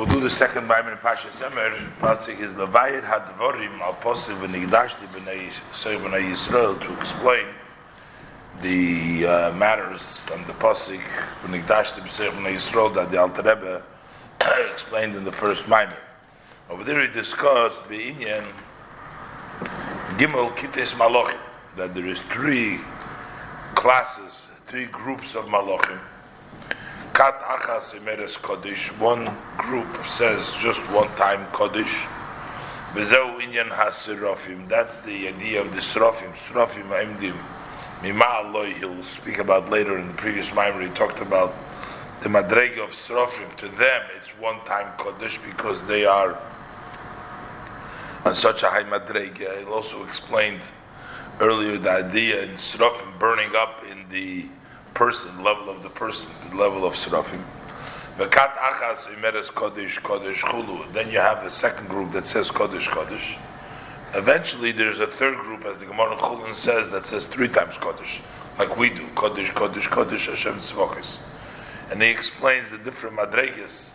we'll do the second Maimon in Pasha Semer. Pasik is Levayit Hadvorim al Posiv V'nigdashti b'nei b'nei Yisrael to explain the uh, matters and the Pasik V'nigdashti b'nei Yisrael that the Alter Rebbe explained in the first Maimon. Over there he discussed Be'inyan Gimel Kites Malachim that there is three classes, three groups of Malachim. Kat Achas Emeres Kodesh. One group says just one time Kodesh. Bezeu Inyan HaSirafim. That's the idea of the Sirafim. Sirafim Aimdim. Mima Aloy, he'll speak about later in the previous Mimer. He talked about the Madrega of Sirafim. To them, it's one time Kodesh because they are on such a high Madrega. He also explained earlier the idea in Sirafim burning up in the person, level of the person, level of Serafim. Achas kodesh kodesh. Then you have a second group that says kodesh kodesh. Eventually, there's a third group, as the Gemara Chulun says, that says three times kodesh, like we do, kodesh kodesh kodesh Hashem tzvokis. And he explains the different madregas.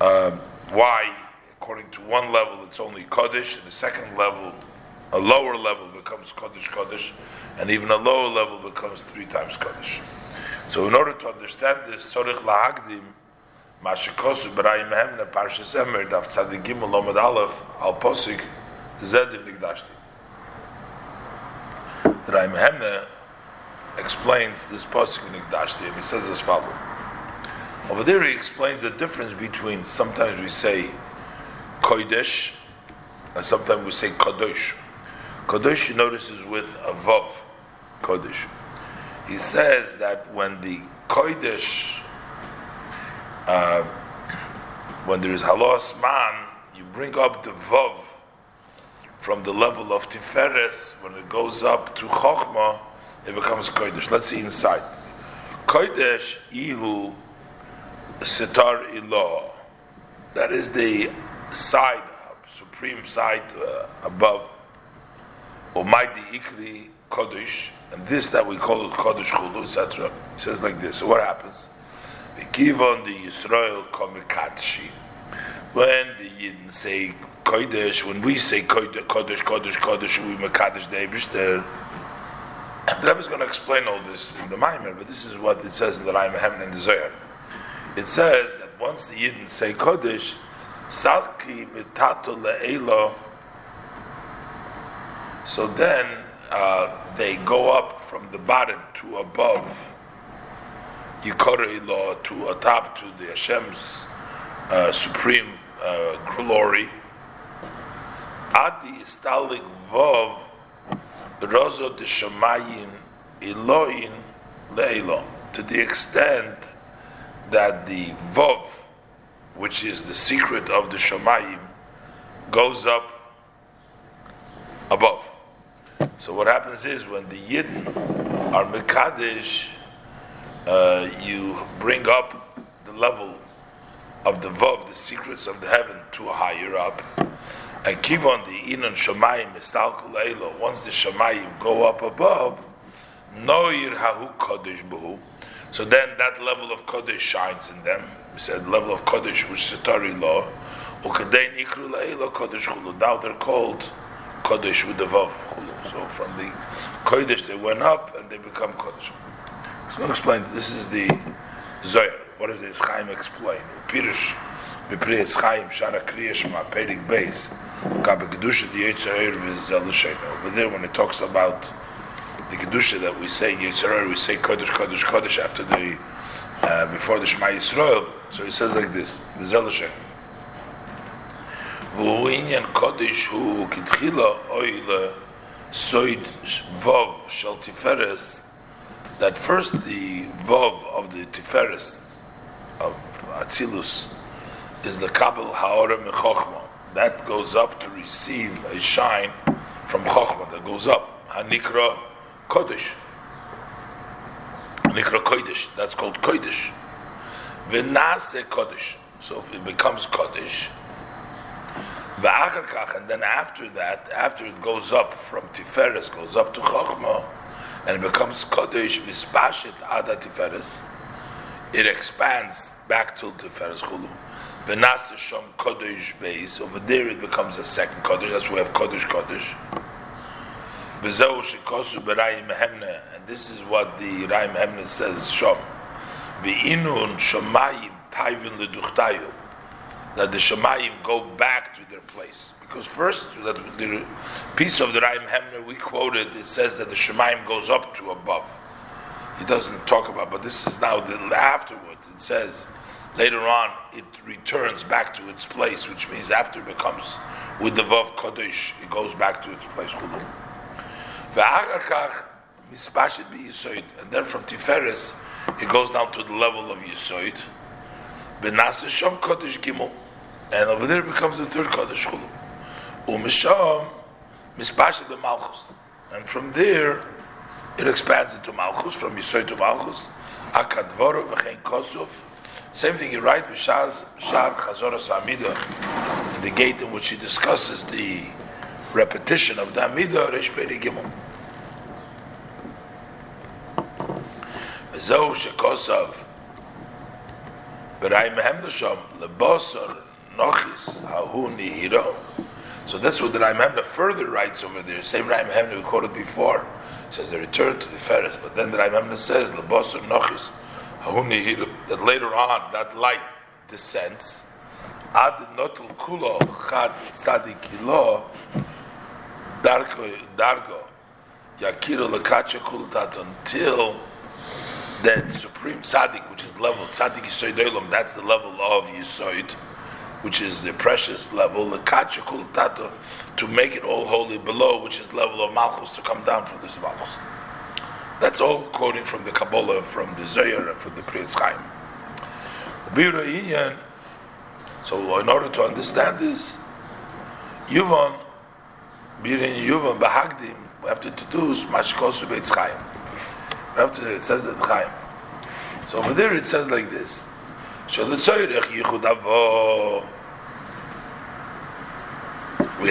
Uh, why, according to one level, it's only kodesh, and the second level, a lower level, becomes kodesh kodesh and even a lower level becomes three times Kaddish. So in order to understand this, Tzorich Lahagdim, Mashikosu B'rayim Hemne, Parshas Emer, Daf Tzadikim Lomad Aleph, Al Posik, Zedim Nigdashti. Rayim Hemne uh, explains this Posik Nigdashti, and he says as follows. Over there he explains the difference between, sometimes we say Kodesh, and sometimes we say Kadosh. Kadosh, you notice, is with a Vav. Kodesh. He says that when the Kodesh, uh, when there is halos man, you bring up the Vav from the level of Tiferes, when it goes up to Chochma, it becomes Kodesh. Let's see inside. Kodesh Ihu Sitar Ilah. That is the side, supreme side uh, above. Almighty Ikri Kodesh and this that we call it Kodesh Chulu, etc. It says like this. So what happens? Vikivon the Yisrael komikatshi. When the Yidden say Kodesh, when we say Kodesh, Kodesh, Kodesh, we mekadesh the Eibishter. The Rebbe is going to explain all this in the Maimer, but this is what it says in the Raim Hemen in the Zohar. It says that once the Yidden say Kodesh, Salki mitato le'elo, so then uh, they go up from the bottom to above Yikorei law to atop to the Hashem's uh, supreme uh, glory. Adi istalik vov rozo de shamayim Elohim le'elo to the extent that the vov, which is the secret of the shamayim, goes up above. So what happens is when the Yidden are Mekadesh, uh, you bring up the level of the Vav, the secrets of the heaven, to a higher up. And keep on the Inon Shamayim, Mistalkul Eilo, once the Shamayim go up above, Noir Hahu Kodesh Buhu. So then that level of Kodesh shines in them. We said level of Kodesh, which is Satari law. Ukadein Ikru Eilo Kodesh Chulu. Now they're called Kodesh with the Vav. So from the Kodesh they went up and they become Kodesh. So I'll explain. This is the Zohar. What does the Chaim explain? Pirush Mipri Chaim Shara Kriyashma Perik Beis Kabe Kedusha the Yetzer V'Zelishayim. Over there when it talks about the Kedusha that we say Yetzer we say Kodesh Kodesh Kodesh after the uh, before the Shema Yisrael. So he says like this V'Zelishayim. והוא עניין קודש הוא כתחילה אוי לסויד ווב של תפארס that first the vov of the tiferes of Atzilus is the kabel haora mechochma that goes up to receive a shine from chochma that goes up hanikra kodesh hanikra kodesh that's called kodesh v'nase kodesh so it becomes kodesh and then after that, after it goes up from Tiferes, goes up to Chochmah, and it becomes Kodesh Mispashit Ada Tiferes, it expands back to Tiferes Chulu. Benasa Shom Kodesh Beis. Over there it becomes a second Kodesh. That's why we have Kodesh Kodesh. Berayim Hemne. And this is what the Raim Hemne says, Shom. Ve'inun Shomayim Taivin Leduchtayu. That the Shomayim go back to their place. Because first, that the piece of the Raim Hemner we quoted, it says that the Shemayim goes up to above. He doesn't talk about, but this is now the, afterwards. It says later on it returns back to its place, which means after it becomes with the Vav Kodesh, it goes back to its place. And then from Tiferes, it goes down to the level of Yisoid. Benasa Shom Kodesh Gimel. And over there it becomes the third Kodesh Chulu. Umisham Mispashet Malchus. And from there, it expands into Malchus, from Yisoid to Malchus. Akadvoro v'chein Kosov. Same thing you write with Shar Chazoras Amida, the gate in which he discusses the repetition of the Amida, Resh Peri Gimel. Zeu Shekosav, Berai Mehem Lashom, Lebosor, Hahu Nihiro. So that's what the Raim further writes over there. Same Raim Hemna we quoted before. It says the return to Tiferes, but then the Raim says, Lebosor, Nochis, that later on that light descends. Ad notul kulo chad tzadikilo dargo dargo yakiro lekacha kultat until that supreme tzaddik, which is level tzaddik yisoid that's the level of yisoid, which is the precious level the lekacha kultato to make it all holy below, which is level of malchus to come down from this malchus. That's all quoting from the Kabbalah, from the Zohar, and from the Kriyas Chaim. So, in order to understand this, Yuvan, Birin Yuvan Bahagdim, we have to introduce Mashkosu Beitz Chaim. We have to, it says that Chaim. So over there it says like this. We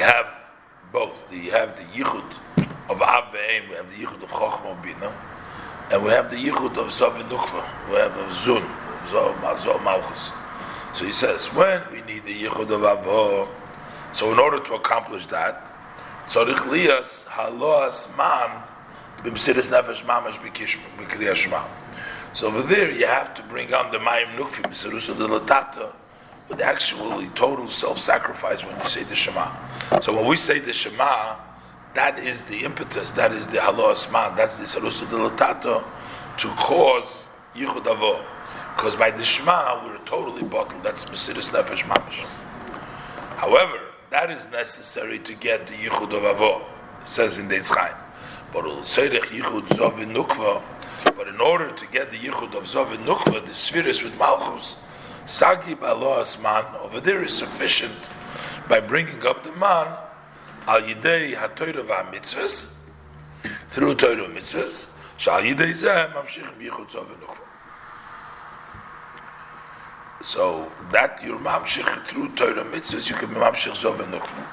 have both. You have the Yichud of Av we have the Yichud of Chochma Bina, and we have the Yichud of Zav Nukva, we have of Zun, Zav Malchus. So he says, when we need the Yichud of Avo, so in order to accomplish that, Tzorich Lias Haloas Man B'Msiris Nefesh Mamash B'Kriya Shema. So over there you have to bring on the Mayim Nukfi B'Sirusa de Latata, with actually total self-sacrifice when you say the Shema. So when we say the Shema, that is the impetus, that is the halos man, that's the sarusa delatato to cause yichud. Because by the Shema, we're totally bottled. That's Mesiris Nefesh Mamash. However, that is necessary to get the yichud of avo, says in Deitz Chaim. But yichud zov nukva. But in order to get the yichud of zov and nukva, the spheres with malchus, sagi balos man over there is sufficient by bringing up the man al yidei hatoyra mitzvahs through Torah mitzvahs shal yidei zeh mamshich bichut zov and Nukva. So that your mamshich through Torah mitzvahs, you can be mamshich zov and nukva.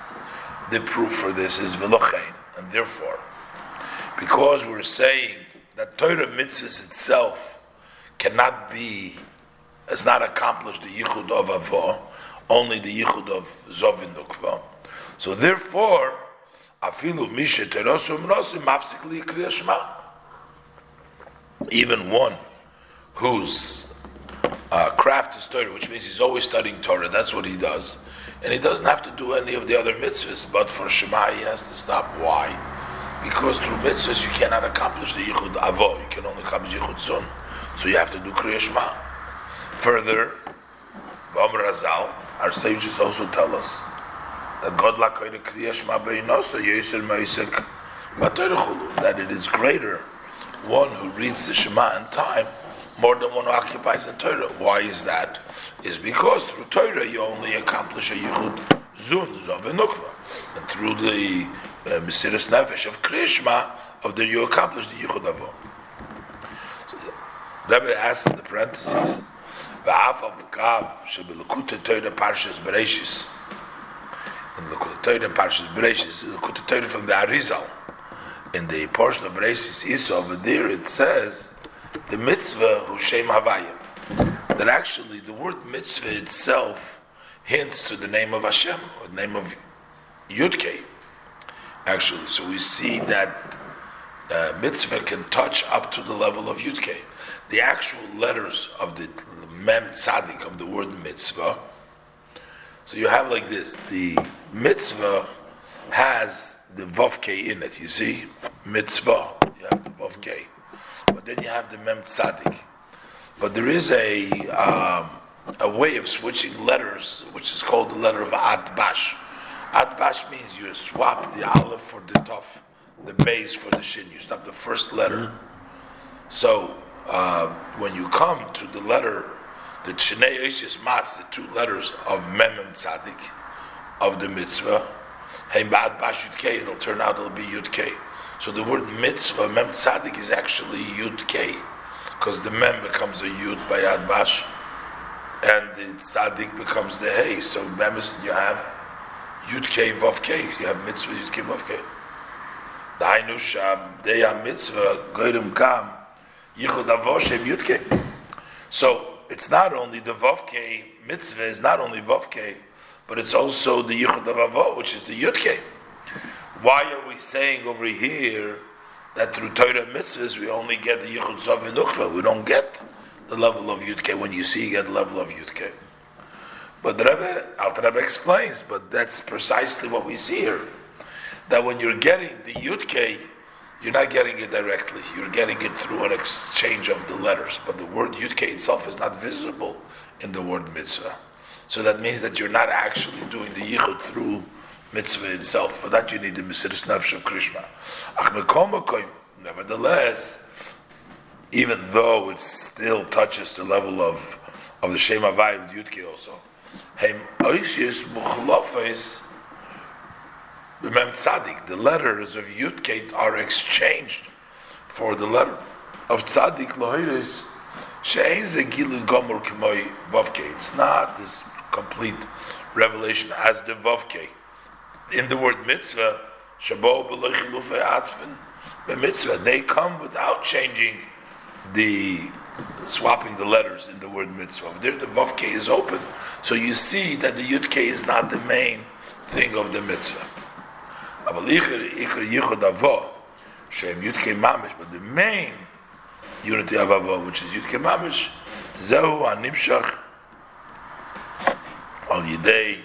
The proof for this is velochein, and therefore, because we're saying that Torah mitzvahs itself cannot be, has not accomplished the yichud of avo, only the yichud of zov so therefore, afilu kriyashma. Even one whose uh, craft is Torah, which means he's always studying Torah, that's what he does. And he doesn't have to do any of the other mitzvahs, but for Shema he has to stop. Why? Because through mitzvahs you cannot accomplish the Yichud Avo, you can only accomplish Yichud Zon. So you have to do Kriya Shema. Further, Bam Razal, our sages also tell us that God lakoyde kriyash ma beinosa yesel meisek that it is greater one who reads the Shema in time more than one who occupies the Torah. Why is that? Is because through Torah you only accomplish a yichud zun zon v'nukva, and through the Mesiris Nefesh of Krishma, of there you accomplish the yichud avo. So the Rebbe asks in the parentheses, "Va'af al kav shebelukute Torah parshas bereshis." in the Torah and Parshas Bereshis, the Torah from the Arizal. In the portion of Bereshis Isa over there, it says the mitzvah Hushem Havayim. That actually the word mitzvah itself hints to the name of Hashem, or the name of Yudke. Actually, so we see that uh, mitzvah can touch up to the level of Yudke. The actual letters of the Mem Tzadik of the word mitzvah. So you have like this: the mitzvah has the Vavke in it. You see, mitzvah. You have the Vavke, but then you have the Mem Tzadik. But there is a um, a way of switching letters, which is called the letter of Atbash. Atbash means you swap the aleph for the tov, the base for the shin. You stop the first letter. So uh, when you come to the letter, the Shnei Eishis Matz, the two letters of Mem and Tzadik of the mitzvah, Heim Ba'ad Bash Yud K, it'll turn out it'll be Yud K. So the word mitzvah, Mem Tzadik, is actually Yud K, because the Mem becomes a Yud by Atbash, and the Tzadik becomes the Hey. So Mem is, you have Yud K Vav you have mitzvah Yud K Vav K. The Hainu Sham, Deya Mitzvah, Goyrim Kam, Yichud Avoshem Yud K. So it's not only the Vav K mitzvah, is not only Vav but it's also the Yichud Avavot, which is the Yud K. Why are we saying over here that through Torah mitzvahs we only get the Yichud Zav and? We don't get the level of Yud K. When you see, you get the level of Yud K. But Rebbe, Alter Rebbe explains, but that's precisely what we see here. That when you're getting the Yud K, you're not getting it directly. You're getting it through an exchange of the letters. But the word Yud K itself is not visible in the word mitzvah. So that means that you're not actually doing the Yichud through mitzvah itself. For that you need the Mesiris Nefesh of Krishma. Nevertheless, even though it still touches the level of, of the Shem Havai of Yudke also, Hem Oishis Muchlofes Remember Tzadik, the letters of Yudke are exchanged for the letter of Tzadik Lohiris. She'ein ze gilu gomor k'moy vavke. It's not this complete revelation as the vavke. In the word mitzvah, shabo b'loichilufe atzvin, mitzvah, they come without changing the swapping the letters in the word mitzvah. There the vavke is open, so you see that the Yud yudke is not the main thing of the mitzvah. But the main unity of Avo, which is Yud Yudke Mamish, Zehu Animshach Al Yidei,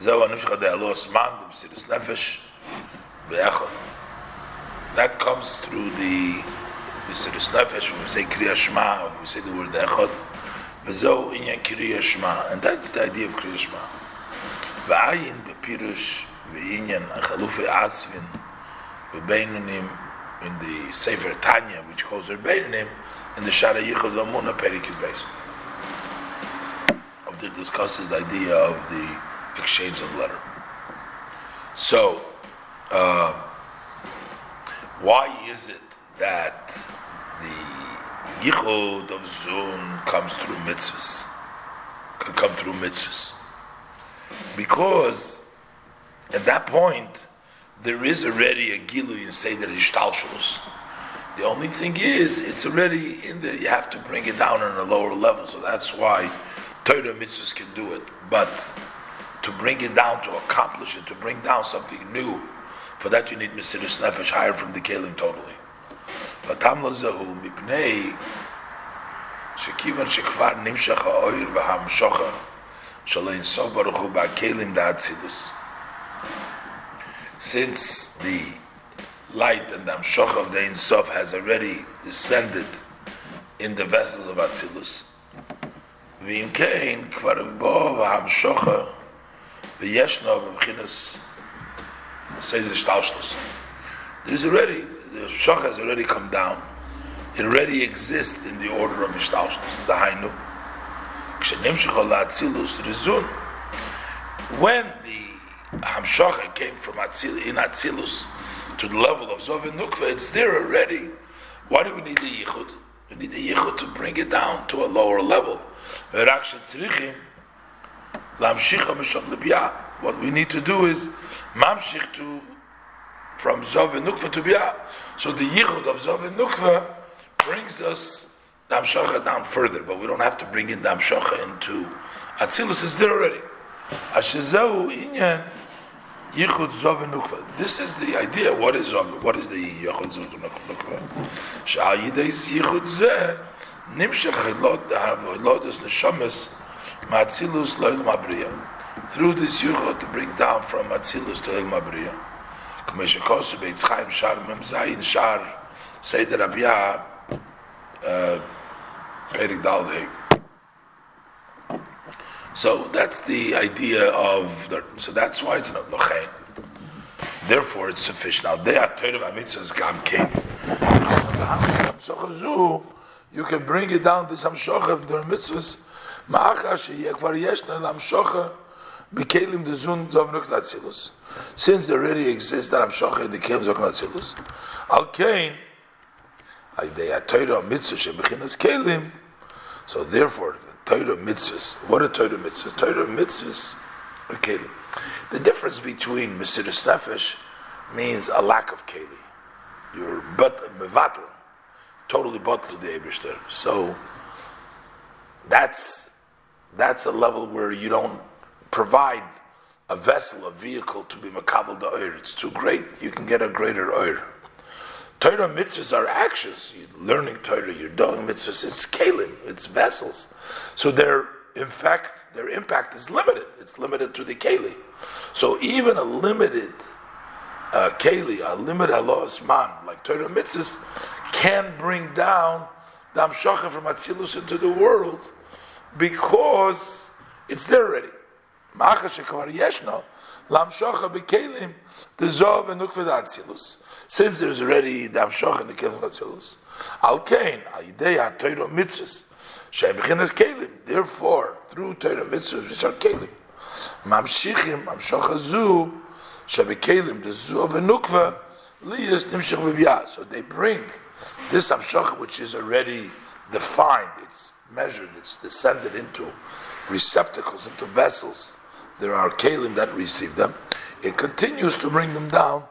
Zehu Animshach De Alos Man, the Mesiris Nefesh, Be'echot. That comes through the Mesiris Nefesh, when we say Kriya Shema, when we say the word Echot, Zehu Inyan Kriya Shema, and that's the idea of Kriya Shema. V'ayin Bepirush, V'inyan Chalufi Asvin, Be'beinunim, in the Sefer Tanya, which calls her Beinunim, in the Shara Yichud Amuna Perikid Beis. After discusses the idea of the exchange of letter. So, uh, why is it that the Yichud of Zun comes through mitzvahs? Can come through mitzvahs. Because at that point, there is already a gilu in Seder Hishtalshalus. The only thing is, it's already in there. You have to bring it down on a lower level. So that's why Torah mitzvahs can do it. But to bring it down, to accomplish it, to bring down something new, for that you need Mesiris Nefesh higher from the Kalim totally. Vatam lazahu mipnei shekivan shekvar nimshach ha'oir v'hamshocha shalein sof baruch hu ba'kelim da'atzilus since the light and the Amshach of the Ein Sof has already descended in the vessels of Atzilus, ואם כן, כבר בו והמשוחה וישנו בבחינס סדר השטלשלוס. There's already, the shach has already come down. It already exists in the order of Ishtaushnus, the Hainu. When the Hamshacha came from Atzil, in Atzilus to the level of Zov and Nukva, it's there already. Why do we need the Yichud? We need the Yichud to bring it down to a lower level. What we need to do is Mamshich to from Zov and Nukva to Biyah. So the Yichud of Zov and Nukva brings us the down further, but we don't have to bring in the into Atzilus is there already. Ashizeu inyan yichud zov nukva. This is the idea. What is zov? What is the yichud zov nukva? Shal yideis yichud zeh nimshach hilot hilot is neshamas ma'atzilus lo'il mabriya. Through this yichud to bring down from atzilus to El mabriya. K'meshe kosu beitz chaim shar mem zayin shar seder abiyah uh, Perik So that's the idea of the. So that's why it's not lochein. Therefore, it's sufficient. Now, they are told about mitzvahs gam king. You can bring it down to some shochav during mitzvahs. Ma'acha sheyeh kvar yeshna lam shocha b'kelim dezun dov nuklatzilus. Since there already exists that in the kelim dov nuklatzilus, al kain they are Torah mitzvah shebechinas kelim. So therefore, Torah mitzvahs. What are Torah mitzvahs? Torah mitzvahs are kelim. The difference between Mesiris Nefesh means a lack of keli. You're but mevatel, totally bottled to the Eberster. So that's that's a level where you don't provide a vessel, a vehicle to be makabel the oir. It's too great. You can get a greater oir. Torah mitzvahs are actions. You're learning Torah, you're doing mitzvahs. It's kalim, it's vessels. So they're in fact, their impact is limited. It's limited to the keli. So even a limited uh, keli, a limited halos man, like Torah mitzvahs, can bring down the amshacha from Atzilus into the world because it's there already. Ma'acha shekvar yeshno, lamshacha bekelim, the zov and nukved Atzilus. Since there's already the Amshoch and the Kelim Chatzilus, Al Kain, Aidei Torah Mitzvahs, Shem Bechinas Kelim. Therefore, through Torah Mitzvahs, which are Kelim, Mamshichim, Amshoch Hazu, Shem Kelim, the Zu of Enukva, Liyas Nimshach B'Biyah. So they bring this Amshoch, which is already defined, it's measured, it's descended into receptacles, into vessels. There are Kelim that receive them. It continues to bring them down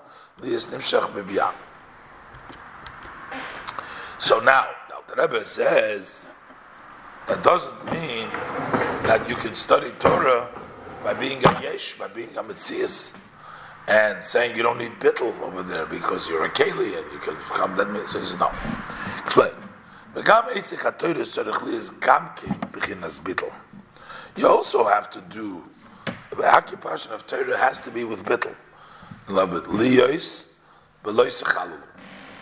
so now, now the Rebbe says that doesn't mean that you can study Torah by being a yesh, by being a mitzias, and saying you don't need bittel over there because you're a keli and you can become that. So he says no. Explain. You also have to do the occupation of Torah has to be with bittel love it liyos,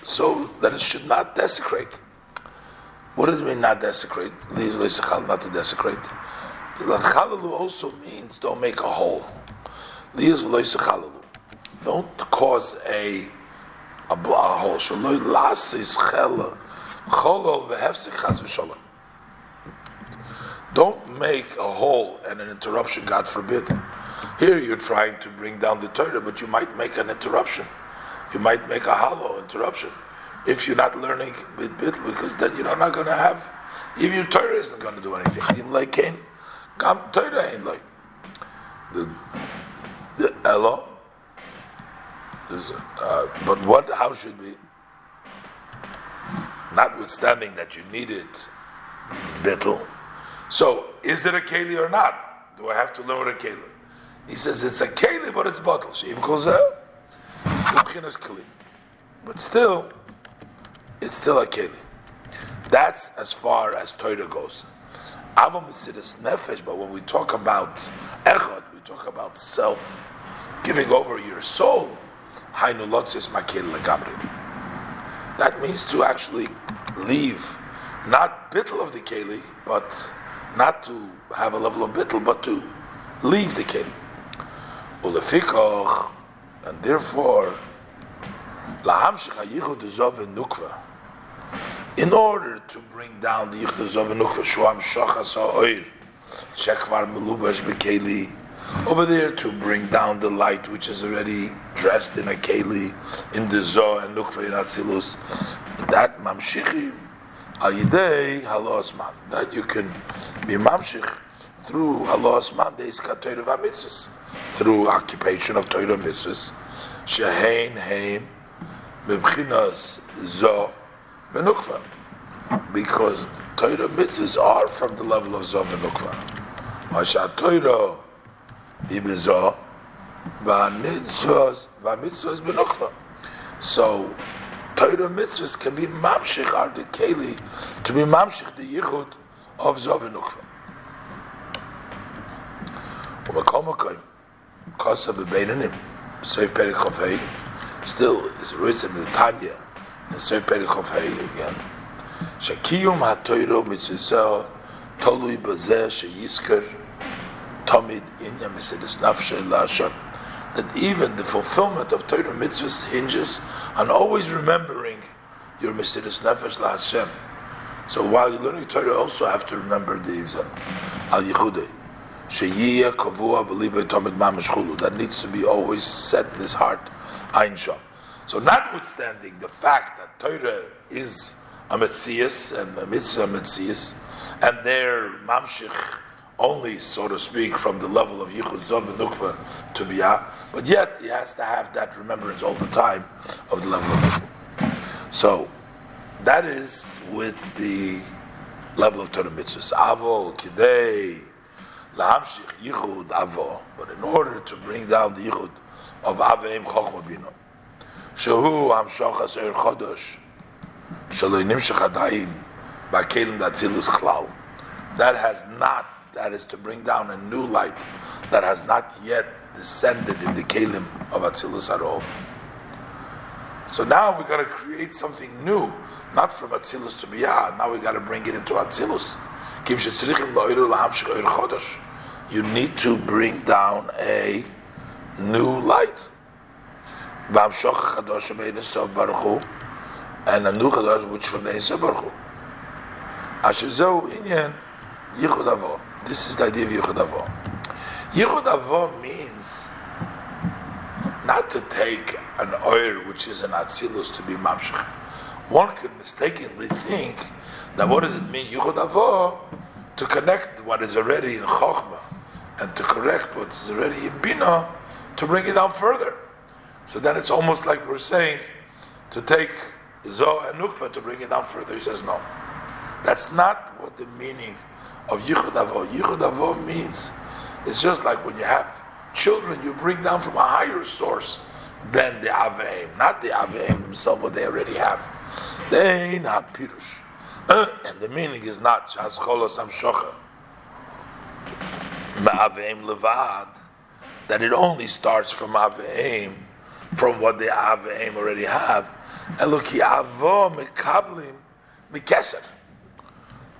so that it should not desecrate. What does it mean not desecrate? Liyos not to desecrate. Chalalu also means don't make a hole. Liyos Don't cause a a, a hole. Shaloi lasis chela cholol vehefsik chaz v'shalom. Don't make a hole and an interruption, God forbid. Here you're trying to bring down the Torah, but you might make an interruption. You might make a hollow interruption if you're not learning bit bit, because then you're not going to have. Even your Torah isn't going to do anything. Even like Cain, Gam Torah ain't like the the Elo. Uh, but what? How should we? Notwithstanding that you need it, bittle. So, is it a keli or not? Do I have to learn a keli? He says it's a keli, but it's bottle. Sheim kozel, keli. But still, it's still a keli. That's as far as Torah goes. Avam is nefesh, but when we talk about echad, we talk about self, giving over your soul. That means to actually leave, not bittel of the keli, but not to have a level of bittel, but to leave the keli. Ulefikoch, and therefore, in order to bring down the Yichud Zov Nukva, Shuam Shachas Ha'oir, Shekvar Melubash Bekeli, over there to bring down the light which is already dressed in a keli, in the Zoh and Nukva in Atzilus, that Mamshichim, Ayidei Halos Man, that you can be Mamshich through Halos Man, Deis Katoir Vamitzvahs through occupation of Torah mitzvahs, shehein hein mebchinas zo benukva, because Torah mitzvahs are from the level of zo benukva. Masha Ibizo, V'amitzvahs, V'amitzvahs Benukva. So, Torah mitzvahs can be mamshich ar keli, to be mamshich the yichud of Zov Benukva. Umakom Makoim, Kosa Bebeinanim, Seif Perik Chofei, still is written in the Tanya, in Seif Perik Chofei again. Shakiyum ha-Torah mitzvah tolui bazeh sheyizker tamid inya misidis nafshe la'ashem that even the fulfillment of Torah mitzvahs hinges on always remembering your misidis nefesh la'ashem. So while you're learning Torah, also have to remember the al yichudei. Sheyiyah kavua believe tamid mamish chulu. That needs to be always set in his heart. Ein. So notwithstanding the fact that Torah is a Metzias and a Mitzvah Metzias, and their Mamshich only, so to speak, from the level of Yichud Zov and Nukva to Biyah, but yet he has to have that remembrance all the time of the level of Nukva. So, that is with the level of Torah Mitzvahs. Avo, Kidei, Lahamshich, Yichud, Avo. But in order to bring down the Yichud of Aveim Chochma Bino, Shehu Hamshochas Er Chodosh, that has not, that is to bring down a new light that has not yet descended in the Kalim of Atzilus at all. So now we got to create something new, not from Atzilus to Biyah. Now we got to bring it into Atzilus. You need to bring down a new light and a new chadash which from the Yisrael Baruch Hu. Ashezehu inyan Yichud Avo. This is the idea of Yichud Avo. Yichud Avo means not to take an oil which is an atzilus to be mamshach. One could mistakenly think that what does it mean Yichud Avo to connect what is already in Chokhmah and to correct what is already in Bina to bring it down further. So then it's almost like we're saying to take Zo and Nukva to bring it down further. He says no. That's not what the meaning of Yichud Avo. Yichud Avo means it's just like when you have children, you bring down from a higher source than the Aveim, not the Aveim themselves, what they already have. They not Pirush. Uh, and the meaning is not Shaz Cholos Amshocha. Ma'aveim Levad, that it only starts from Aveim, from what the Aveim already have Eloki avo mekablim mikeser.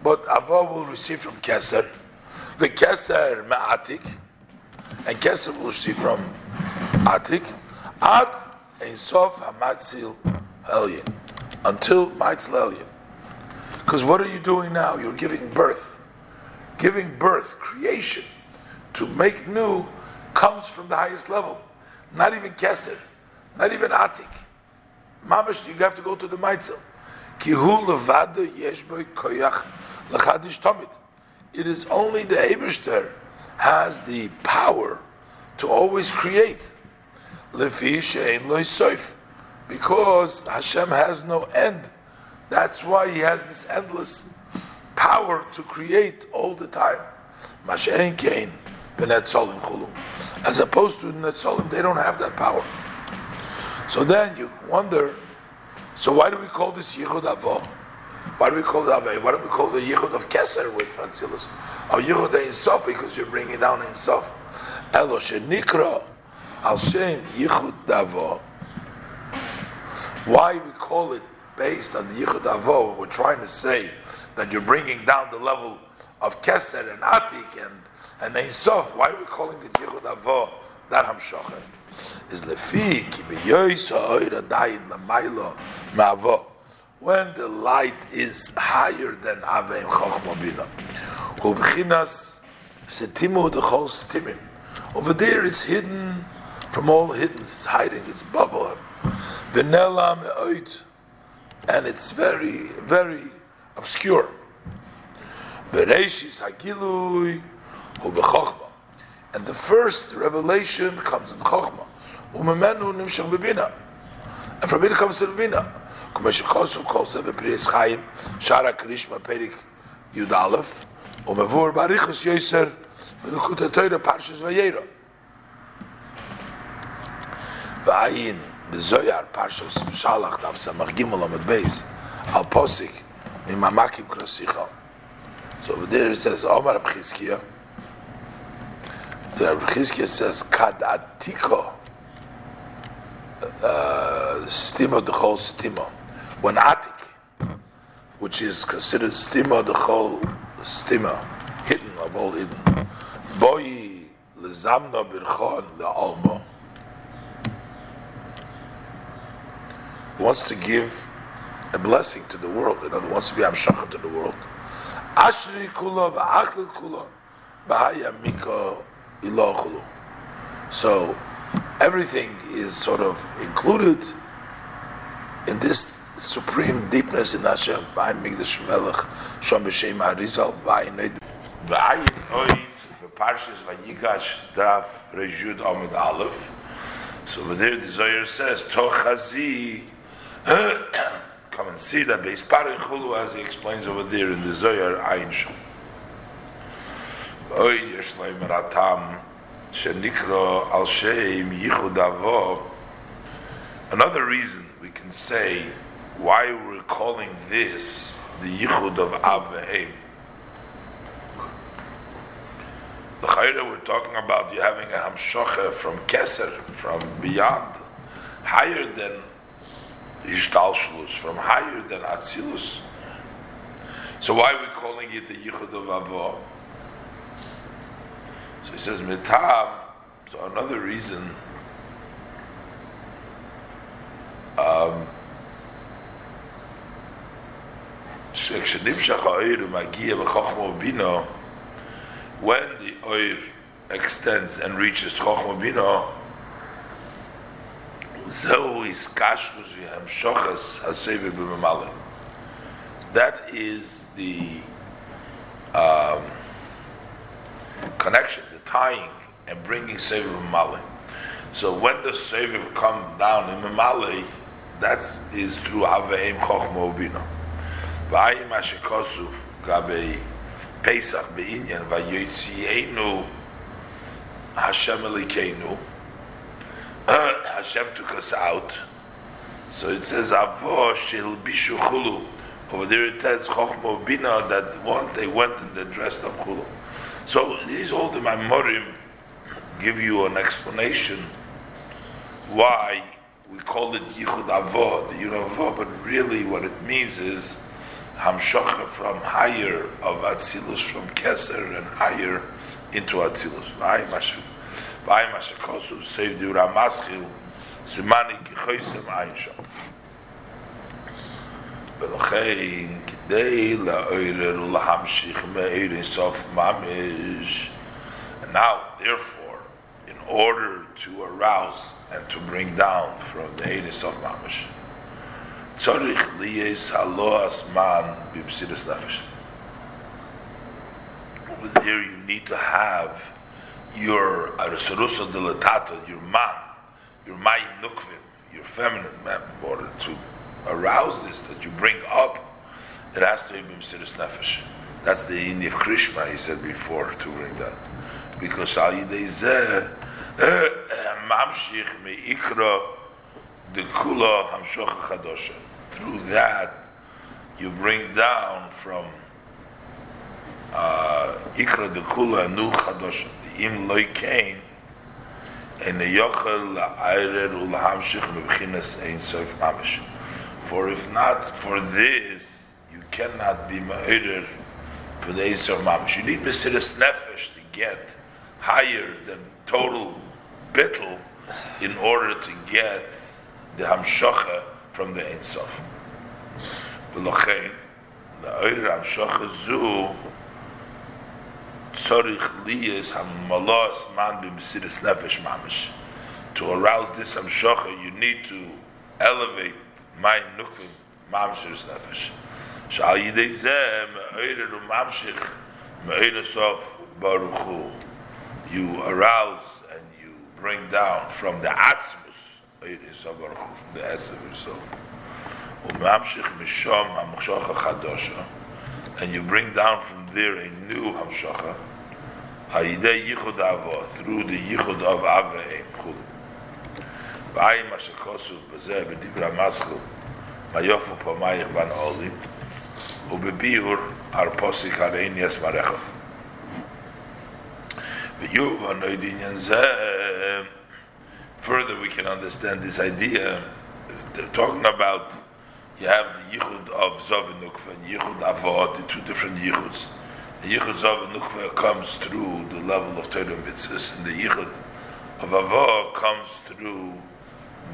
But avo will receive from keser. The keser ma'atik. And keser will receive from atik. Ad ein sof hamatzil helyin. Until matzil helyin. Because what are you doing now? You're giving birth. Giving birth, creation, to make new, comes from the highest level. Not even keser. Not even atik. Mamash, you have to go to the Maitzel. Kihu levada yesh koyach lachadish tamid. It is only the Eberster has the power to always create. Lefi shein loisoif. Because Hashem has no end. That's why He has this endless power to create all the time. Mashen kain b'netzolim chulu. As opposed to netzolim, they don't have that power. So then you wonder, so why do we call this Yichud Avo? Why do we call it Ave? Why don't we call it Yichud of Keser with Atzilus? Or Yichud Sof because you're bringing down Sof. Elo Shenikra Al Shem Yichud Avo. Why we call it based on the Yichud Avo? We're trying to say that you're bringing down the level of Keser and Atik and and Ein Sof. Why are we calling it Yichud Avo? That Hamshochet is lefi ki beyoysa oira dayin lamailo ma'avo. When the light is higher than Aveim Chochma Bina. Hu b'chinas setimu dechol setimim. Over there it's hidden from all hidden, it's hiding, it's bubble. V'nela me'oit. And it's very, very obscure. Bereshis hagilui hu b'chochma. And the first revelation comes in Chokhmah. Umemenu nimshach bebina. And from it comes to the bina. Kumesh chosu kol se bepriis chayim, shara krishma perik yud aleph, umevur barichus yoiser L'Likutei Torah Parshas Vayera. V'ayin b'Zoyar Parshas Shalach Daf Samach Gimel Amud Beis Al Posik Mimamakim Krosicha. So over there it says Omar Abchizkiya. The Abchizkiya says Kad Atiko. Uh, stima the whole stima. When Atik, which is considered stima the whole stima, hidden of all hidden. Boy lezamna birchon le'alma. Wants to give a blessing to the world. In other wants to be amshachan to the world. Ashri kula v'achlit kula b'haya mika ilachulu. So everything is sort of included in this supreme deepness in Hashem. B'ayin migdash melech shom b'shem harizal b'ayin ned b'ayin oid v'parshas v'yigash draf rejud amid aleph. So over there the Zohar says tochazi Come and see that base Chulu, as he explains over there in the Zohar Ayin Shom. Oy yesh ratam shenikro al sheim yichud avo. Another reason we can say why we're calling this the yichud of Av ve'em. The Chayra we're talking about you having a hamshocha from Keser, from beyond, higher than Ishtalshlus, from higher than Atzilus. So why are we calling it the Yichud of Avo? So he says Mitab. So another reason. Um, when the oir extends and reaches Chochma Bino, that is the um, connection, the tying and bringing Sefer Mamale. So when the Sefer come down in Mamale, that is through Aveim Chochma Ubina. V'ayim Ashikosu Gabe Pesach Be'inyan V'yotzienu Hashem Elikeinu Hashem took us out. So it says Avo Shil Bishu. Over there it says Chochmo Bina that one they went and they dressed up Chulu. So these all the Mamorim give you an explanation why we call it Yichud Avo, the Yud Avo, but really what it means is Hamshocha from higher of Atzilus, from Keser and higher into Atzilus. V'ayim Hashem. V'ayim Hashem Kosu, save the Ramaschil, Simani Kichoisem Ayin Shom. ולכן כדי לעורר ולהמשיך מאיר אינסוף ממש and now therefore in order to arouse and to bring down from the Eiris of Mamish tzorich liyes halos man b'msidus nefesh. Over there, you need to have your arusarusa dilatata, your man, your mayim nukvim, your feminine man, in order to arouse this that you bring up, it has to be b'msidus nefesh. That's the Indian of Krishma, he said before, to bring that. Because al yidei zeh, eh, eh, mamshich me'ikra, the kula hamshocha chadosha. Through that, you bring down from uh, ikra dekula nu chadosha. The im loy kain, and the yochel la'ayrer u'lahamshich mebchinas ein sof mamish. For if not for this, you cannot be ma'ir for the Eisar Mamish. You need Mesiris Nefesh to get higher than total bittel in order to get the Hamshocha from the Ein Sof. V'lochein, the Eir Hamshocha Zu tzorich liyas hamalos man b'mesiris nefesh mamish. To arouse this Hamshocha, you need to elevate my nukvim mamshir nefesh. Shal yidei zeh me'oirer u'mamshich me'oirer sof baruch hu. You arouse and you bring down from the atzmus the etzem so. U'mamshich chadosha and you bring down from there a new hamshocha Hayidei Yichud Avo, through the Yichud of Ava Eim Chulu. V'ayim asher kosu b'zeh b'divra maschil, mayofu pamayich ban further we can understand this idea, they're talking about you have the Yichud of Zov and Nukva and Yichud Avod, the two different Yichuds. The Yichud Zov and Nukva comes through the level of Torah Mitzvahs, and the Yichud of Avod comes through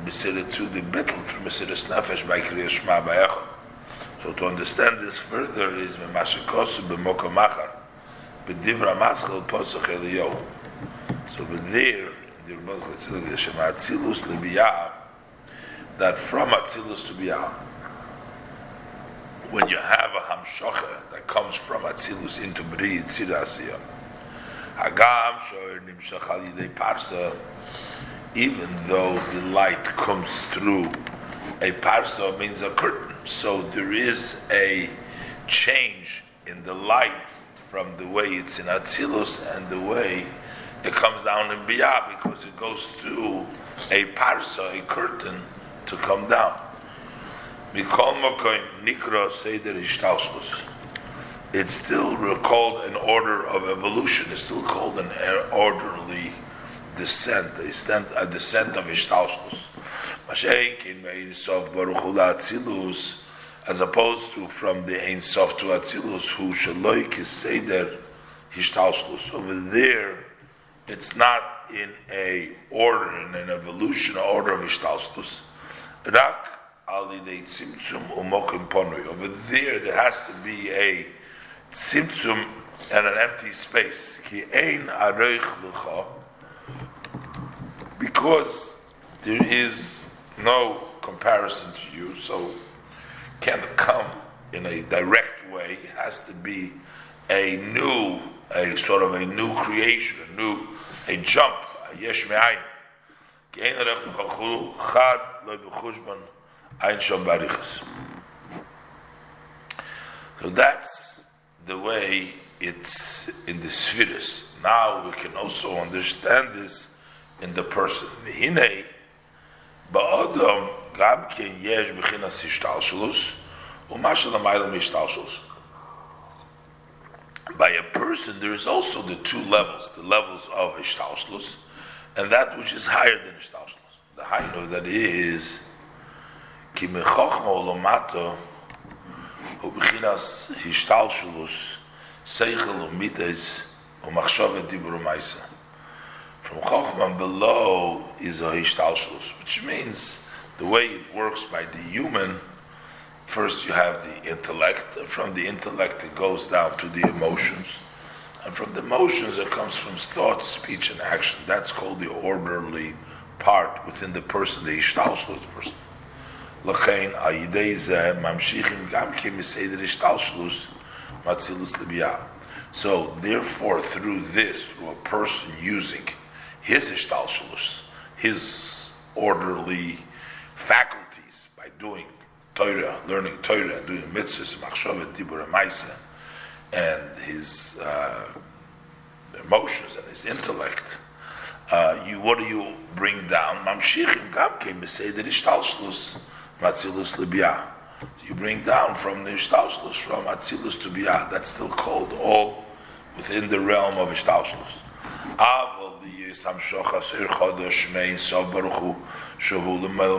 Mesirah to the battle through Mesirah Nefesh by Kriya Shema by Echad. So to understand this further is Memashikosu b'mokom achar, b'divra maschel posach eliyahu. So but there, Atzilus that from Atzilus to Biyah, when you have a Hamshocha that comes from Atzilus into Bri Hagam Parsa, even though the light comes through a parsa means a curtain. So there is a change in the light from the way it's in Atzilus and the way it comes down in Biyah because it goes through a parsa, a curtain, to come down. Mikol Seder. It's still called an order of evolution. It's still called an er-, orderly descent, a descent, a descent of Sof Baruch as opposed to from the Ein Sof to Atzilus, who Shaloik is Seder Ishtalshus. Over there, it's not in a order, in an evolution, order of Ishtalshus. Rak alidei tzimtzum umokim ponui. Over there, there has to be a tzimtzum and an empty space. Ki ein areich lecha. Because there is no comparison to you, so can't come in a direct way. It has to be a new, a sort of a new creation, a new, a jump, a yesh me'ayin. Ki ein arech chad b'chushban shom barichas. So that's the way it's in the spheres. Now we can also understand this in the person. V'hinei, ba'odom gam ken yesh b'chinas hishtalshalus, u'ma. By a person, there is also the two levels, the levels of Ishtalshlus, and that which is higher than Ishtalshlus. The higher that is olomato hu b'chinas seichel umites umachshavet dibur umaisa. From Chochma below is a Ishtalshlus, which means the way it works by the human. First, you have the intellect, from the intellect, it goes down to the emotions. And from the emotions, it comes from thought, speech, and action. That's called the orderly part within the person, the ishtalshlut person. So, therefore, through this, through a person using his ishtalshlus, his orderly faculties by doing Torah, learning Torah, and doing mitzvahs, machshavet, dibur, and maisa, and his uh, emotions and his intellect, uh, you what do you bring down? Mamshichim gam came to say that ishtalshlus matzilus libya. You bring down from the ishtalshlus from atzilus to biyah. That's still called all within the realm of ishtalshlus. Chodesh mein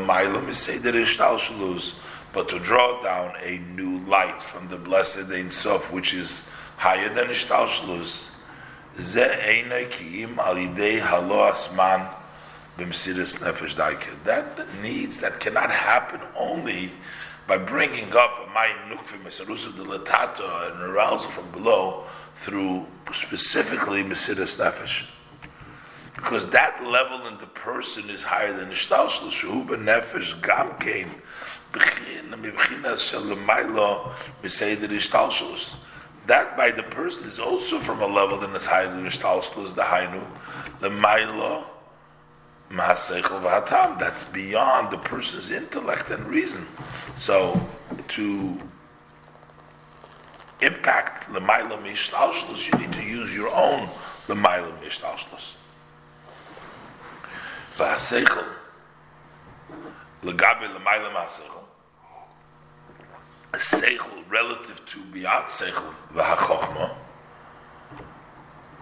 mailam is say that ishtalshlus but to draw down a new light from the blessed Ein Sof, which is higher than Ishtalshlus, ze yidei halo asman nefesh daike. That needs, that cannot happen only by bringing up a mayim nukfi mesarusa de letato and arousal from below through specifically mesiris nefesh. Because that level in the person is higher than Ishtalshlus, shuhu b'nefesh gamkein, that by the person is also from a level that is higher than Ishtalshlus, the Hainu, the Mahaseichel Vahatam. That's beyond the person's intellect and reason. So to impact the Mailo Mishtalshlus, you need to use your own l'maylam mishtalshlos. V'haseichel, l'gabe l'maylam ha'seichel, a seichel relative to beyond seichel, v'hachochma,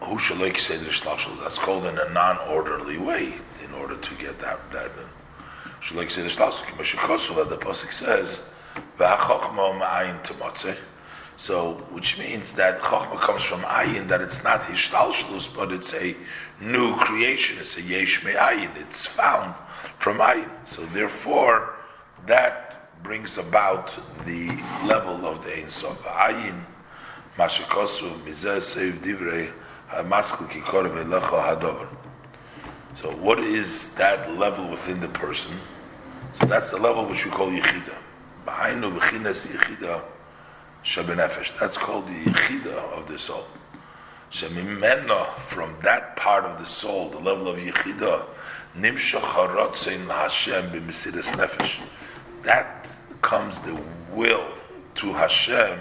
who shaloik seder shtalshlos, that's called in a non-orderly way, in order to get that, that, shaloik seder shtalshlos, k'ma shechosu, the Pasuk says, v'hachochma ma'ayin temotzeh, so, which means that Chokhmah comes from Ayin, that it's not Hishtalshlus, but it's a new creation. It's a Yesh Ayin. It's found from Ayin. So, therefore, that brings about the level of the Ein Sof. Ayin, Mashikosu, Mizeh Seiv Divrei, HaMaskal Kikor Velecho Hadover. So, what is that level within the person? So, that's the level which we call Yechida. Behind the Bechinas Yechida, Shabenefesh. That's called the Yichida of the soul. Shemimena, from that part of the soul, the level of Yichida, Nimshach Harotzein Hashem b'Mesidas Nefesh. That comes the will to Hashem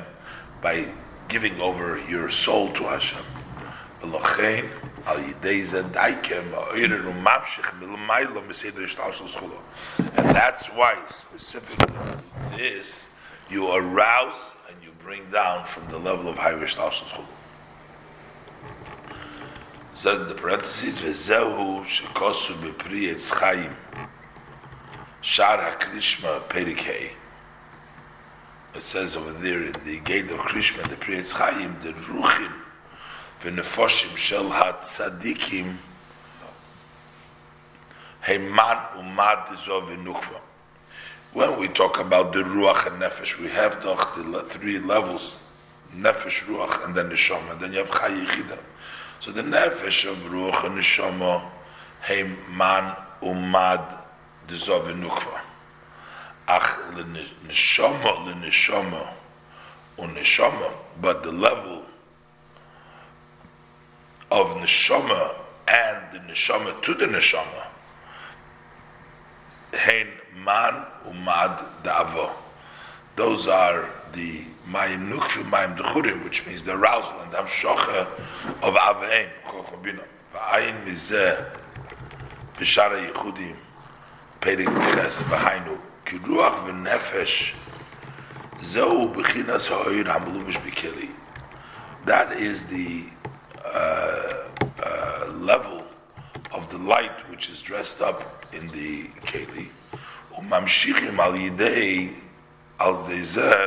by giving over your soul to Hashem. And that's why, specifically, this, you arouse and you bring down from the level of Hayrish Talshus Says in the parentheses, Vezehu shekosu bepri etz chayim shar ha-krishma perikei it says over there in the gate of Krishma, the Pri Etz Chayim, the Ruchim, v'nefoshim shel ha-tzadikim heiman umad zov v'nukva when we talk about the ruach and nefesh, we have the, the three levels: nefesh, ruach, and then neshama. And then you have chayichida. So the nefesh of ruach and neshama, hey man umad dezov nukva. Ach neshama leneshama uneshama, but the level of neshama and the neshama to the neshama, hein man umad davo. Those are the mayim nukfi mayim dechurim, which means the arousal and hamshocha of avein chochobina. Va'ayin mizeh b'shara yichudim perik ches v'hainu kiruach v'nefesh zeu b'chinas ha'oir ha'melubish b'keli. That is the uh, uh, level of the light which is dressed up in the keli. וממשיכים על ידי, על ידי זה,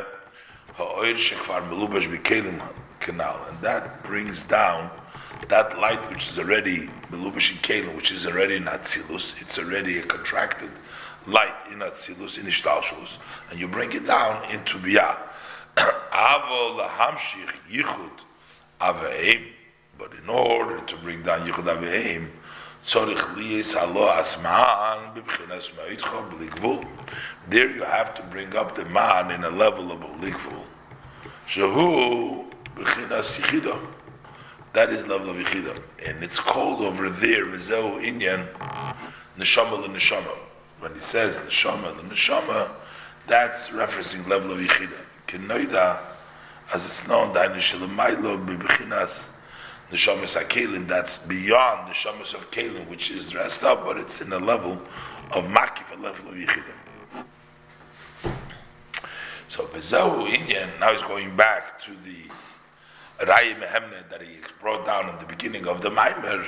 האויר שכבר מלובש בכלים canal, and that brings down that light which is already melubash in kelim, which is already in atzilus, it's already a contracted light in atzilus, in ishtalshus, and you bring it down into biyah. Avo lahamshich yichud aveim, but in order to bring down yichud aveim, there you have to bring up the man in a level of blikvul. Shehu b'chinas yichida. That is level of yichida, and it's called over there v'zeu inyan neshama l'neshama. When he says the neshama l'neshama, that's referencing level of yichida. Kenoida, as it's known, that nishalaylo b'chinas neshamas akelim that's beyond the shamas of kelim, which is dressed up, but it's in a level of makif, a level of yichidim. So bezahu inyan. Now he's going back to the Raya Mehemne that he brought down in the beginning of the Maimer.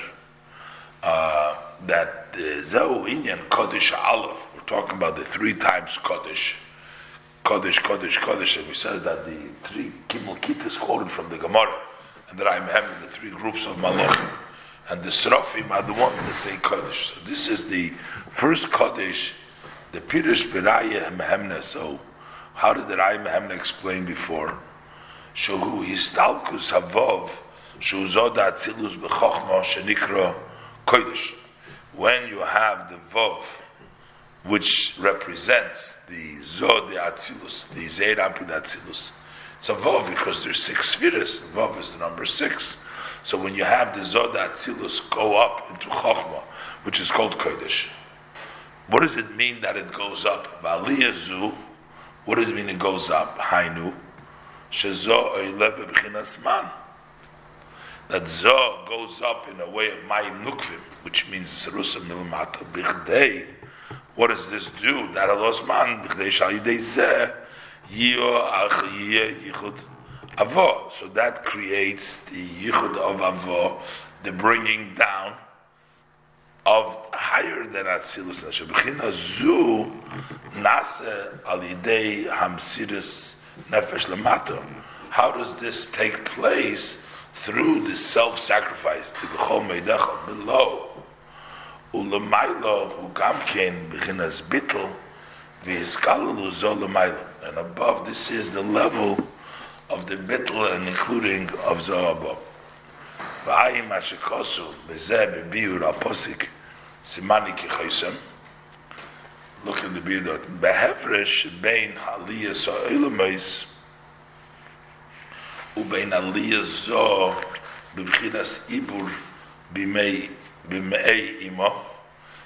Uh, that uh, the Zehu Inyan Kodesh Aleph, we're talking about the three times Kodesh, Kodesh, Kodesh, Kodesh, and he says that the three Kimel is quoted from the Gemara and that I'm having the three groups of malachim. And the Srafim are the ones that say Kaddish. So this is the first Kaddish, the Pirush Beraya Mehemne. So how did the Rai Mehemne explain before? Shohu Histalkus Havov, Shuzod Atzilus Bechochma Shenikro Kodesh. When you have the Vov, which represents the Zod Atzilus, the Zeir Ampid Atzilus, it's a Vav because there's six spheres. Vav is the number six. So when you have the Zoda Atzilus go up into Chokhmah, which is called Kodesh, what does it mean that it goes up? Valiyazu, what does it mean it goes up? Hainu, Shezo man. That Zoh goes up in a way of Mayim Nukvim, which means Serusa Milmata Bichdei. What does this do? That alos man Bichdei Shal Yidei Zeh Yio Ach Yichud Avo. So that creates the Yichud of Avo, the bringing down of higher than Atzilus Nashebechina Zu Nase Al Yidei Hamsidus Nefesh Lamato. How does this take place through the self-sacrifice? The Bechol Meidecha below. Ulamailo Ugamkein Bechinas Bittel V'Hiskalalu Zo Lamailo. And above this is the level of the Bittel and including of Zohabah. V'ayim Ashikosu Bezeh Bebiur Aposik Simani Kichaysem Look at the Birdot. Behefresh Bein Haliyas Ha'olamais ובין עלייה זו בבחינס עיבור בימי, בימי אימו,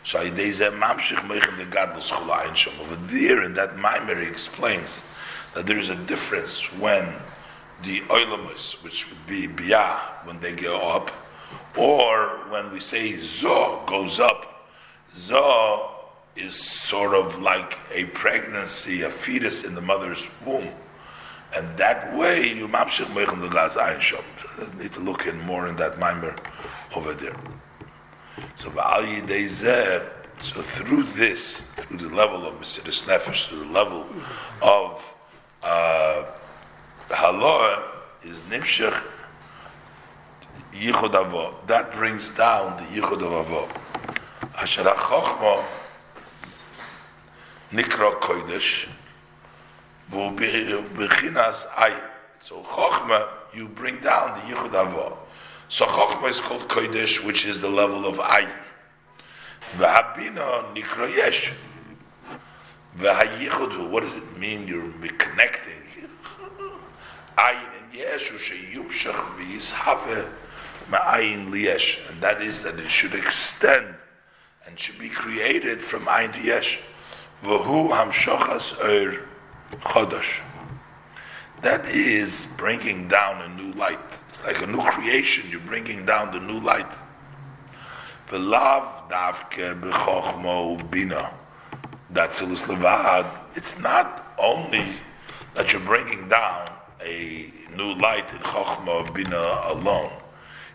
שעל ידי זה ממשיך מייכן דגדלוס כל העין שם. Over there in that mimer he explains that there is a difference when the oilamus, which would be biyah, when they go up, or when we say zo goes up, zo is sort of like a pregnancy, a fetus in the mother's womb. And that way, you mamshich meichel the gas ein shom. Need to look in more in that mimer over there. So yidei zeh, so through this, through the level of Mesiris Nefesh, through the level of uh, is Nimshach Yichud Avo. That brings down the Yichud Avo. Asher HaChochma Nikra Kodesh, So Chochma, you bring down the Yichud Avo. So Chochma is called Kodesh, which is the level of Ayin. V'habina Nikra Yesh. V'hayichudu, what does it mean? You're connecting. Ayin and Yesh, Sheyumshach v'yizhave ma'ayin liyesh. And that is that it should extend and should be created from Ayin to Yesh. V'hu hamshochas er chodosh. That is bringing down a new light. It's like a new creation. You're bringing down the new light. V'lav davke b'chochmo bina. That's levad. It's not only that you're bringing down a new light in chochma bina alone.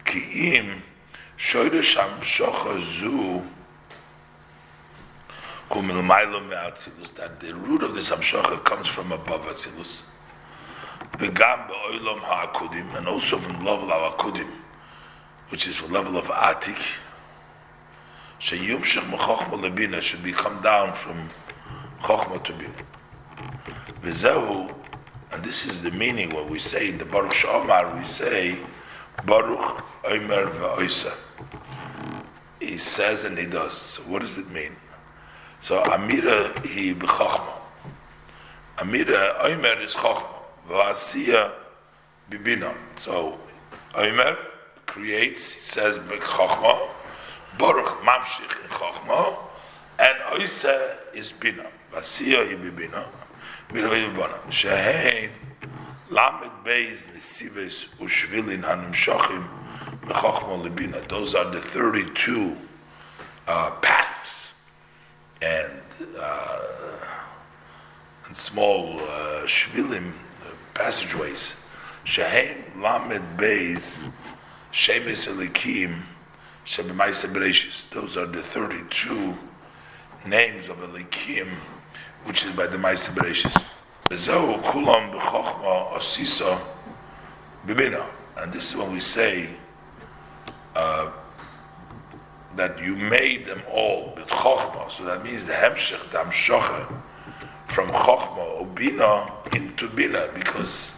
Ki'im shoyresh hamshocha zu that the root of this hamshocha comes from above Atzilus. And also from level of akudim, which is the level of atik. Should be come down from chochma to bina. And this is the meaning when we say in the Baruch Shomar, we say Baruch Omer ve'oisa. He says and he does. So what does it mean? So Amira he b'chochma. Amira Omer is chochma. V'asiya bibina. So Omer creates, he says b'chochma. Baruch mamshich in chochma. And Oisa is bina. V'asiya hi bibina. Mira b'ibana. Shehein lamed beis nesives ushvilin hanimshachim b'chochma lebina. Those are the 32 uh, paths and uh, and small uh, shvilim uh, passageways. Shehem lamed beis shemes elikim shebemaisa bereshis. Those are the thirty-two names of elikim, which is by the Maisa bereshis. Kulam b'chochma osisa b'bina. And this is when we say. Uh, that you made them all with chokhmah. So that means the hemshech, the hamshocha, from chokhmah or bina into bina, because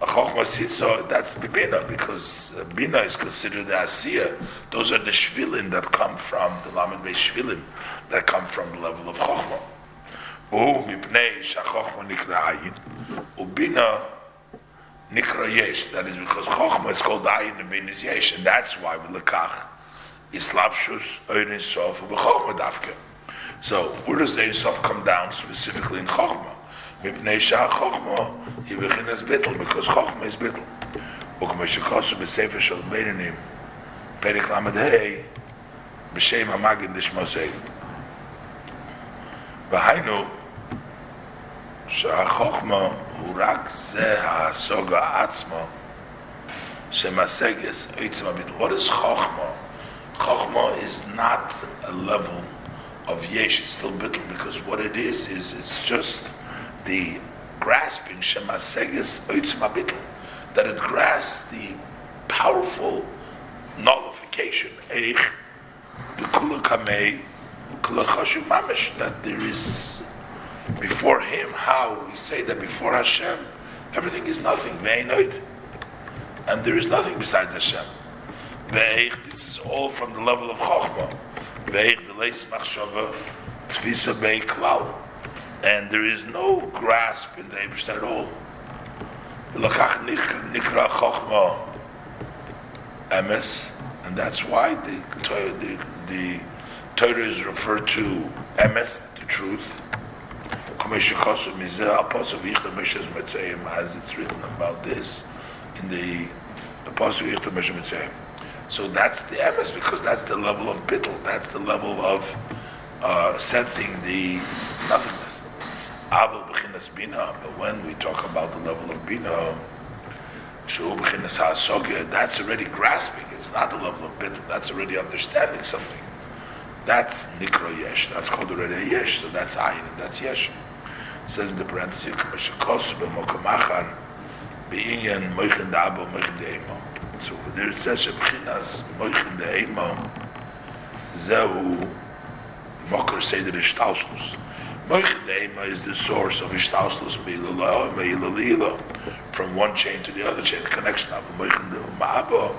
a chokhmah sitza, that's the bina, because bina is considered the asiya. Those are the shvilin that come from the lamed be shvilin that come from the level of chokhmah. U mipnei shachokhmah nikra ayin, ubina nikra yesh. That is because chokhmah is called ayin and bina is yesh, and that's why we lekach Islapshus Ein Sof B'Chochma Dafke. So where does the Sof come down specifically in Chochma? Mipnei Shah Chochma He Bechinas Bittel because Chochma is Bittel. וכמו שכוסו בספר של בינונים, פרק ל"ה, בשם המגן דשמוסי. והיינו, שהחוכמה הוא רק זה הסוגה עצמו, שמשגס עצם הביטול. What is? Chokhmah is not a level of yesh, it's still bittul, because what it is, is it's just the grasping Shema Segis Oitzma Bittul, that it grasps the powerful nullification, Eich, the Kulachashu Mamish, that there is before Him, how we say that before Hashem, everything is nothing, and there is nothing besides Hashem. Ve'eich, all from the level of Chokhmah. And there is no grasp in the Eibush at all. Nikra chokhma emes, and that's why the, the, the Torah is referred to emes, the truth. As it's written about this in the Apostle So that's the emes because that's the level of bittul, that's the level of uh, sensing the nothingness. Aval b'chinas bina, but when we talk about the level of bina, shu b'chinas ha'asogya, that's already grasping. It's not the level of bina. That's already understanding something. That's nikro yesh. That's called already yesh. So that's ayin and that's yesh. It says in the parenthesis, "K'meshakos b'mokamachar b'inyan moichin da'abo moichin de'emo." zu. Und er ist sehr schön, dass euch in der Ema sehr mocker seht ihr nicht ausschluss. Euch in der ist die Source of ist ausschluss mit ihr Lila, mit ihr from one chain to the other chain, the connection of euch in der Ema, aber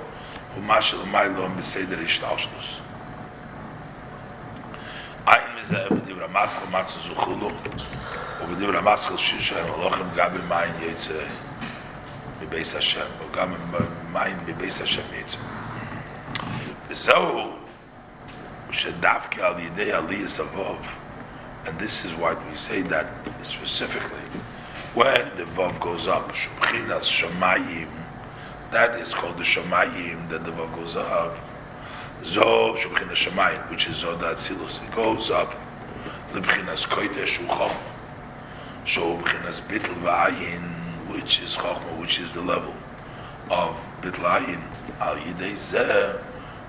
und Masha und Meilo mit seht ihr nicht ausschluss. Ein mit der Ema, die wir am Masch und Masch und Zuchulu, und und Zuchulu, und die wir יצא מבייס השם, וגם במים מבייס השם יצא. וזהו שדווקא על ידי עלייה סבוב, and this is why we say that specifically. When the Vav goes up, Shubchinas Shamayim, that is called the Shamayim, that the Vav goes up. Zo Shubchinas Shamayim, which is Zodat Silus, it goes up. Libchinas Kodesh Uchom. Shubchinas Bitl Va'ayin, which is Chochma, which is the level of Bitl Ayin. Al Yidei Zeh,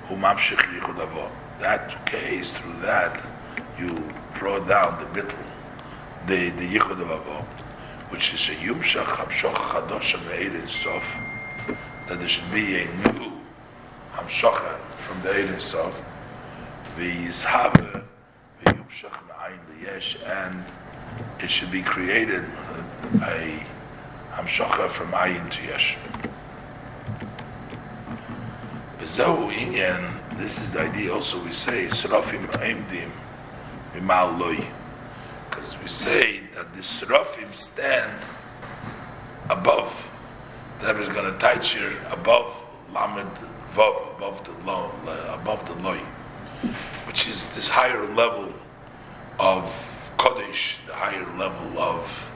Humamshich Yichud That case, through that, you brought down the bitl, the the yichud of avo, which is a yumshach hamshoch chadosh me'erin sof, that there should be a new hamshocha from the erin sof, v'yizhave v'yumshach me'ayin yesh, and it should be created uh, a hamshocha from ayin to yesh. This is the idea. Also, we say srafim aimdim because we say that the Seraphim stand above. The Rebbe is going to touch here above Lamed Vav, above the low, above the loy, which is this higher level of Kodesh, the higher level of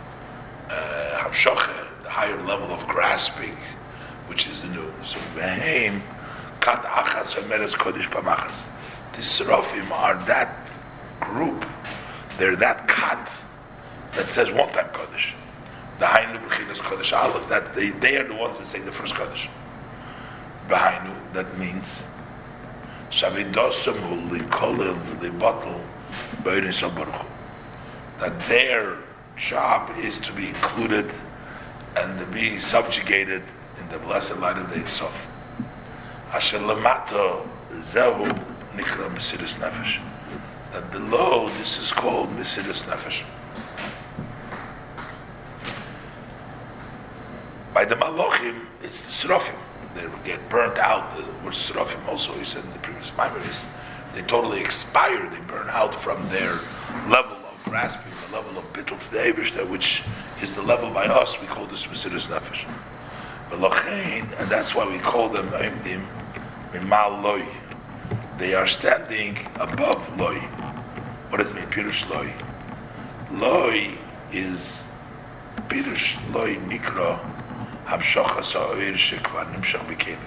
uh, the higher level of grasping, which is the new. So Behem, Kat Achas Meres Kodesh Pamachas. The Seraphim are that group, they're that cut that says one time Kaddish. The Hainu Bechinas Kaddish Aleph, that they, they are the ones that say the first Kaddish. Behainu, that means Shavidosam Hu Likolil Libatul Beiris Baruch That their job is to be included and to be subjugated in the blessed light of the Isof. Asher Lamato Zehu Nikra Mesiris Nefesh that below this is called Mesiris Nefesh. By the Malachim, it's the Srofim. They get burnt out. The word Srofim also, he said in the previous memories, they totally expire. They burn out from their level grasping, the level of bittul to the Ebershter, which is the level by us. We call this Mesiris Nefesh. And that's why we call them Aimdim Mimal Loi. They are standing above Loi. What does it mean, Pirush Loi? Loi is Pirush Loi Nikra Hamshachas ha'oir shekvar nimshach b'kelim.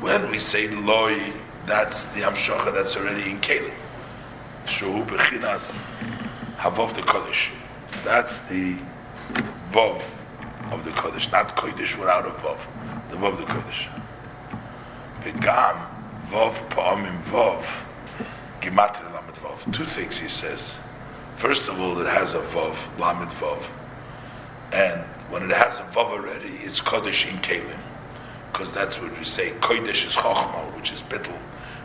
When we say loy, that's the hamshacha that's already in kelim. Shu bechinas havov the kodesh. That's the vov of the kodesh, not kodesh without a vov. The vov of the kodesh. Begam vov pa'amim vov gematria lamed vov. Two things he says. First of all, it has a vov lamed vov, and when it has a vav already, it's kodesh in kelim, because that's what we say. Kodesh is chokhmah, which is bittel,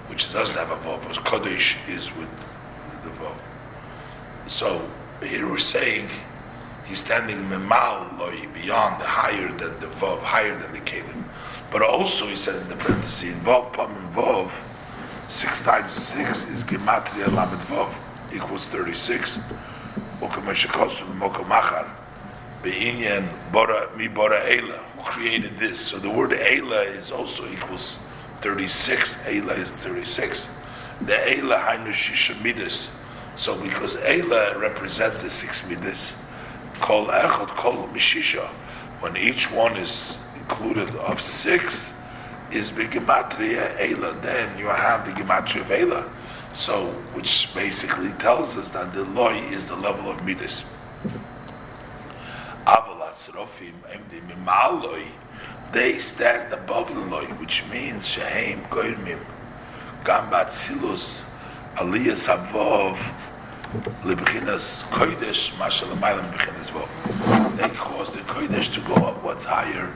which doesn't have a vav, because kodesh is with So here we're saying he's standing memal loy beyond, higher than the vav, higher than the kelim. But also he says in the parenthesis, vav pam vav, six times six is gematria lamed vav equals Bora Ela, who created this. So the word Ela is also equals 36. Ela is 36. The Ela Hainu Shisha Midas. So because Ela represents the six Midas, Kol Echot Kol Mishisha, when each one is included of six, is Begematria Ela. Then you have the Gematria of Ela. So, which basically tells us that the loy is the level of Midas. They stand above the loy, which means shehem goyrmim, gambat silus, aliyas havov, lebchinas kodesh, mashal amaylam bechinas vov. They cause the kodesh to go up what's higher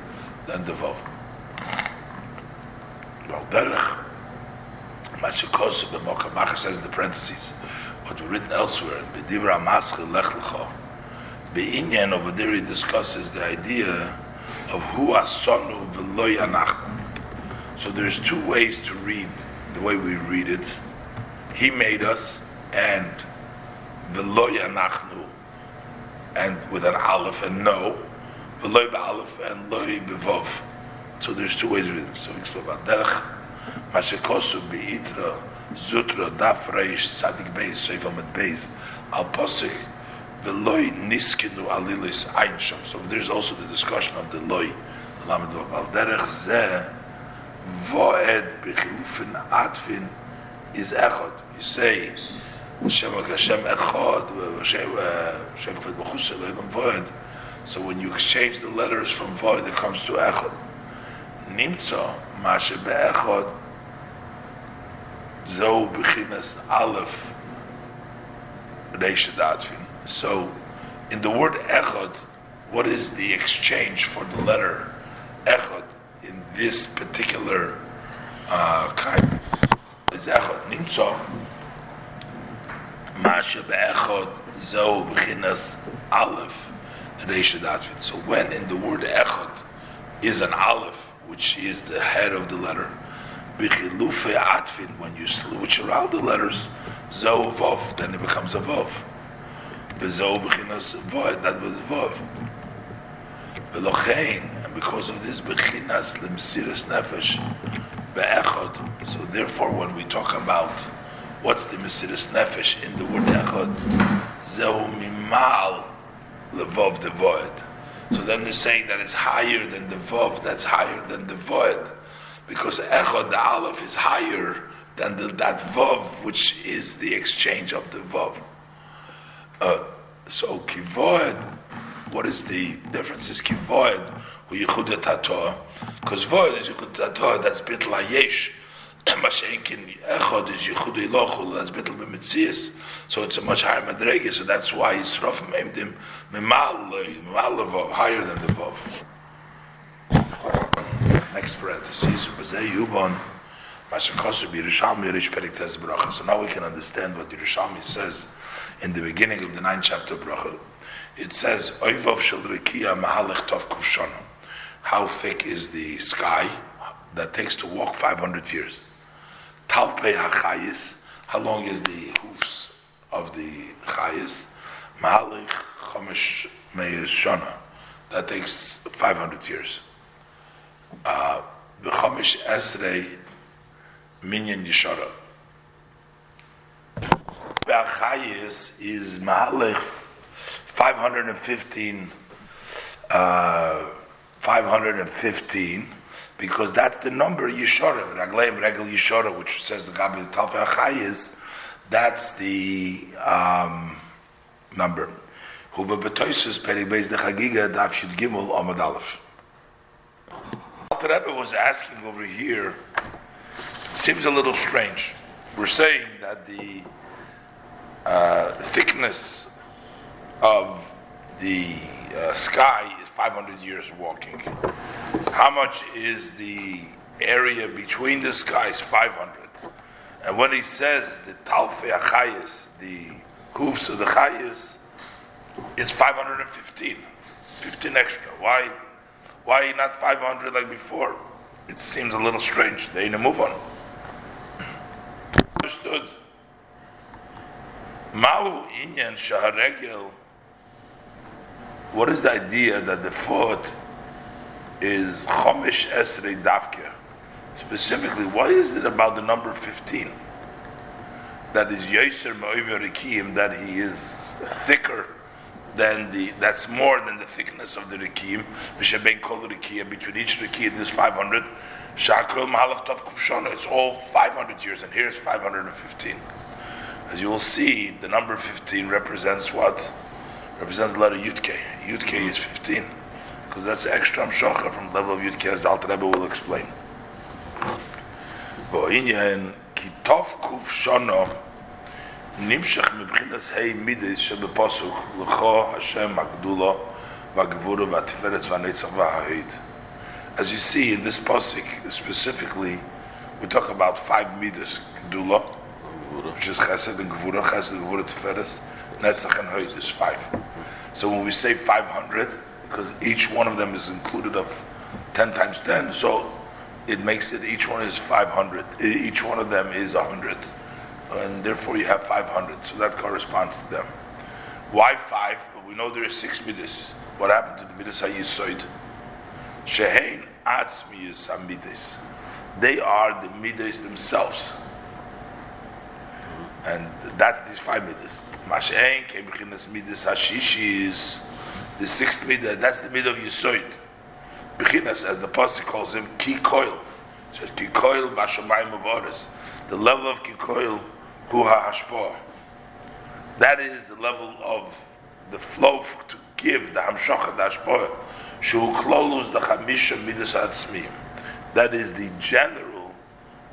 than the vov. Well, derech, mashikosu b'mokamacha says in the parentheses, what we written elsewhere, b'divra maschil lech lecho, Be'inyan over there he discusses the idea of who asonu v'loy anachnu. So there's two ways to read the way we read it. He made us and v'loy anachnu and with an aleph and no the v'loy b'aleph and loy b'vov. So there's two ways of reading. So explain about derech mashekosu be'itra zutra daf reish sadik beis seif amad beis al posik Veloy niskinu alilis einsham. So there's also the discussion of the loy. Lamed al derech zeh voed bechilufin atfin is echod. You say Hashem Hashem echod Hashem kvad b'chus eloim voed. So when you exchange the letters from void, it comes to echod. Nimtzo mashe be'echod zo bechinas aleph reish atfin. So, in the word echad, what is the exchange for the letter echad in this particular uh, kind? Is echad nimtzo masha be'echad zo b'chinas aleph. So when in the word echad is an aleph, which is the head of the letter, b'chilufe atfin, when you switch around the letters, zo vov, then it becomes a vov. Bezo b'chinas void, that was vov. And because of this b'chinas lemsiris nefesh be'echod. So therefore, when we talk about what's the mesiris nefesh in the word echod, zehu mimal levov the void. So then we're saying that it's higher than the vov, that's higher than the void, because echod the aleph is higher than the, that vov, which is the exchange of the vov. Uh, so kivoed, what is the difference? Is kivoed or yichud tator? Because void is yichud tator. That's bitl hayesh. Mashenkin echod is yichud ilochul. That's bitl b'mitzias. So it's a much higher madrege. So that's why he's Yisrofim named him mimal mimal higher than the vov. Next parenthesis a yuvon. So now we can understand what Yerushalmi says in the beginning of the ninth chapter of Bracha. It says, Oivov mahalech tov. How thick is the sky that takes to walk 500 years? Talpe hachayis. How long is the hoofs of the chayis? Mahalech chomesh shana. That takes 500 years. Uh, the chomesh esrei minyan yishara. Be'achayis is Mahalech 515 uh, 515 because that's the number Yeshara, Ragleim Regel Yeshara, which says the Gabi Talfa Achayis, that's the um, number. Huva Betoisus Peribez de Chagiga Daf Yud Gimel Amad Aleph. Rebbe was asking over here, seems a little strange. We're saying that the uh, thickness of the uh, sky is 500 years walking. How much is the area between the skies? 500. And when he says the talfe achayis, the hoofs of the chayis, it's 515. 15 extra. Why? Why not 500 like before? It seems a little strange. They need to move on. Understood. Mahu inyan shaharegel. What is the idea that the foot is chomish esrei davke? Specifically, what is it about the number 15? That is yoser ma'over that he is thicker than the, that's more than the thickness of the rikim. V'sheben kol rikia, between each rikia there's 500. Shakol mahalach tov kufshona, it's all 500 years, and here it's 515. As you will see, the number 15 represents what? represents the letter Yudke. Yudke is 15, because that's extra Amshacha from the level of Yudke, as the Alter Rebbe will explain. Vo'inyan kitov kuf shono nimshach mibchinas hei midis shebepasuk l'cho Hashem agdula v'agvura v'atiferes v'anetzach v'ahahid. As you see in this pasuk specifically, we talk about five meters, Gdula, which is Chesed and Gvura, Chesed and Gvura Tiferes, Netzach and Hoyd is five. So when we say 500, because each one of them is included of 10 times 10, so it makes it each one is 500. Each one of them is 100. And therefore you have 500. So that corresponds to them. Why five? But we know there are six midas. What happened to the midas HaYisoid? Shehein Atzmiyus HaMidas. They are the midas themselves. And that's these five midas. Mashein came midas Hashishis. The sixth midah, that's the midah of Yisoid. Bechinas, as the Pasuk calls him, Ki Koil. It says Ki Koil Bashamayim of The level of Ki Koil, Hu HaHashpah. That is the level of the flow to give the Hamshocha, the Hashpah. Shu Klolus the Chamisha Midas Atzmim. That is the general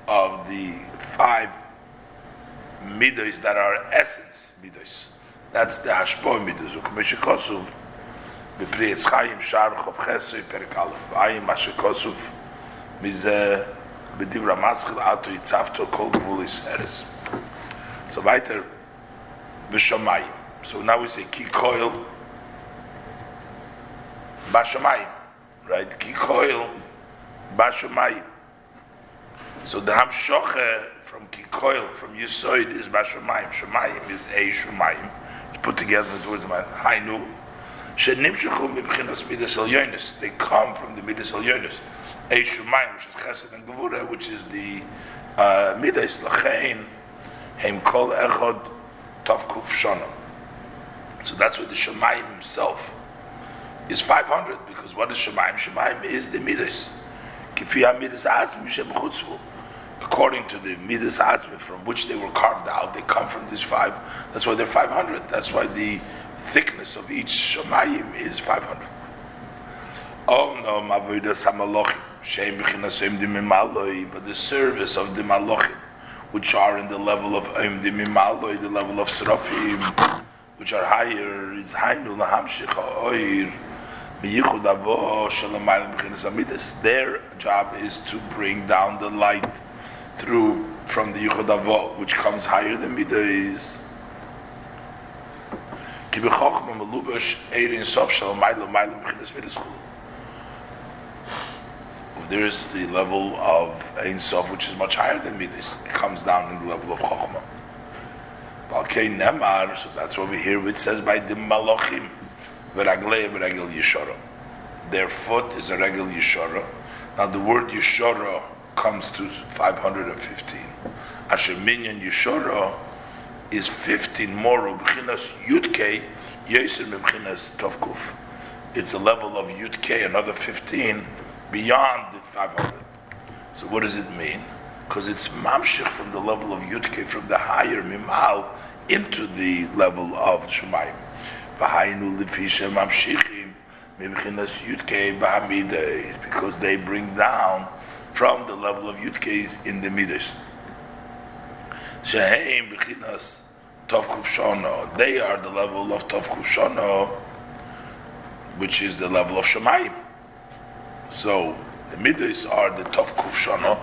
of the five midos that are essence midos. That's the hashpoah midos. U'k'meshe kosuv b'pri yitzchayim shar chov chesui perik alef. V'ayim mashe kosuv mizeh b'divra maschil ato yitzavto kol gvulis eres. So weiter b'shamayim. So now we say ki koil b'shamayim. Right? Ki koil b'shamayim. So the hamshoche kikoil from Yisoid is Bashamayim. Shamayim is a Shamayim. It's put together in the words of Hainu. Shenimshechu mibchinas midas elyonis. They come from the midas elyonis. A Shamayim, which is Chesed and Gevura, which is the uh, midas lachein heim kol echod tavkuf shana. So that's what the Shamayim himself is 500 because what is Shemaim? Shemaim is the Midas. Kifi HaMidas Azmi Shem Chutzvu. According to the midas Azmi from which they were carved out, they come from these five. That's why they're 500. That's why the thickness of each Shemayim is 500. Oh no, Mavodas HaMalochim, Shem B'chinasim Dimimaloi, but the service of the Malochim, which are in the level of Im Dimimaloi, the level of Srafim, which are higher, is Hainu Lahamshich Ha'oir. Their job is to bring down the light through from the Yichud Avot, which comes higher than Midas. Ki b'chokhma melubash eirin sof shal midas chulu. There is the level of Ein Sof, which is much higher than Midas. It comes down in the level of chokhma. Balkei Nemar, so that's what we hear, it says by the Malachim, V'raglei. Their foot is a regular Yeshorah. Now the word Yeshorah comes to 515. Asher Minyan Yeshara is 15 more. B'chinas Yudke, Yosef B'chinas Tovkuf. it's a level of Yud K, another 15 beyond the 500. So what does it mean? Because it's mamshich from the level of Yud K, from the higher Mimal, into the level of Shemayim. V'hainu lefisha mamshichim mimchinas Yud K b'hamidei, because they bring down from the level of Yud K's in the Midas. Sheheim b'chinas Tov Shono. They are the level of Tov Shono, which is the level of Shemayim. So the midas are the Tov Shono.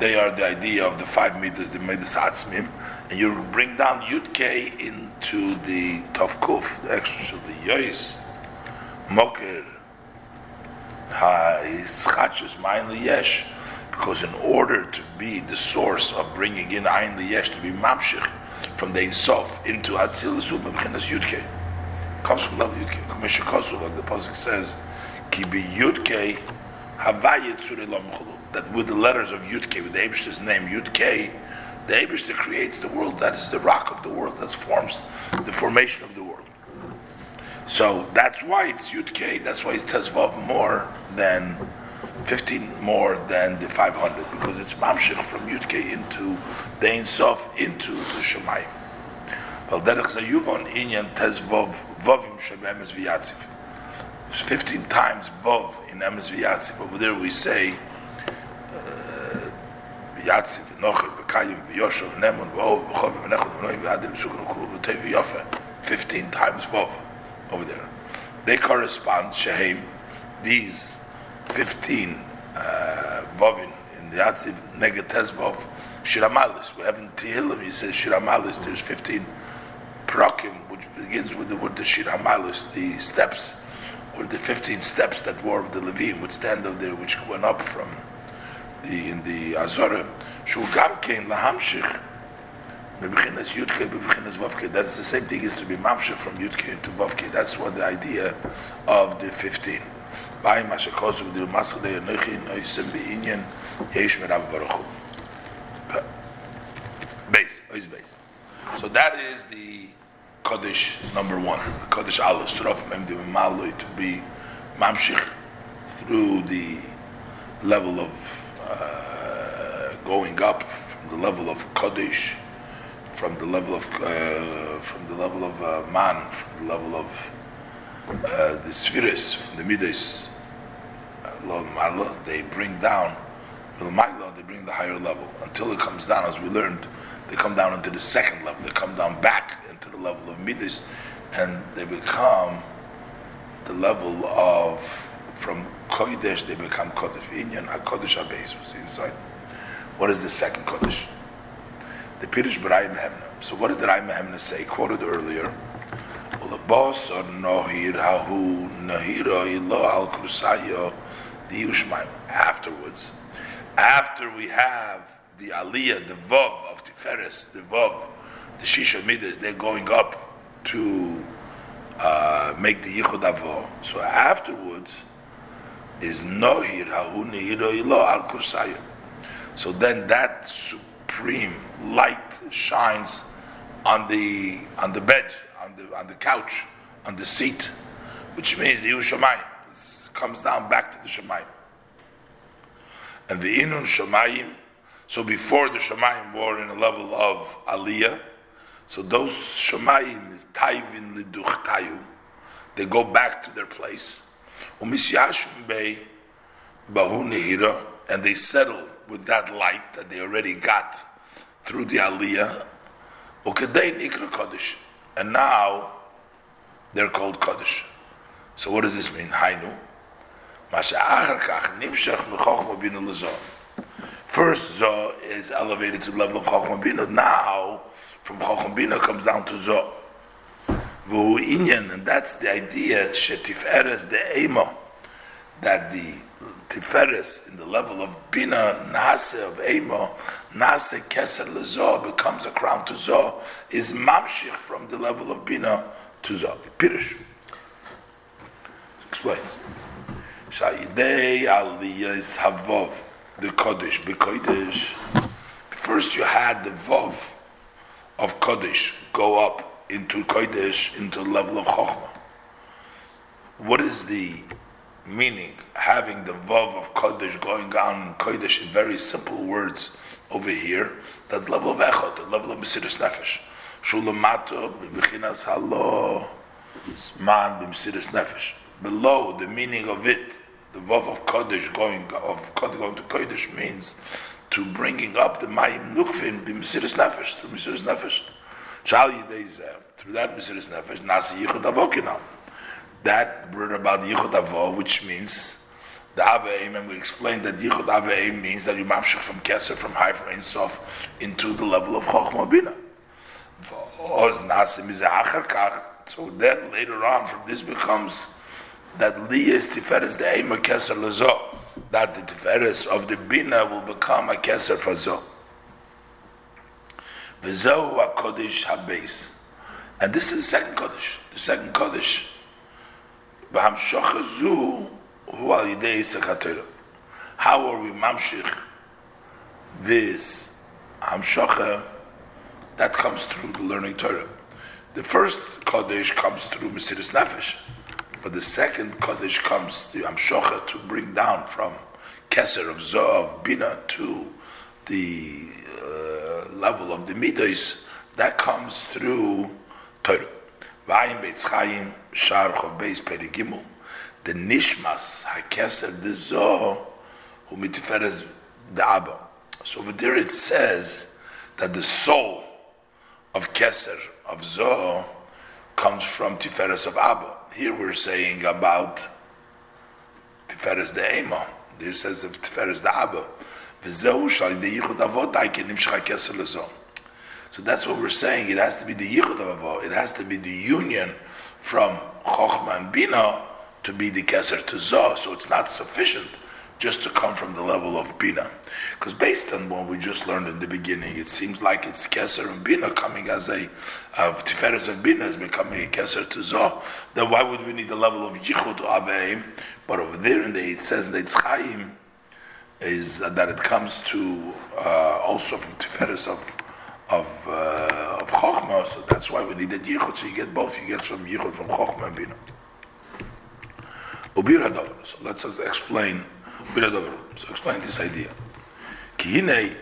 They are the idea of the five midas, the midas Atzmim, and you bring down Yud K into the Tov Kuf, the extra, the Yois, Moker, Ha Ischachus, Mayin Yesh, because in order to be the source of bringing in Ayin Yesh to be Mamshich, from the Insof into Atzilus Umebchinas Yudke. Comes from level Yudke. Commission Kosu, like the Pasuk says, Ki be Yudke Havayit Surilamchulu. That with the letters of Yudke, with the Abish's name Yudke, the Abish that creates the world, that is the rock of the world, that forms the formation of the world. So that's why it's Yudke, that's why it's Tezvav more than 15 more than the 500 because it's mamshich from Yudke into the Sof into the Shemayim. Well, derech zayuvon inyan tez vov vovim shem emes v'yatziv. 15 times vov in emes v'yatziv. Over there we say uh, v'yatziv, v'nocher, v'kayim, v'yosher, v'nemon, v'ov, v'chov, v'nechon, v'noim, v'adim, v'shukon, v'kulu, v'tei, v'yofe. 15 times vov over there. They correspond, shehem, these 15 uh, Vovin in the Yatziv Negatez Vov Shiramalis. We have in Tehillim, he says Shiramalis, there's 15 Prakim, which begins with the word the Shiramalis, the steps, or the 15 steps that were of the Levim would stand up there, which went up from the in the Azorah. Shugam Kein Lahamshich. That's the same thing as to be mamshech from Yudke into Vavke. That's what the idea of the 15. By ma shkos mit der masse der nich in eusem beinien yesh mir ab baruch base is base so that is the kodesh number 1 the kodesh al strof mem de to be mamshich through the level of uh, going up from the level of kodesh from the level of uh, from the level of uh, man from the level of uh, the spheres, the midas, uh, they bring down, they bring the higher level until it comes down, as we learned, they come down into the second level. They come down back into the level of midas, and they become the level of from kodesh. They become kodesh. Inyan hakodesh abeis was inside. What is the second kodesh? The Pirish B'rayim Hemna. So what did the Hemna say? Quoted earlier. Or Nohir Hahu Nahira Ilo Al Krusayo the Yushmaim. Afterwards, after we have the Aliyah, the Vav of Tiferes, the Vav, the Shisha Midas, they're going up to uh, make the Yichud Avo. So afterwards is Nohir Hahu Nahira Ilo Al Krusayo. So then that supreme light shines on the on the bed on the on the couch, on the seat, which means the Yerushalayim comes down back to the Shemayim. And the Inun Shemayim, so before the Shemayim were in a level of Aliyah, so those Shemayim is Taivin Liduch Tayu, they go back to their place. Bahu Nehira, and they settle with that light that they already got through the Aliyah. Ukadei Nikra Kodesh and now they're called Kaddish. So what does this mean? Hainu. First, Zoh is elevated to the level of Chokhmah Bina. Now, from Chokhmah Bina comes down to inyan, and that's the idea, Shetiferes de Ema, that the Tiferes in the level of Bina, Nase of Ema, Nase Keser Lezo becomes a crown to Zo, is Mamshich from the level of Bina to Zo. Pirish. Explains. Shayidei Aliyah is Havov, the Kodesh, Bekodesh. First you had the Vov of Kodesh go up into Kodesh, into the level of Chokhmah. what is the meaning having the vav of kodesh going on in kodesh in very simple words over here? That's level of echot, the level of mesiris nefesh. Shulamato b'mechinas halo man b'mesiris nefesh. Below the meaning of it, the vav of kodesh going of kodesh going to kodesh means to bringing up the mayim nukfin b'mesiris nefesh to mesiris nefesh. Shal yidei uh, through that mesiris nefesh nasi yichud avokinam that word about Yichud Avo, which means the Aveim, and we explained that Yichud Aveim means that you mamshach from Keser, from high from Ein Sof, into the level of Chochma Bina. So then later on, from this becomes that is Tiferes the Eim Keser Lezo, that the Tiferes of the Bina will become a Keser for Zo. V'zo HaKodesh HaBeis. And this is the second Kodesh. The second Kodesh how are we mamshich this hamshacha that comes through the learning Torah? The first Kodesh comes through Mesiris Nefesh, but the second Kodesh comes the hamshacha to bring down from Keser of Zoh, Bina to the uh, level of the Midas, that comes through Torah. Vayim Beitz Chaim, Shar Chov Beis the Nishmas HaKeser de Zoh, who mitiferes the Abba. So over there it says that the soul of Keser, of Zoh, comes from Tiferes of Abba. Here we're saying about Tiferes de Ema. There says of Tiferes de Abba. V'zehu shal yichud avot. So that's what we're saying. It has to be the yichud of avo. It has to be the union from chokhmah and bina to be the keser to zoh. So it's not sufficient just to come from the level of bina. Because based on what we just learned in the beginning, it seems like it's keser and bina coming as a of tiferes of bina is becoming a keser to zoh. Then why would we need the level of yichud aveim? But over there in the it says that it's chaim is that it comes to uh, also from tiferes of of uh, of Chochmah, so that's why we needed Yichud. So you get both. You get from Yichud from Chochmah and Bina. So let's explain So explain this idea. Hinei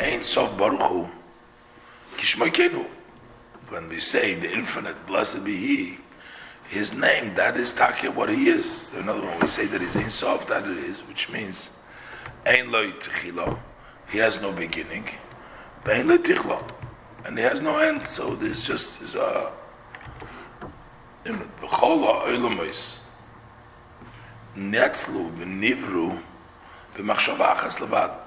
ein sof baruch hu kishmoikenu. When we say the infinite, blessed be He, His name, that is taki what He is. Another one, we say that He's ein sof, that it is, which means ein loy techilo. He has no beginning and he has no end. So there's just there's a b'chol ha'olamis netzlu v'nivru b'machshava achas levad.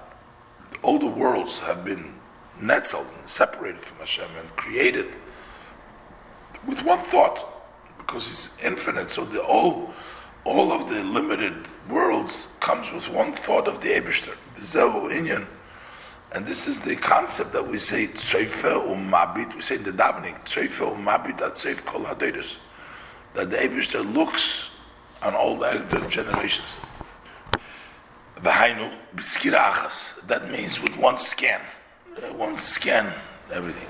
All the worlds have been netzeled and separated from Hashem and created with one thought, because He's infinite. So the all all of the limited worlds comes with one thought of the Eibushter. Zehu inyan and this is the concept that we say tzoife umabit. We say the davening tzoife umabit at tzoif kol hadeirus. That the Eibushter looks on all the generations. That means with one scan, uh, one scan everything.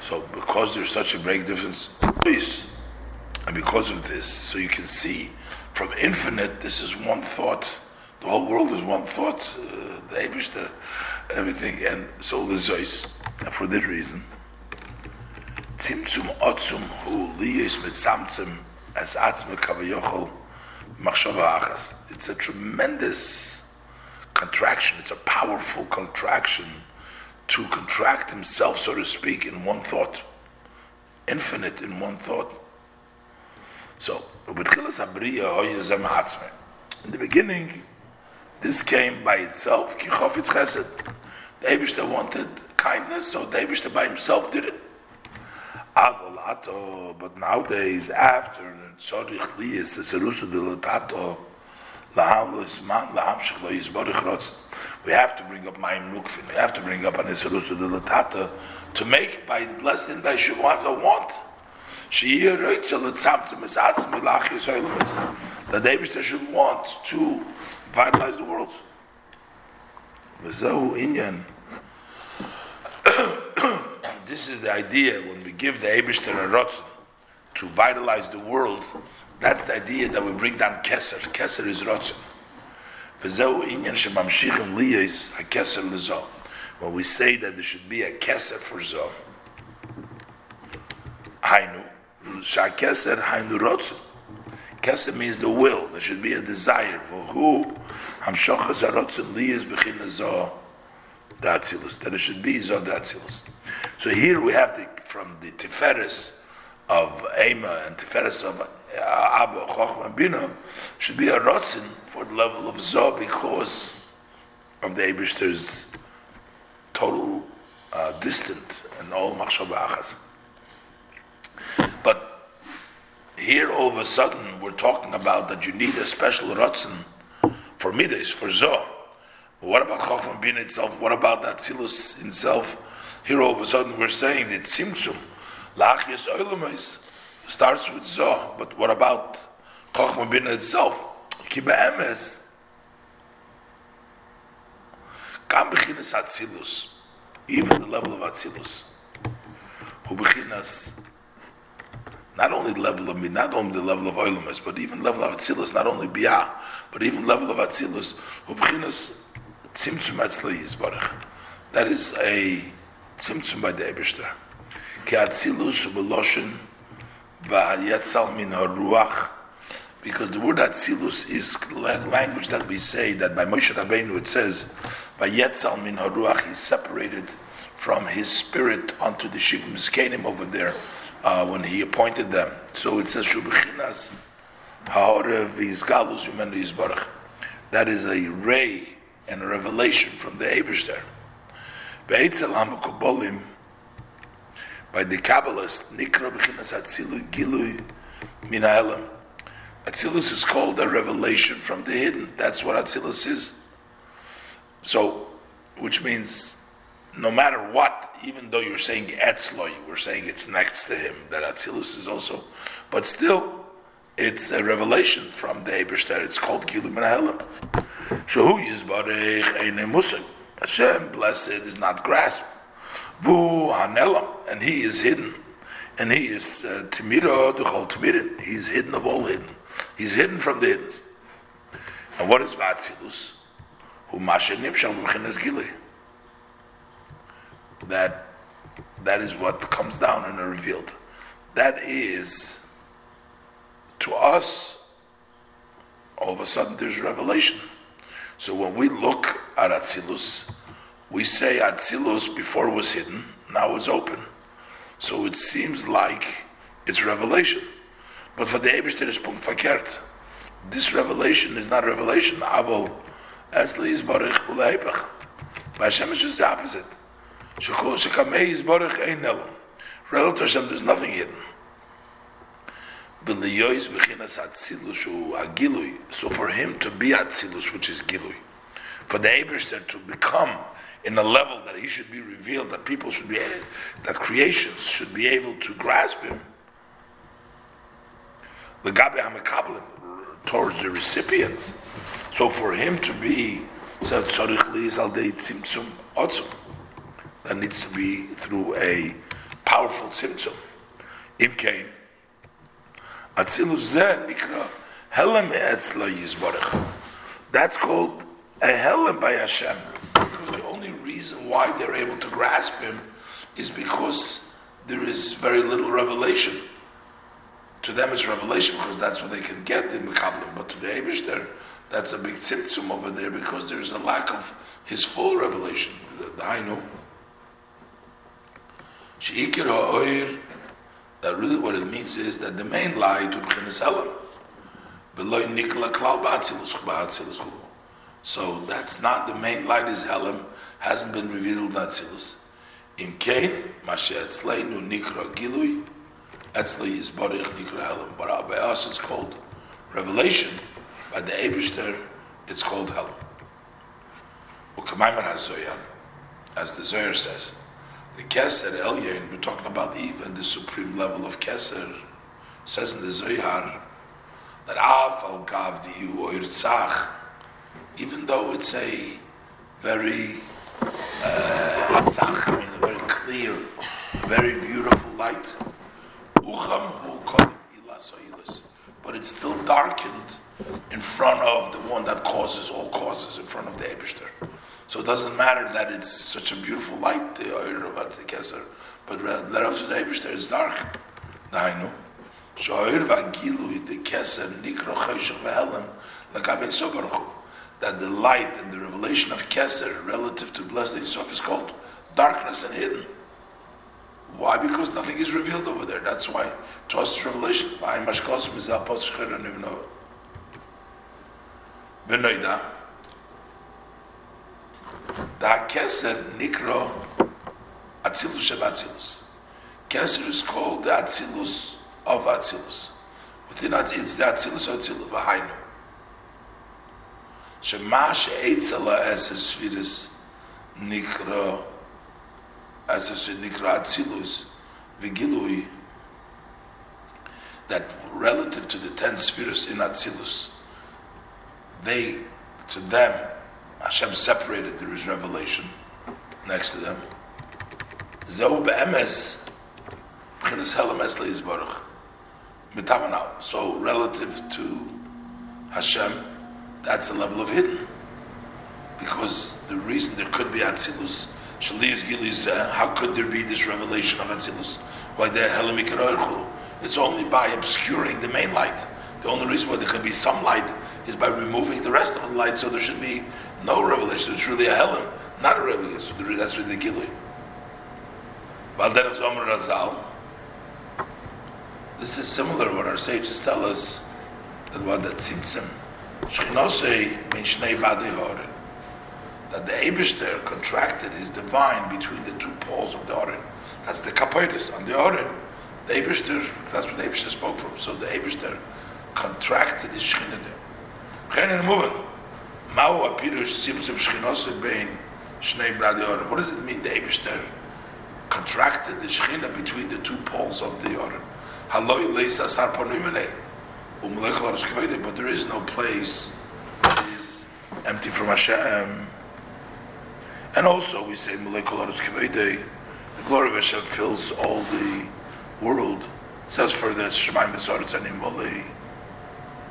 So because there's such a great difference, please, and because of this, so you can see from infinite, this is one thought. The whole world is one thought. Uh, the Eibishter, everything, and so the Zois. And for that reason, Tzimtzum Otzum Hu Liyis Mitzamtzim as Atzme Kavayochel It's a tremendous contraction. It's a powerful contraction to contract himself, so to speak, in one thought, infinite in one thought. So, in the beginning, this came by itself. Ki chesed. Wanted kindness, so the by himself did it. But nowadays, after the tzorich liyis, the serusu de latato, laham l'isman, laham shech lo yizborich rotz. We have to bring up Mayim Nukfin. We have to bring up an Isarusu de Latata to make by the blessed and by Shuvat a want. That the David should want to vitalize the world. this is the idea when give the Abishter a rotzen to vitalize the world, That's the idea that we bring down keser. Keser is lezo. When we say that there should be a keser for zo, hainu, sha-keser hainu. Keser means the will. There should be a desire. For who? That it should be zo datzilus. So here we have the, from the Tiferes of Ema and Tiferes of Abba, Chochma, Bina, should be a rotzin for the level of Zoh because of the Abishter's total uh, distant and all machshava achas. But here all of a sudden we're talking about that you need a special rotzin for midas, for Zoh. What about Chochma Bina itself? What about that Silus itself? Here all of a sudden we're saying that Simsum, Lachis Oilamais, starts with Zoh, but what about Chochmah Bina itself? Kiba Emes. Kam Bechinas Atzilus, even the level of Atzilus. Who Bechinas, not only the level of me, not only the level of Oilamis, but even level of Atzilus, not only Bia, but even level of Atzilus, who Bechinas Tzimtzum Atzli Yisbarach. That is a Atzilus min because the word Atzilus is language that we say that by Moshe Rabbeinu it says Va'yatzal min ruach is separated from his spirit onto the Shivim Zkenim over there uh, when he appointed them. So it says Shubichinas Ha'orev Yizgalus Yimenu Yizbarach. That is a ray and a revelation from the Ebershter. By the Kabbalists, Nikra B'chinas Atzilu Gilui Min Atzilus is called a revelation from the hidden. That's what Atzilus is. So, which means no matter what, even though you're saying Etzloi, we're saying it's next to him, that Atzilus is also, but still, it's a revelation from the Eberster. It's called Gilu Min Ha'elam. Shahu Yizbarech Eine Musik. Hashem, blessed, is not grasped. Vu Hanelam, and he is hidden. And he is uh, Timira Duchol Timirin. He's hidden of all hidden. He's hidden from the hidden. And what is Vatzilus? Who Masha Nimshal B'chinas Gili. That that is what comes down and revealed. That is to us all of a sudden there's revelation. So when we look at Atzilus, we say Atzilus before was hidden, now it's open. So it seems like it's revelation. But for the Eberstein is punkt verkehrt. This revelation is not revelation. Aval Esli is Baruch Uleipach. By Hashem is just the opposite. Shekamei is Baruch Ein Nelam. Relative to Hashem, there's nothing hidden. B'liyois b'chinas Atzilus hu Agilui. So for him to be Atzilus, which is Gilui, for the Eberstein to become in a level that he should be revealed, that people should be, that creations should be able to grasp him. The Gabe Hamakablim towards the recipients. So for him to be that needs to be through a powerful tzimtzum. Imkain. Atzilus zeh nikra etzla. That's called a helem by Hashem Because the only reason why they're able to grasp him is because there is very little revelation. To them, it's revelation because that's what they can get in Mekablim. But to the Abishter, that's a big tzimtzum over there because there's a lack of his full revelation. The Hainu. That really what it means is that the main light to B'chinas Helam. So that's not the main light is Helam hasn't been revealed in Atzilus. In Kain, Mashe Etzleinu Nikra Gilui, Etzle is Barich Nikra Helam. But by us it's called Revelation. By the Eberster, it's called Helam. Ukamayman HaZoyan, as the Zohar says, the Keser Elyon, we're talking about even the supreme level of Keser, says in the Zohar, that Av al Gav even though it's a very uh, Hatzach, in a very clear, very beautiful light. but it's still darkened in front of the one that causes all causes, in front of the Eberster. So it doesn't matter that it's such a beautiful light, the oil of the Keser, but let us the Eberster is dark. Dainu. Shoir vagilu the Keser nikro chayshach ve'elam lagabe sobaruchu. That the light and the revelation of Keser relative to blessed Yisuf is called darkness and hidden. Why? Because nothing is revealed over there. That's why to us it's revelation. Benoida. Da keser nikro Atzilus Atzilus. Keser is called the Atzilus of Atzilus. Within it, it's the Atzilus of Atzilus, Vahainu. Shema she'etzala es esfiris nikro as a nikra Atzilus vigilui that relative to the ten spheres in Atzilus, they, to them, Hashem separated, there is revelation next to them. So relative to Hashem, that's a level of hidden. Because the reason there could be Atzilus, eh? how could there be this revelation of Atzilus? Why there It's only by obscuring the main light. The only reason why there could be some light is by removing the rest of the light, so there should be no revelation. It's really a Helen, not a revelation. That's really the gilui. Razal. This is similar to what our sages tell us that what that tzimtzim. Shechnose means shnei vadi That the Abishter contracted his divine between the two poles of the Oren. That's the kapoitis on the Oren. The Abishter, that's what the Abishter spoke from. So the Abishter contracted his Shekhinah there. What does it mean the Eibishter contracted the Shechina between the two poles of the Yorim? But there is no place that is empty from Hashem. And also we say the glory of Hashem fills all the world. It says for this Shemaim Besoritz and Imolei.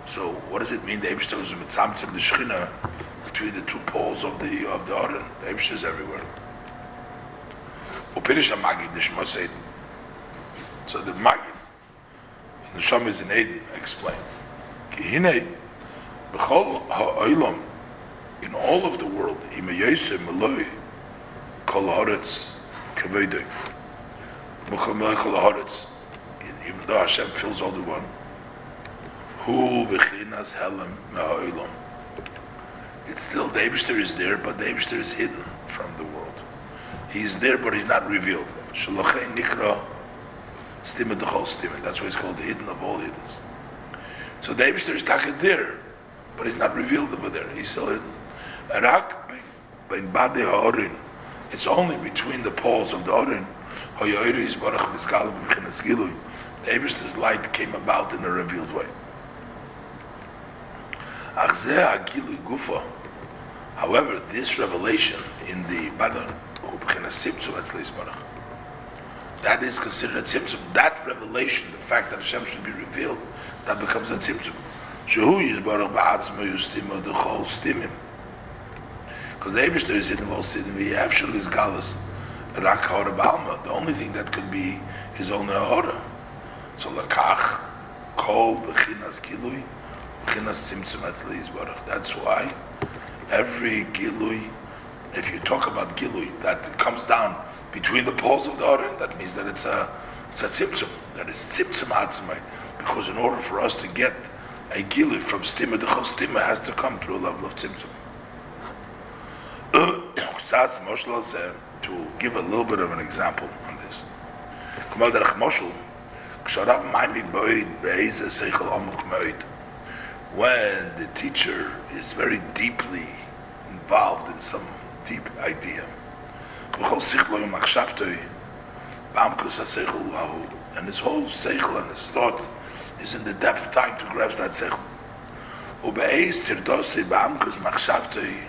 So what does it mean? The Eibushter was mitzamtzim the Shechina between the two poles of the of the Aron. The Eibushter is everywhere. Upirish Magid the Shema said. So the Magid, the Sham is in Eden, explain. Kihine b'chol ha'olam in all of the world, ima yosem meloi kol haaretz haaretz. Even though Hashem fills all the one. Hu b'chinas helam ma'olam. It's still the is there, but the is hidden from the world. He's there, but he's not revealed. Shalachay nikra the whole stimmet. That's why it's called the hidden of all hiddens. So the is talking there, but he's not revealed over there. He's still hidden. Rak ben bade ha'orin. It's only between the poles of the orin. Ha'yoyri is barach miskal b'chinas gilui. The Eibishter's light came about in a revealed way. However, this revelation in the Badon, that is considered a tzimtzum. That revelation, the fact that Hashem should be revealed, that becomes a tzimtzum. Because the Ebershter is in the whole stimim, he actually is. The only thing that could be is only a hora. So lakach, kol, bechinas gilui, that's why every gilui, if you talk about gilui, that comes down between the poles of the Oren, that means that it's a it's a tzimtzum, that is tzimtzum atzmai. Because in order for us to get a gilui from stima, the whole stima has to come through a level of tzimtzum. to give a little bit of an example on this when the teacher is very deeply involved in some deep idea. And his whole seichel and his thought is in the depth of time to grasp that seichel. ובאייס תרדוסי בעמקוס מחשבתוי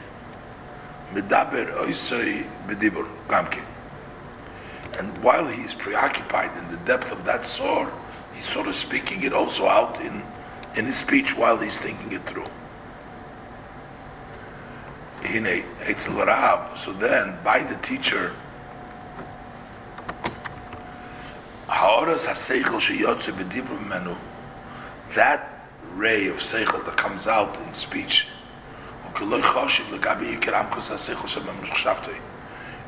מדבר אויסוי בדיבור, גם כן. And while he's preoccupied in the depth of that sword, he's sort of speaking it also out in in his speech while he's thinking it through. So then, by the teacher, that ray of seichel that comes out in speech,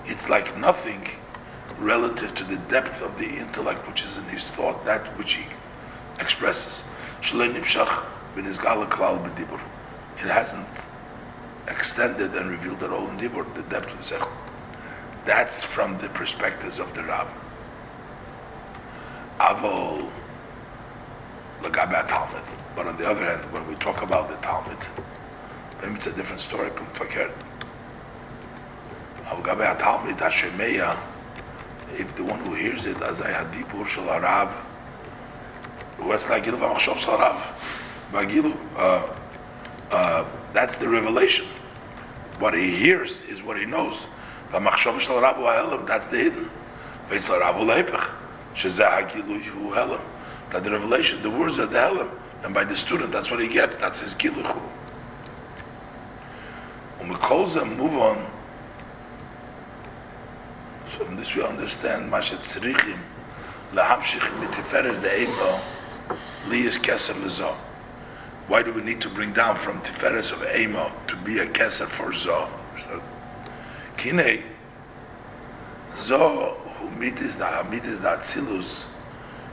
it's like nothing relative to the depth of the intellect which is in his thought, that which he expresses. It hasn't extended and revealed at all in Dibur, the depth of the Sechel. That's from the perspectives of the Rav. Avol Lagabat Talmud. But on the other hand, when we talk about the Talmud, maybe it's a different story. Avgabe Talmud if the one who hears it, as I had Dibur Shal Arav, Gilu Vamachshov Shal Rav? Uh, uh, that's the revelation. What he hears is what he knows. That's the hidden. That the revelation, the words are the helam, and by the student, that's what he gets. That's his giluchu. When we call them, move on. So from this we understand Tzrichim, lahamshich mitiferes the emo, liyas keser lezo. Why do we need to bring down from Tiferes of Ema to be a Keser for Zoh? Kine, Zoh, who mitis da mitis da Atzilus,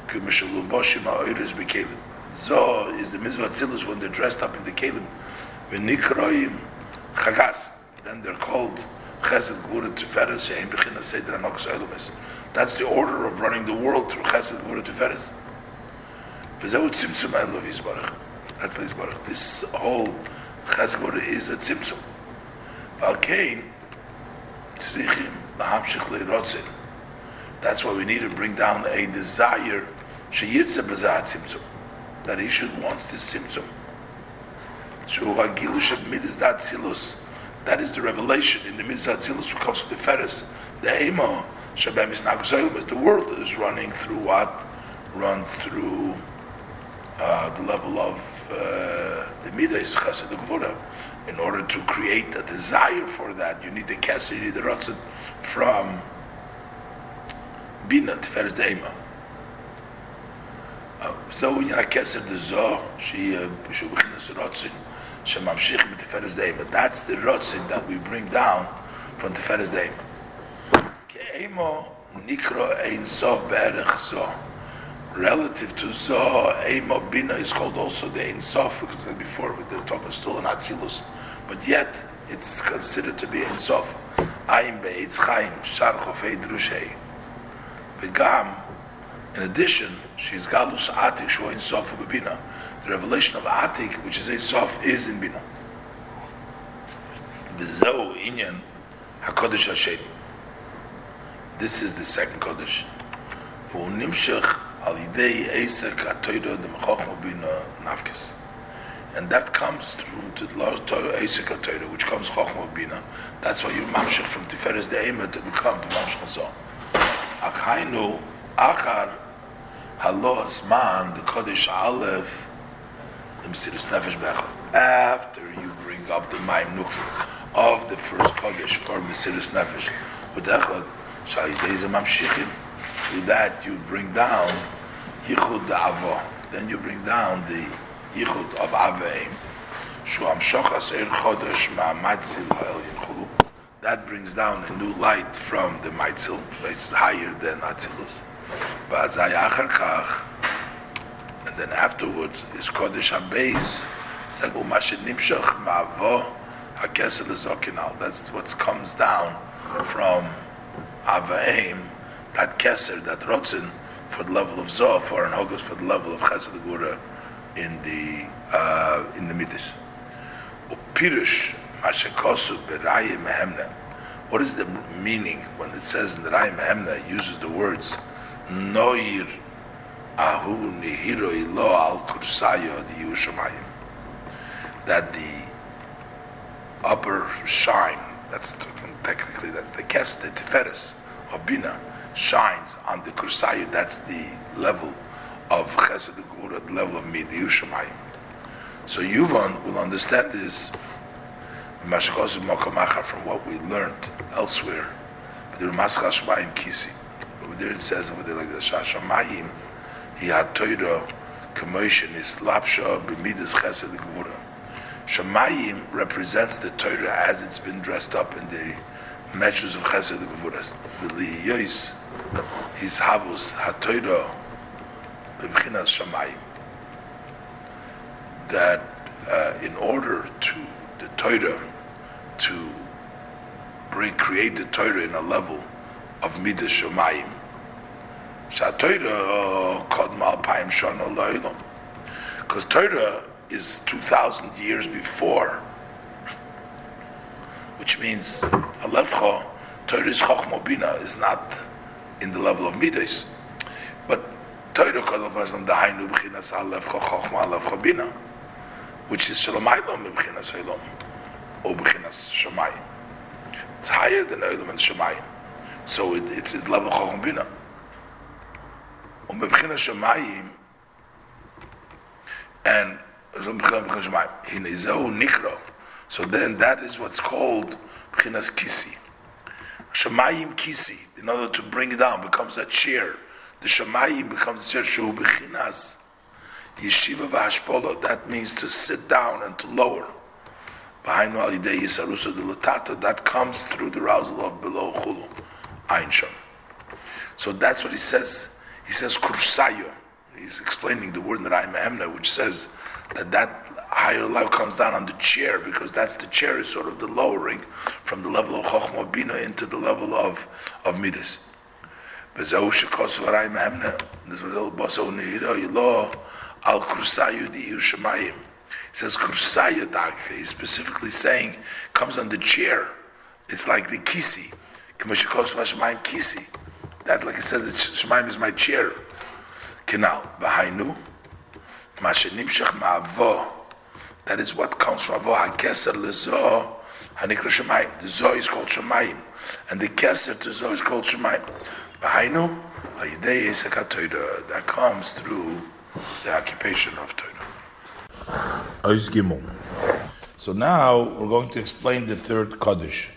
kumishaluboshim ha'oiris bekelim. Zoh is the mitzvah Atzilus when they're dressed up in the kelim. V'nikroim chagas. Then they're called Chesed Gvura Tiferes Shehem Bechina Seder Elumis. That's the order of running the world through Chesed Gvura Tiferes. V'zehu tzimtzum Elov Yisbarach. That's the Baruch. This whole Chazgor is a tzimtzum. Valkein, tzrichim, lahamshich leirotzin. That's why we need to bring down a desire, sheyitze b'zah tzimtzum, that he should want this tzimtzum. That is the revelation in the mitzvah tzilus who comes to the Feres. The emo shabem is The world is running through what? Run through uh, the level of uh, the midas chesed gvura. In order to create a desire for that, you need the kesed, you need the rotzen from bina tiferes deima. The zo, she she b'chinas rotzen, she mamshich b'tiferes deima. That's the rotzen that we bring down from tiferes deima. Ke'emo nikro ein sof be'erech zo relative to Zoh, Ema Bina is called also the Ein Sof, because before they're talking still in Atzilus, but yet it's considered to be Ein Sof. Ayin Be'etz Chaim, Shar Chofei Drushei. Begam, in addition, she's Galus Atik, Shu Ein Sof Bina. The revelation of Atik, which is Ein Sof, is in Bina. Bezehu Inyan HaKodesh Hashem. This is the second Kodesh. V'u nimshech al yidei Esek atoyro dem chokhma bina nafkes. And that comes through to the Esek atoyro, which comes chokhma bina. That's why you mamshech from Tiferes de Ema to become the mamshech zon. Achaynu achar halo asman the Kodesh Aleph the Mesiris Nefesh Bechel. After you bring up the Maim Nukfer of the first Kodesh for Mesiris Nefesh, with Echad, shall yidei ze mamshechim through that you bring down Yichud Avo. Then you bring down the Yichud of Aveim. That brings down a new light from the Maitzil. It's higher than Atzilus. And then afterwards is Kodesh HaBeis. That's what comes down from Avaim that keser, that rotzen, for the level of zoh, for an hogos, for the level of chesed gura in the uh, in the midas. Upirush mashakosu berayim mehemna. What is the meaning when it says in the Rayim Mehemna uses the words noir ahu nihiro ilo al kursayo the? That the upper shine, that's technically that's the kes, the tiferes of Bina, shines on the kursayu. That's the level of chesed the level of midiyu shemayim. So Yuvan will understand this from what we learned elsewhere. But there it says over there like the Shashamayim, he had Torah commotion is lapsha b'midas chesed gvura. Shemayim represents the Torah as it's been dressed up in the measures of chesed. V'liyos his havus hatoira b'bchinas Shemayim. That uh, in order to the Torah to bring create the Torah in a level of midas Shemayim because Torah is 2,000 years before, which means Alevcha, Torah is Chochmobina, is not in the level of Midas. But Torah Kodol the Hainu B'chinas Alevcha Chochma Alevcha Bina, which is Shalamaylam B'chinas Elam, or B'chinas Shamayim. It's higher than Elam and Shamayim. So it, it's, it's level Chochma Bina. ומבחינת שמיים, and so then that is what's called Bchinas Kisi. Shemayim Kisi, in order to bring it down, becomes a chair. The Shemayim becomes a chair, Shu Bchinas. Yeshiva Vashpolo, that means to sit down and to lower. Behind Walidei Yisarusa de Latata, that comes through the arousal of below Chulu, Ein So that's what he says he says kursayo. He's explaining the word Naraim Emna, which says that that higher level comes down on the chair because that's the chair is sort of the lowering from the level of Chochmah Bina into the level of of Midas. This Yerushalayim. He says kursayo He's specifically saying comes on the chair. It's like the kisi. Kisi. That, like it says, Shemaim is my chair. Ma'avo. That is what comes from avo. HaKeser lezo. Hanikra Shemaim. The zo is called Shemaim. And the keser to zo is called Shemaim. V'hainu. Ha'yidei Yisaka That comes through the occupation of Torah. Ois Gimel. So now we're going to explain the third Kaddish.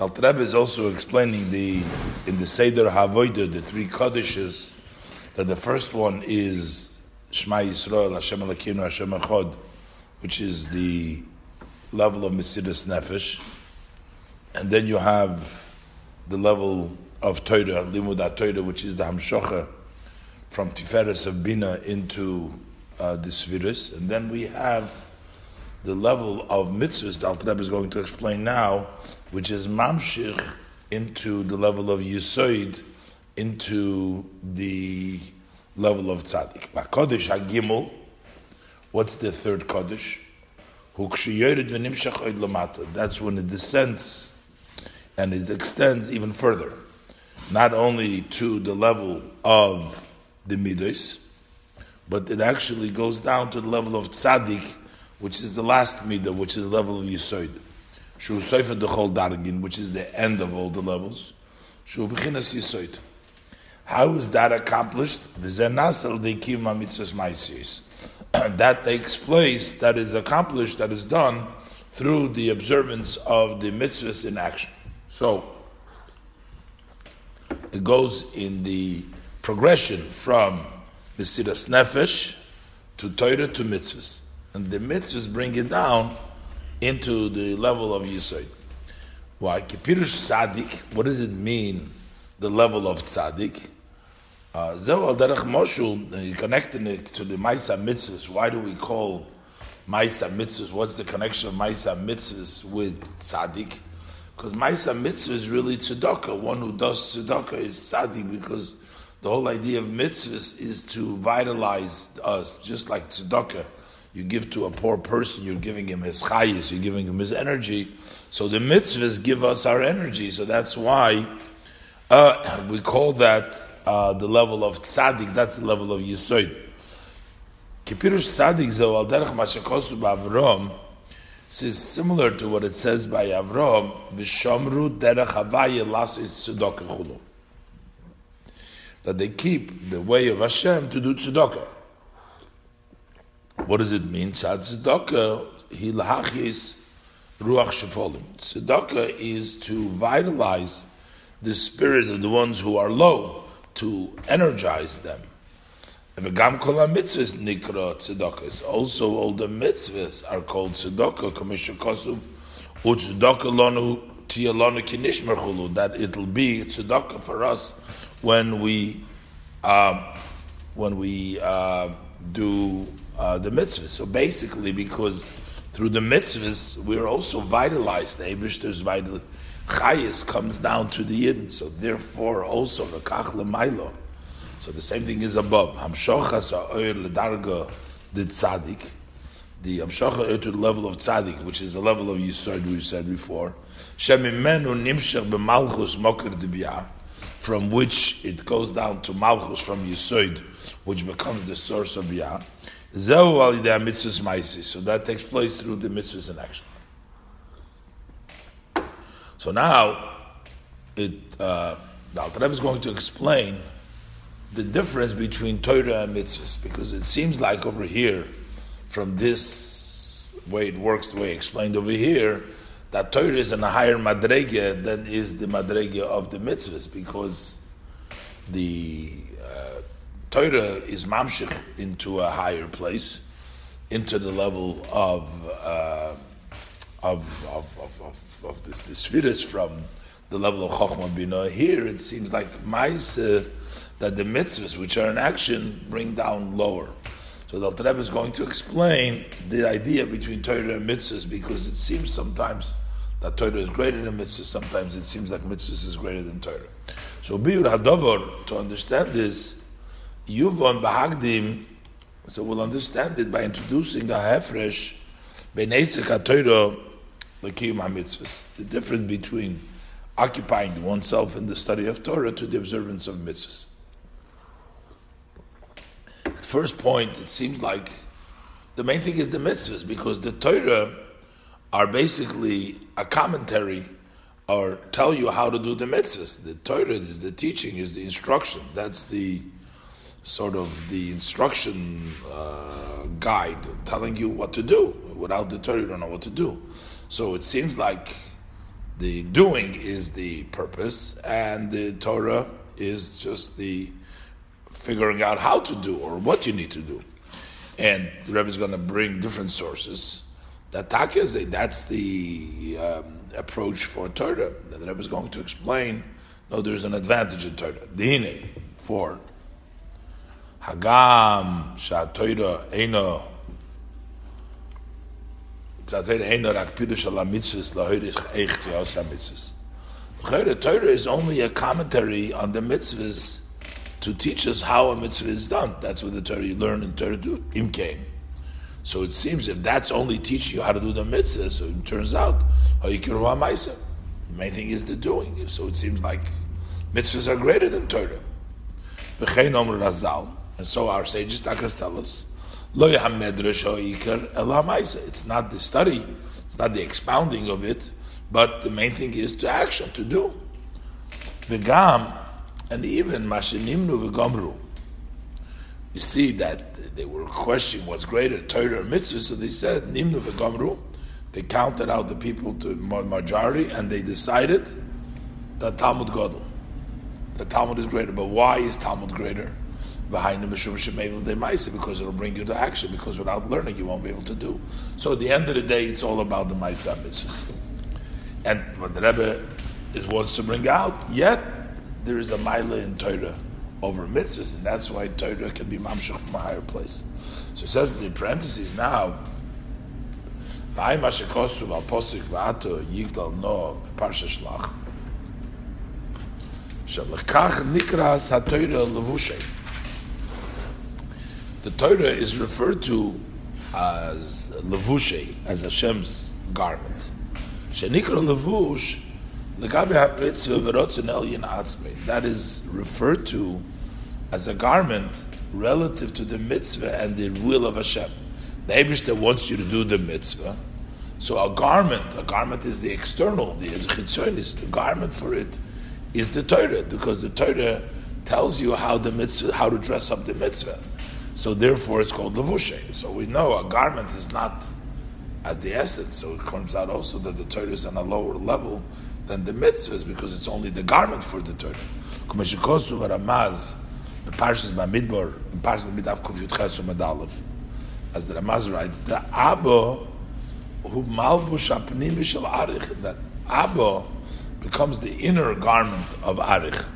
Alter Rebbe is also explaining the in the Seder Havoida the three Koddishes that the first one is Shema Yisrael Hashem Elokeinu Hashem Echad, which is the level of Mesidas Nefesh, and then you have the level of Torah, Limud Torah, which is the Hamshocha from Tiferes of Bina into uh, the Svirus, and then we have the level of mitzvahs the Alter Rebbe is going to explain now, which is mamshich into the level of yisoid, into the level of tzaddik. Kodesh hagimel, what's the third kodesh? That's when it descends and it extends even further, not only to the level of the midos, but it actually goes down to the level of tzaddik which is the last midah, which is the level of Yisoid. Which is the end of all the levels. How is that accomplished? That takes place, that is accomplished, that is done through the observance of the mitzvahs in action. So, it goes in the progression from Mesiras Nefesh to Torah to mitzvahs and the mitzvahs bring it down into the level of Yisoid. Why? Kipirush Tzaddik, what does it mean, the level of Tzaddik? Zeu al derech moshul, connecting it to the Maisa mitzvahs. Why do we call Maisa mitzvahs? What's the connection of Maisa mitzvahs with Tzaddik? Because Maisa mitzvah is really tzedakah. One who does tzedakah is tzaddik because the whole idea of mitzvahs is to vitalize us, just like tzedakah you give to a poor person, you're giving him his chayis, you're giving him his energy. So the mitzvahs give us our energy. So that's why uh, we call that uh, the level of tzaddik. That's the level of yisoid. Kipirush tzaddik zo al derech mashakosu ba'avrom. Is similar to what it says by Avram, V'shomru derech havaya lasis tzedakah That they keep the way of Hashem to do tzedakah. What does it mean? Tzedakah hilachis ruach shefolim. Tzedakah is to vitalize the spirit of the ones who are low, to energize them. Also, all the mitzvahs are called tzedakah. Commission kosuv. That it'll be tzedakah for us when we uh, when we uh, do uh, the mitzvahs. So basically, because through the mitzvahs we're also vitalized. The Eibushter's vital chayis comes down to the yidden. So therefore, also the kach lemailo so the same thing is above. Hamshochas ha'oir ledarga the tzaddik. The hamshocha to the level of tzaddik, which is the level of yisod we said before. Shemimenu nimshach b'malchus mokir debiyah, from which it goes down to malchus from yisod, which becomes the source of biyah. Mitzvahs. So that takes place through the mitzvahs in action. So now, it, uh, the Alter is going to explain the difference between Torah and mitzvahs, because it seems like over here, from this way it works, the way explained over here, that Torah is in a higher madrege than is the madrege of the mitzvahs, because the uh, Torah is mamshich into a higher place, into the level of uh, of, of, of, of, of this, the from the level of Chokhmah Bina. Here it seems like Maisa that the mitzvahs which are in action bring down lower. So the Alter Rebbe is going to explain the idea between Torah and mitzvahs because it seems sometimes that Torah is greater than mitzvahs, sometimes it seems like mitzvahs is greater than Torah. So Biur Hadover, to understand this, Yuvon Bahagdim, so we'll understand it by introducing a Hefresh, Benesik HaTorah, The difference between occupying oneself in the study of Torah to the observance of mitzvahs first point, it seems like the main thing is the mitzvahs because the Torah are basically a commentary or tell you how to do the mitzvahs. The Torah is the teaching, is the instruction. That's the sort of the instruction uh, guide telling you what to do. Without the Torah, you don't know what to do. So it seems like the doing is the purpose, and the Torah is just the figuring out how to do or what you need to do. And the Rebbe is going to bring different sources. That Taka that's the um, approach for Torah. The Rebbe is going to explain, no, there's an advantage in Torah. Dine, for Hagam, Torah Eino, Torah is only a commentary on the mitzvahs to teach us how a mitzvah is done. That's what the Torah you learn in Torah do imkain. So it seems if that's only teaching you how to do the mitzvah, so it turns out the main thing is the doing. So it seems like mitzvahs are greater than Torah. And so our sages tell us, it's not the study, it's not the expounding of it, but the main thing is to action, to do. The gam and even Mashinimnu v'Gomru. You see that they were questioning what's greater, Torah or mitzvah, so they said Nimnu v'Gomru. They counted out the people to majority, and they decided that Talmud Gadol, The Talmud is greater. But why is Talmud greater? Behind the Mishum the Ma'ase, because it'll bring you to action. Because without learning, you won't be able to do. So at the end of the day, it's all about the Maisa mitzvahs. And what the Rebbe is wants to bring out, yet there is a mila in Torah over mitzvahs, and that's why Torah can be mamshach from a higher place. So it says in the parentheses now, the Torah is referred to as levushe, as Hashem's garment. Shenikra levush that is referred to as a garment relative to the mitzvah and the will of Hashem. The Abishta wants you to do the mitzvah. So a garment, a garment is the external, the chitzonis, the garment for it is the Torah, because the Torah tells you how the mitzvah, how to dress up the mitzvah. So therefore, it's called levushe. So we know a garment is not at the essence. So it comes out also that the Torah is on a lower level than the mitzvahs because it's only the garment for the Torah. The as the Ramaz writes, the Abba who malbush apnimi shel arich, that Abba becomes the inner garment of arich,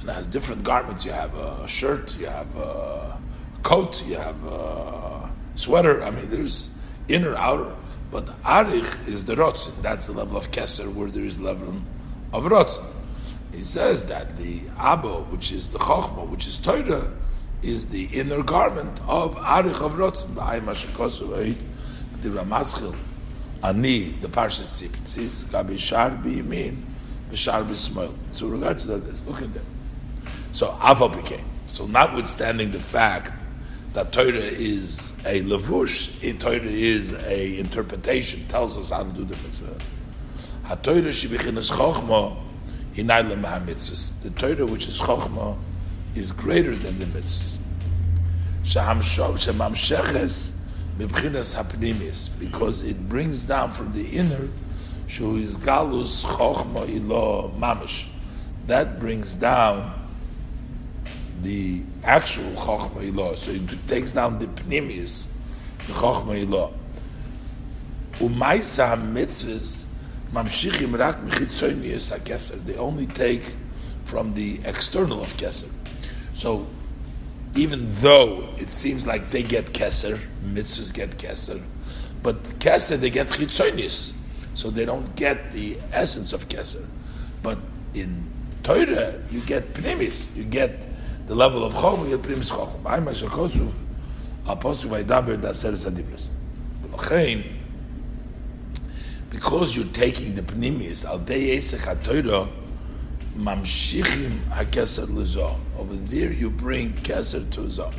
and it has different garments. You have a shirt, you have a coat, you have a sweater. I mean, there's inner, outer. But arich is the rotzen. That's the level of keser where there is level of rotzen. He says that the abo, which is the chokhmah, which is Torah, is the inner garment of arich of rotzen. The Ramaschil, ani, the parshat says, gabi shar biyimin, b'shar b'smoil. So regards to this, look at that. So ava became. So notwithstanding the fact that Torah is a levush, Torah is a interpretation, tells us how to do the mitzvah. HaTorah shebichinas chokhmah hinayla mitzvahs. The Torah which is chokhmah is greater than the mitzvahs. Shemamsheches mibchinas hapnimis, because it brings down from the inner, shu is galus chokhmah ilo mamish. That brings down the actual Chokhmah Ilah. So it takes down the Pnimis, the Chokhmah Ilah. Umaisa mitzvahs mamshichim rak mechitzonius hakeser. They only take from the external of keser. So even though it seems like they get keser, mitzvahs get keser, but keser they get chitzonius, so they don't get the essence of keser. But in Torah you get pnimis, you get the level of chom yel primis chom. Ay ma shekosu a posuk vaydaber da seres adibros. L'chein, because you're taking the pnimis al dei esek ha'toiro, mamshichim ha'keser lezo. Over there you bring keser to zo.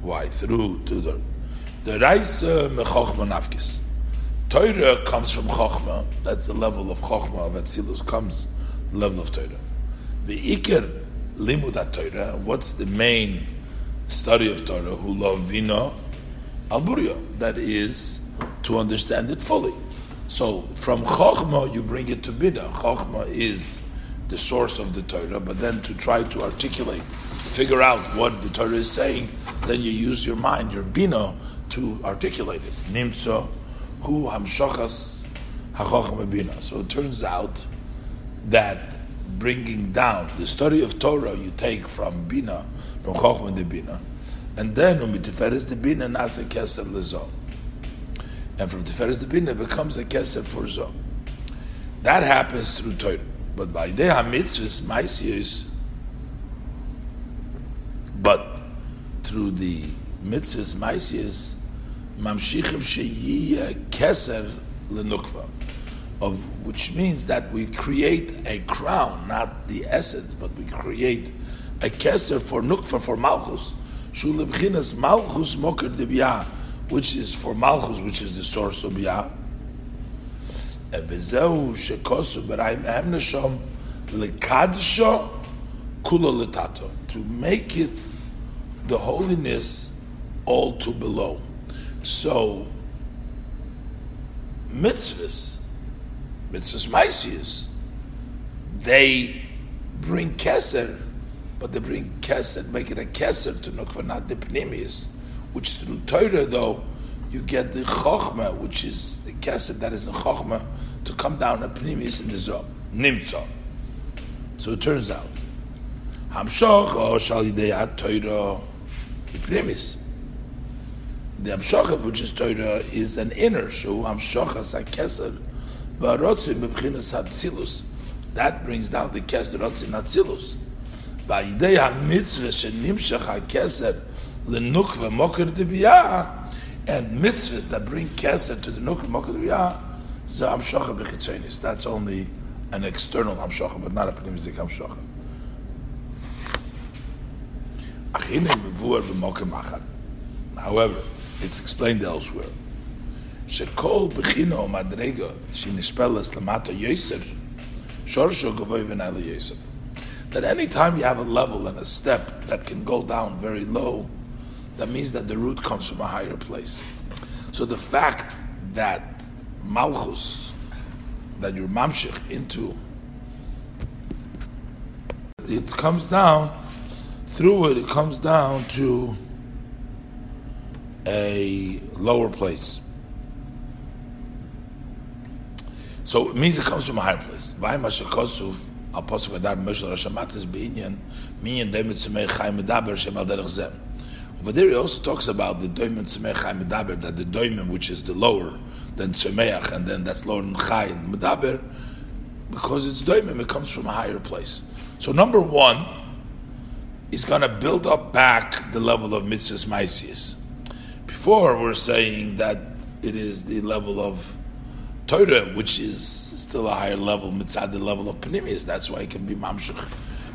Why? Through to the reise mechochma nafkis. Torah comes from chochma. That's the level of chochma of Atzilus comes level of Torah. The ikir limud Torah. What's the main study of Torah? Who love vino alburio. That is to understand it fully. So from chokhmah you bring it to bina. Chokhmah is the source of the Torah, but then to try to articulate, figure out what the Torah is saying, then you use your mind, your bina, to articulate it. Nimtzo hu hamshachas hachokhmah bina. So it turns out that bringing down the study of Torah you take from Bina, from Chochmah de Bina, and then um Tiferes de Bina nasa keser lezo, and from Tiferes de Bina becomes a keser for zo. That happens through Torah, but by the mitzvahs ma'asiyos, but through the mitzvahs ma'asiyos, mamshichim sheyiyah keser lenukva of which means that we create a crown, not the essence, but we create a keser for nukva for malchus. Shulibchinas malchus moker debiyah, which is for malchus, which is the source of biyah. Ebezeu shekosu b'rayim ehem neshom lekadsho kula letato to make it the holiness all to below. So mitzvahs mitzvahs maisius, they bring keser, but they bring keser, make it a keser to nukva, not the pnimius, which through Torah though, you get the chokhmah, which is the keser that is in chokhmah, to come down a pnimius in the zom, nimtzo. So it turns out, hamshoch o oh, shal yidei Torah, pnimis. The hamshoch, which is Torah, is an inner, shu hamshoch as a keser, that brings down the keser rotzim atzilus. Ba'idei ha-mitzvah shenimshach ha-keser lenukva moker debiyah and mitzvahs that bring keser to the nukva moker debiyah so amshocha b'chitzonis. That's only an external amshocha, but not a pneumistic amshocha. However, it's explained elsewhere. שכל בחינה או מדרגה שנשפלס למטה יסר, שורשו גבוה ונעלה יסר. That any time you have a level and a step that can go down very low, that means that the root comes from a higher place. So the fact that Malchus, that you're mamshich into, it comes down, through it, it comes down to a lower place. So it means it comes from a higher place. Apostle Vadar Moshe Rashamatis Beinyan Minyan Doimet Tzemei Chaim Medaber Shem Al Derech Zem. Over there he also talks about the Doimet Tzemei Chaim Medaber, that the Doimen, which is the lower than Tzemeach, and then that's lower than Chai and Medaber, because it's Doimen, it comes from a higher place. So number one, he's going to build up back the level of Mitzvahs Maisius. Before we're saying that it is the level of Torah, which is still a higher level, mitzad the level of Pnimis. That's why it can be mamshach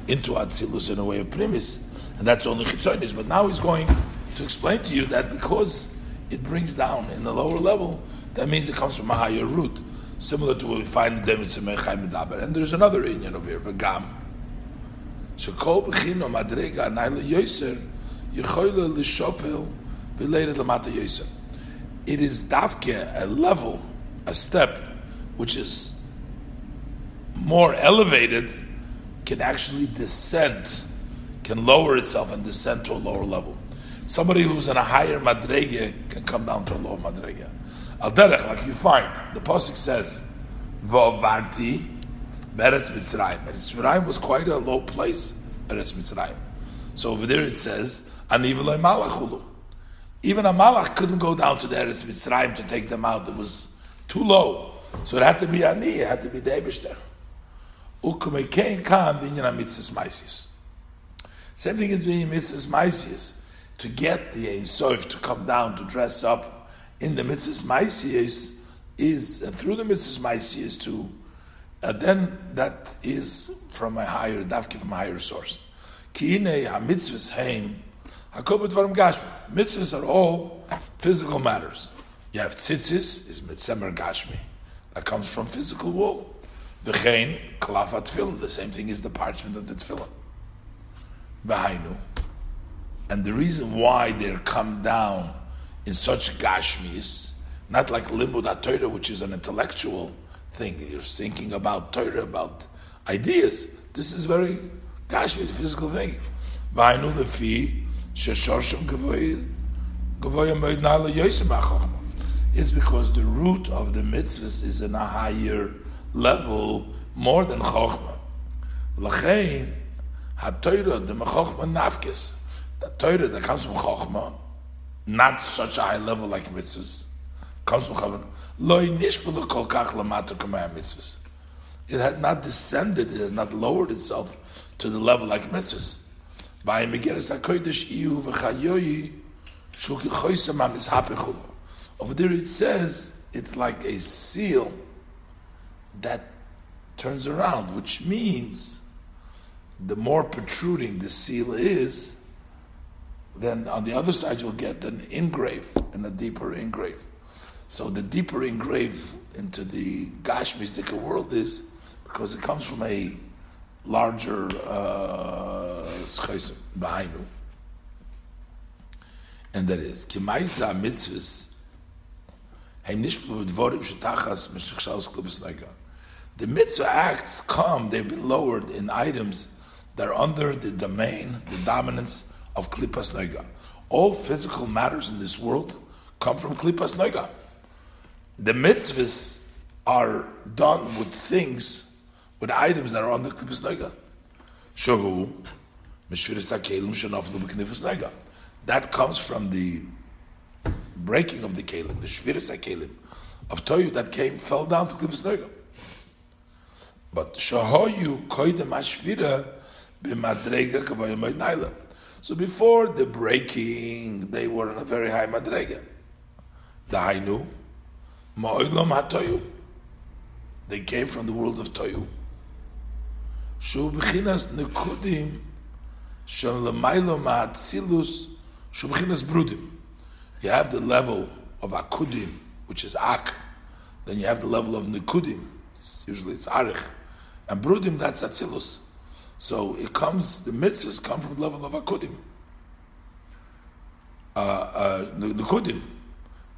into Atzilus in a way of Pnimis. And that's only Chitzonis. But now he's going to explain to you that because it brings down in the lower level, that means it comes from a higher root, similar to what we find in David Semechai Medaber. And there's another Inyan over here, Vagam. Shekol b'chino madrega naila yoser yechoyle l'shofel b'leira l'mata yoser. It is dafke, a level a step which is more elevated can actually descend, can lower itself and descend to a lower level. Somebody who's in a higher madrege can come down to a lower madrege. Al derech, like you find, the pasuk says, "V'avarti beretz Mitzrayim." Beretz Mitzrayim was quite a low place. Beretz Mitzrayim. So over there it says, "Ani malachulu." Even a malach couldn't go down to the Eretz Mitzrayim to take them out. It was too low. So it had to be ani, it had to be the maisis. Same thing as being mitzvahs maisis. To get the Ein to come down to dress up in the mitzvahs maisis is and through the mitzvahs maisis to uh, then that is from a higher dafki from a higher source. Kiine ha mitzvahs heim hakobet varim gashmi. Mitzvahs are all physical matters. You have tzitzis, is mitzemer gashmi. That comes from physical wool. V'chein, kalafat tefillin. The same thing is the parchment of the tefillin. V'hainu. And the reason why they're come down in such gashmis, not like limud Torah, which is an intellectual thing. You're thinking about Torah, about ideas. This is very gashmi, physical thing. V'hainu lefi sheshorshim gavoy gavoy moed nala yosem is because the root of the mitzvahs is in a higher level, more than chokhmah. Lachein, ha-Torah, the chokhmah nafkes. The Torah that comes from chokhmah, not such a high level like mitzvahs, comes from chokhmah. Loi nishpulu kol kach kamaya mitzvahs. It had not descended, it has not lowered itself to the level like mitzvahs. By Megeres HaKodesh iyu v'chayoyi shuki choysa ma mizhapechulu. Over there it says it's like a seal that turns around, which means the more protruding the seal is, then on the other side you'll get an engrave and a deeper engrave. So the deeper engrave into the Gashmistika world is because it comes from a larger uh, and that is Kimaisa mitzvahs the mitzvah acts come, they've been lowered in items that are under the domain, the dominance of Klippas Noiga. All physical matters in this world come from Klippas Noiga. The mitzvahs are done with things, with items that are under Klippas Noiga. Shahu, Mishviris HaKelim Shanaflu B'Knifas Noiga. That comes from the breaking of the kelim, the shviris kelim of toyu that came fell down to klipas noga. But shahoyu koidem ashvira b'madrega kavoyim naila. So before the breaking, they were in a very high madrega. Dahainu ma'olam hatoyu. They came from the world of toyu. Shu b'chinas nekudim shel lemailo ma'atzilus shu b'chinas brudim. You have the level of akudim, which is ak. Then you have the level of nikudim. It's, usually it's arich. And brudim, that's atzilus. So it comes, the mitzvahs come from the level of akudim. uh, uh, Nukudim,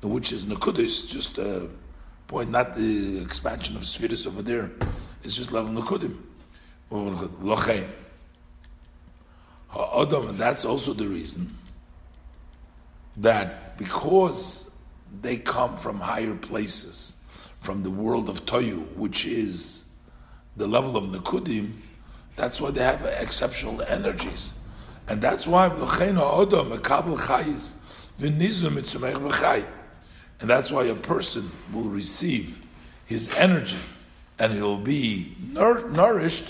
which is Nukudis, just a point, not the expansion of spheres over there. It's just level Nukudim. Lochein. Adam, and that's also the reason that because they come from higher places, from the world of Toyu, which is the level of Nikudim, that's why they have exceptional energies. And that's why and that's why a person will receive his energy and he'll be nour- nourished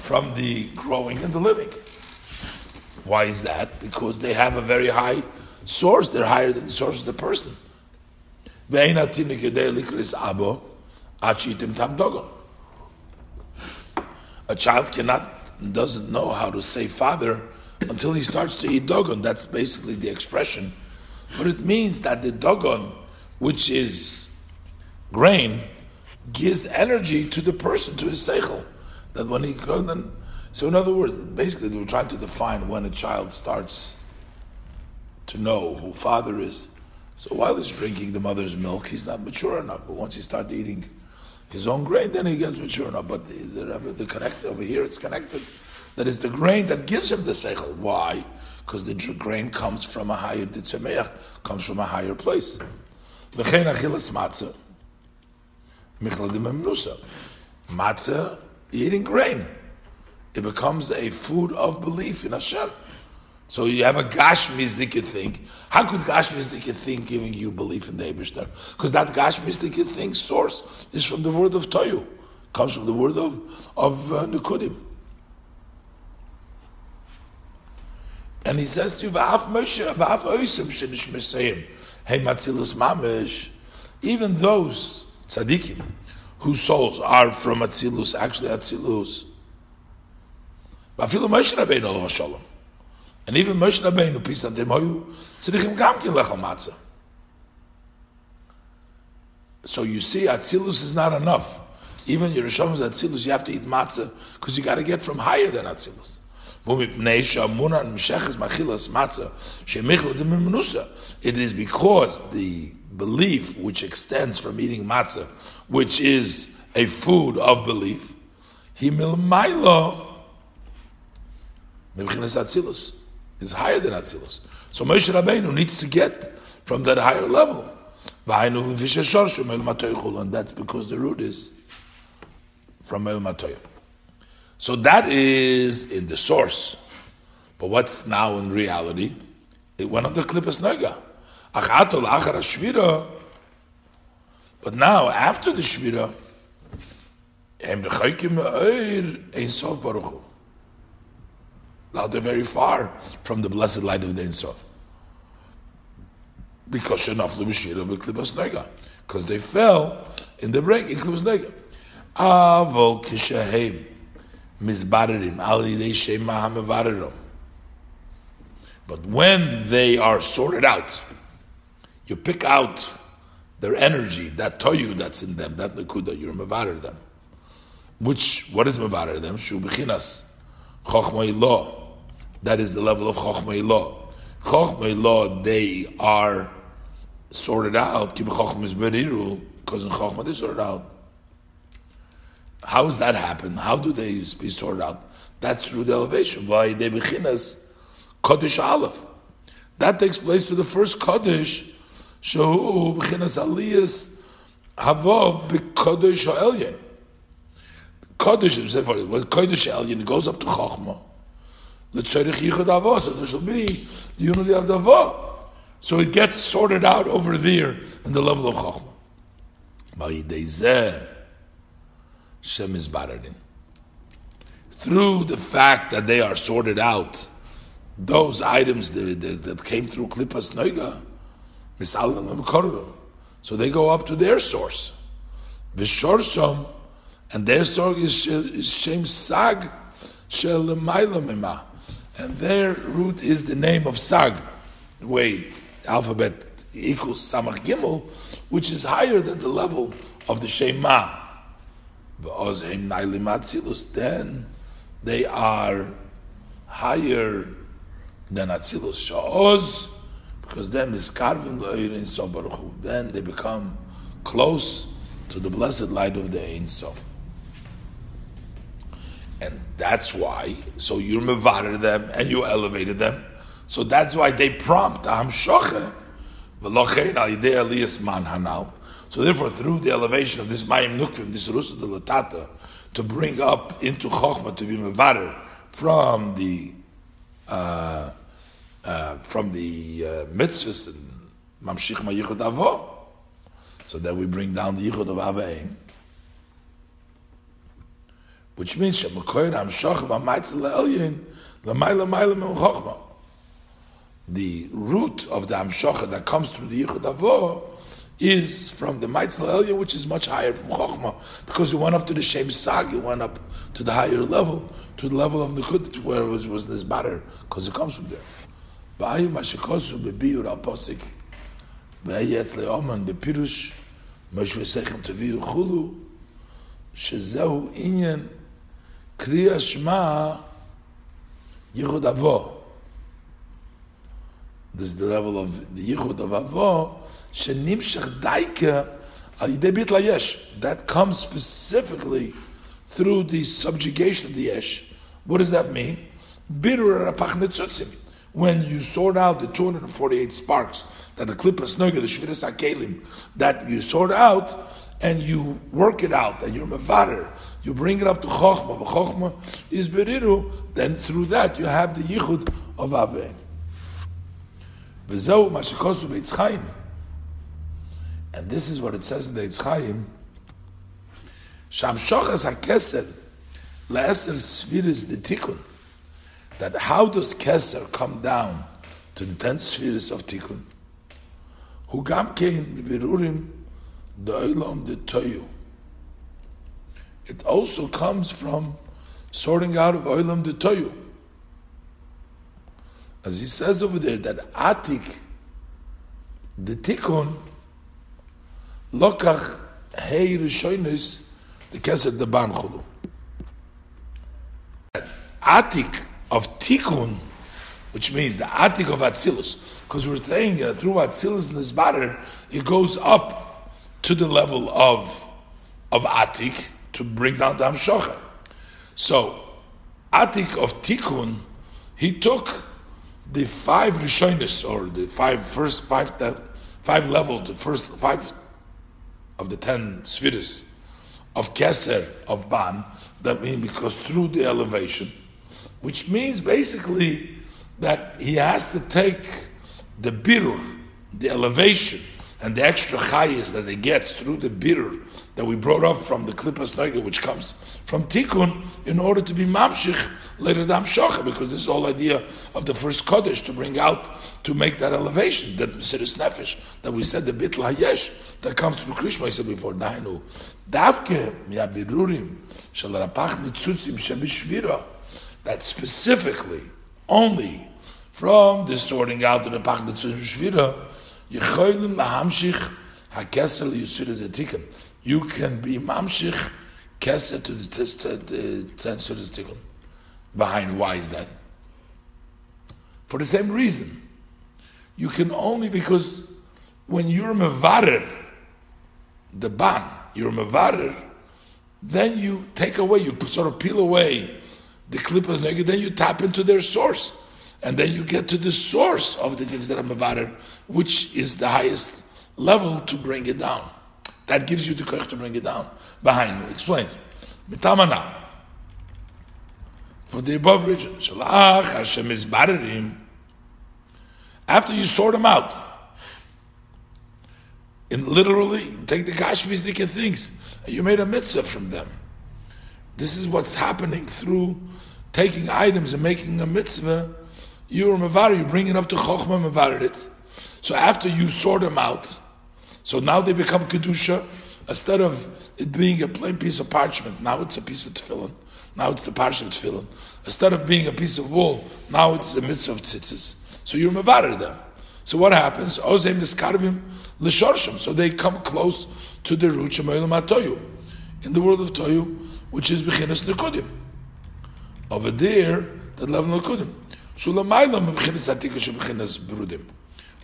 from the growing and the living. Why is that? Because they have a very high source, they're higher than the source of the person. A child cannot, doesn't know how to say father until he starts to eat dogon. That's basically the expression. But it means that the dogon, which is grain, gives energy to the person, to his seichel. That when he then, so in other words, basically they were trying to define when a child starts to know who father is. So while he's drinking the mother's milk, he's not mature enough. But once he starts eating his own grain, then he gets mature enough. But the, the, the connected over here, it's connected. That is the grain that gives him the seichel. Why? Because the grain comes from a higher ditzameach, comes from a higher place. V'chein achilas matzah. Matzah, eating grain. It becomes a food of belief in Hashem. So you have a Gashmizdika thing. How could Gashmizdika thing giving you belief in the Ebershter? Because that Gashmizdika thing source is from the word of Toyu, comes from the word of of uh, Nukudim. And he says to you, "Va'af Moshe, va'af Oisim shenish mesayim, hey Matzilus Mamish." Even those tzaddikim whose souls are from Atzilus, actually Atzilus. Va'afilu Moshe Rabbeinu Shalom. And even Moshe Rabbeinu, peace on them, tzrichim gam kin lechal matzah. So you see, Atzilus is not enough. Even Yerushalm's Atzilus, you have to eat matzah because you got to get from higher than Atzilus. It is because the belief which extends from eating matzah, which is a food of belief, he milmailo atzilus is higher than Atzilus. So Moshe Rabbeinu needs to get from that higher level. And that's because the root is from El Matoyo. So that is in the source. But what's now in reality? It went under Klippas Naga. But now, after the Shvira, now they're very far from the blessed light of the Ensof. Because because they fell in the break in Klibas Nega. Avol kishahem mizbarerim ali shema But when they are sorted out, you pick out their energy, that toyu that's in them, that nakuda, you're mevarer them. Which, what is mevarer them? Shu bechinas, chokhmah that is the level of Chochmei Law. Chochmei Law, they are sorted out. Because in Chochmah they sorted out. How does that happen? How do they be sorted out? That's through the elevation. Why they bechinas Kodesh Aleph. That takes place to the first Kodesh. Shehu bechinas Aliyas Havov beKodesh Ha'elyon. Kodesh, what Kodesh Ha'elyon goes up to Chochmah the tzarich yichud avah, so there shall be the unity of avah. So it gets sorted out over there in the level of chokhmah. Shem is Through the fact that they are sorted out, those items that, that, that came through Klippas Noiga, so they go up to their source. Vishorsham, and their source is, is Shem Sag Shel Mima and their root is the name of Sag. Wait, alphabet equals Samach Gimel, which is higher than the level of the Shema. Then they are higher than Atzilus. Sha'oz, Because then then they become close to the blessed light of the Ein Sof. And that's why, so you mevarer them and you elevated them. So that's why they prompt hanal. So therefore, through the elevation of this Mayim Nukvim, this Rusa de Latata, to bring up into Chokhmah to be mevarer from the uh, uh, from the uh, mitzvahs and mamshich mayichud avo, so that we bring down the yichud of Avein, which means shemakoyin hamshach b'maitzel le'elyin l'mayla mayla memchochma. The root of the hamshacha that comes through the yichud avo is from the Maitzel Elya, which is much higher from Chokhmah, because you went up to the Shem Sag, you went up to the higher level, to the level of the Kut, where it was, was this batter, because it comes from there. V'ayu mashikosu bebiyur al posik, v'ayetz le'oman bepirush, moshe v'sechem teviyu chulu, shezehu inyan kriya shma yichud avo. This is the level of the yichud of avo, shenimshach daika al yidei layesh. That comes specifically through the subjugation of the yesh. What does that mean? Bitter rapach when you sort out the 248 sparks that the klippas noga, the shviras akelim, that you sort out and you work it out and you're mevarer, you bring it up to chokhmah, but chokhmah is beriru, then through that you have the yichud of beitzchayim. And this is what it says in the Eitzchayim. Sham shochas ha-kesel le'eser de tikkun that how does Keser come down to the ten spheres of Tikkun? Who gam kein mibirurim olam the toyu. It also comes from sorting out of olam the toyu. As he says over there, that atik, the tikkun, lokach hey rishonis, the keser the ban chulu. Atik, of tikkun, which means the atik of Atzilus, because we're saying that through Atzilus and this batter, it goes up to the level of of atik to bring down the Hamshocha. So, atik of tikkun, he took the five rishonis or the five first five the five levels, the first five of the ten spheres of keser of ban. That means because through the elevation which means basically that he has to take the birur, the elevation, and the extra chayas that he gets through the birur that we brought up from the klippas nagel, which comes from tikkun, in order to be mamshich later dam shocha, because this is the whole idea of the first kodesh to bring out to make that elevation, that mesiris nefesh that we said the bitl hayesh that comes through Krishma. I said before, dainu davke miya birurim shel rapach nitzutzim shebishvira that specifically only from distorting out to the Pachnitzu Shvira, You can be Mamshich Kesel to the Zetikin. Behind, why is that? For the same reason. You can only because when you're Mevarer, the Ban, you're Mevarer, then you take away, you sort of peel away the klippas neged, then you tap into their source. And then you get to the source of the things that are mavarer, which is the highest level to bring it down. That gives you the koch to bring it down. Behind you, explains. Mitamana. For the above region, Shalach Hashem is barerim. After you sort them out, in literally, take the kashmir things, and you made a mitzvah from them. This is what's happening through taking items and making a mitzvah. You're mavar, you bring it up to chokhmah mavar it. So after you sort them out, so now they become kedusha. Instead of it being a plain piece of parchment, now it's a piece of tefillin. Now it's the parchment tefillin. Instead of being a piece of wool, now it's the mitzvah of tzitzis. So you're mavar them. So what happens? Ozem niskarvim l'shorshim. So they come close to the root shemayilam In the world of toyu, which is Bechinas Nekudim. Over there, the level Nekudim.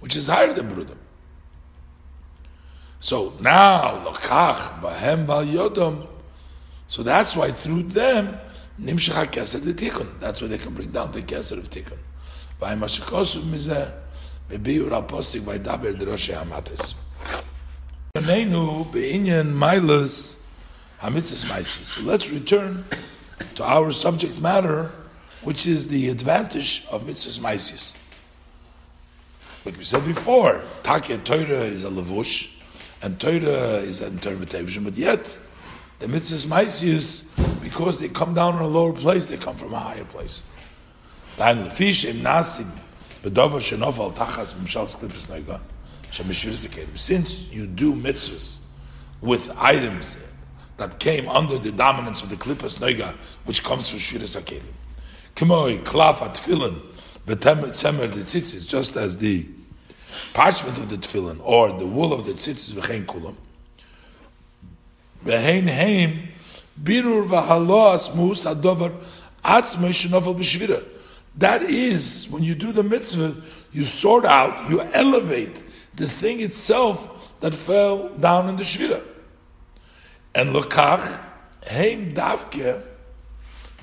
Which is higher than Brudim. So now, Lokach, Bahem, Bal Yodom. So that's why through them, Nimshach HaKeser the Tikkun. That's why they can bring down the Keser of Tikkun. By Mashikosu Mizeh, Bebiur Apostik, by Daber Droshe Hamatis. Neinu Be'inyan Milas Hamitzis Maisis. Let's return to our subject matter, which is the advantage of Mitzvahs Maisis. Like we said before, Takya Torah is a levush, and Torah is an interpretation, but yet the mitzvahs ma'isius, because they come down in a lower place, they come from a higher place. Since you do mitzvahs with items that came under the dominance of the klippas noiga, which comes from shviras hakelim, k'moi klaf atfilin betemer the tzitzis, just as the parchment of the tefillin or the wool of the tzitzis v'chein kulam. Behein heim birur v'halos mus adover atzmei shenofel b'shvira. That is, when you do the mitzvah, you sort out, you elevate the thing itself that fell down in the shvira. And lokach heim davke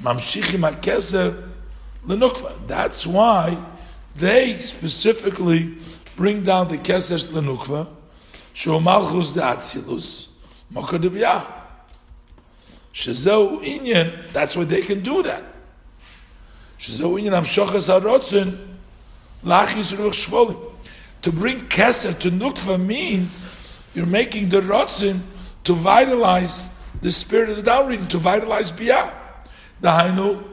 mamshichim hakeser lenukva. That's why they specifically bring down the kesesh lenukva, shu malchus de atzilus, mokar de biyah. Shezeu inyan, that's why they can do that. Shezeu inyan amshochas harotzin, lachis ruch shvolim. To bring keser to nukva means you're making the rotzin to vitalize the spirit of the down to vitalize biyah. Dahainu.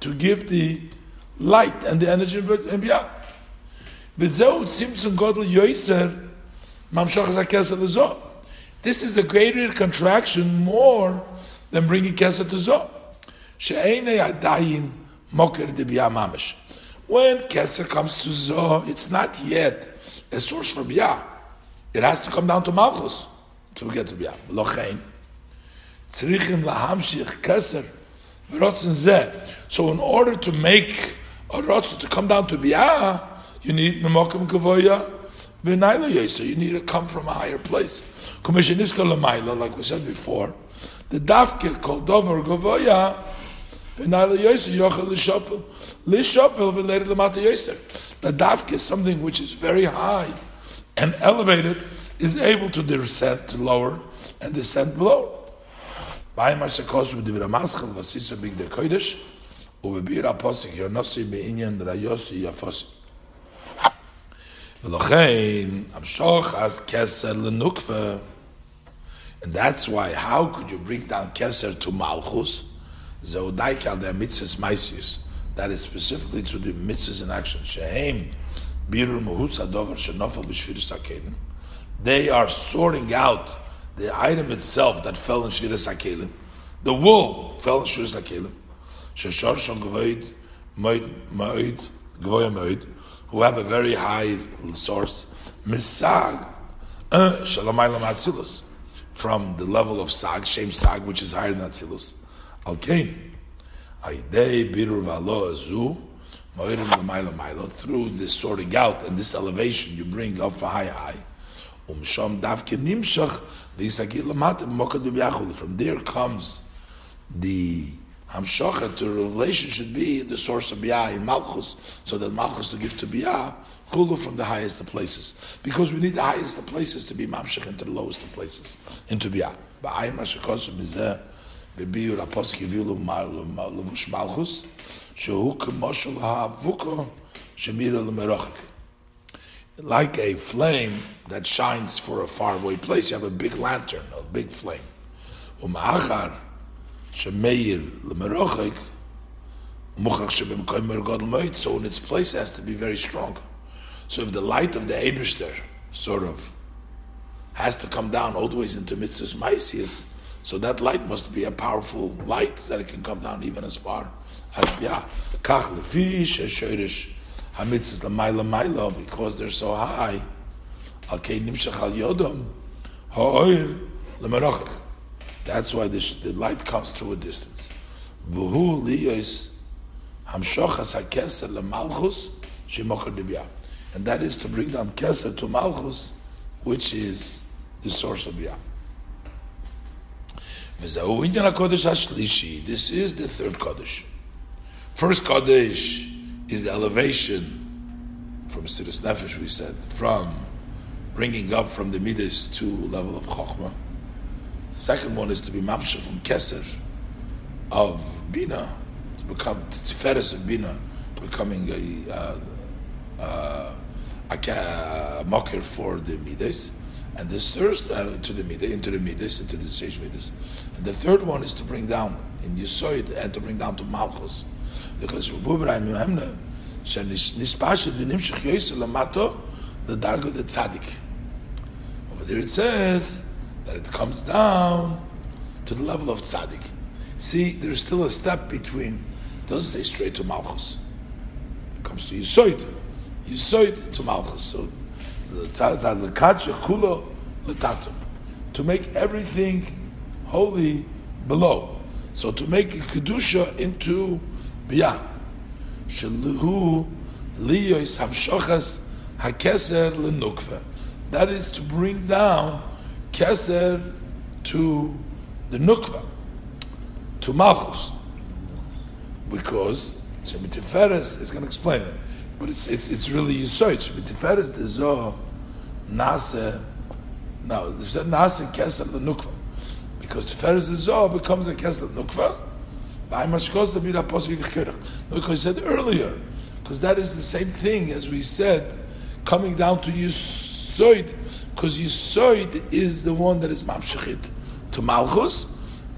To give the light and the energy in Biyah. V'zeu tzimtzum godel yoiser mamshach zakesa lezo. This is a greater contraction more than bringing kesa to zo. Adayin moker. When kesa comes to zo, it's not yet a source for biyah. It has to come down to malchus to get to. Tzrichim lahamshich keser. So in order to make a rotz to come down to biyah, you need memokim kavoya v'naila yesa. You need to come from a higher place. Commission Commissioniska lemaila, like we said before, the dafke called dover gavoya v'naila yesa yochel lishopel lishopel v'leir lemata yesa. The dafke is something which is very high and elevated is able to descend to lower and descend below. By the the And that's why, how could you bring down Keser to Malchus? Zeudaik the mitzvahs. That is specifically to the mitzvahs in action. Shehem, Birur Muhus Adover Shenofel Bishvir Sakenim. They are sorting out the item itself that fell in shviris hakelim. The wool fell in shviris hakelim. Sheshorshon Gvoid Moed Gvoya who have a very high source, Misag uh, Shalamaylam Atzilus, from the level of Sag, Shem Sag, which is higher than Atzilus. Alkein, Aidei Birur Azu, Moedim Lamayla Mailo, through this sorting out and this elevation you bring up for high high. Umshom Davke Nimshach, From there comes the Hamshocha to relation should be the source of Biyah in Malchus, so that Malchus to give to Biyah, Chulu from the highest of places. Because we need the highest of places to be Mamshech into the lowest of places, into Biyah. Ba'ayim Hashakosum Mizeh, Bebiur Apos Kivilu Levush Malchus, Shehu Kemoshul Ha'avuko, Shemira Lemerochik. Like a flame that shines for a faraway place, you have a big lantern, a big flame. Um'achar. So in its place it has to be very strong. So if the light of the Eberster sort of has to come down all the ways into mitzvahs maisius, so that light must be a powerful light that it can come down even as far as yeah. Hamitzvahs lamaila maila because they're so high. Kei nimshach al yodom ha'oir lemerochik. That's why the, the light comes to a distance. Vuhu liyos Hamshochas HaKeser LeMalchus Shemokar Dibya. And that is to bring down Keser to Malchus, which is the source of Biyah. This is the third Kodesh. First Kodesh is the elevation from Siddhis Nefesh, we said, from bringing up from the Midas to level of Chokhmah. The second one is to be Mamsha from Keser of Bina, to become Tiferes of Bina, becoming a, uh, uh, a, a mocker for the Midas and this thirst uh, to the midas, into the midas, into the sage midas. And the third one is to bring down in Yisoid and to bring down to Malchus. Because Vubraim Yohemna, Nispasha v'nimshich yoyse lamato, the of the tzaddik. Over there it says that it comes down to the level of tzaddik. See, there's still a step between, doesn't say straight to Malchus. It comes to Yisoid. Yisoid to Malchus. So to make everything holy below. So to make kedusha into Shaluhu liyois hamshochas hakeser lenukva. That is to bring down keser to the nukva, to malchus, because Shemitiferes is going to explain it. But it's it's it's really yisoid. But tiferes the zo nase. No, there's a nase kesel the nukva because tiferes the zo becomes a kesel nukva. Because he said earlier, because that is the same thing as we said, coming down to Yisoid, because Yisoid is the one that is Mamshechit to Malchus,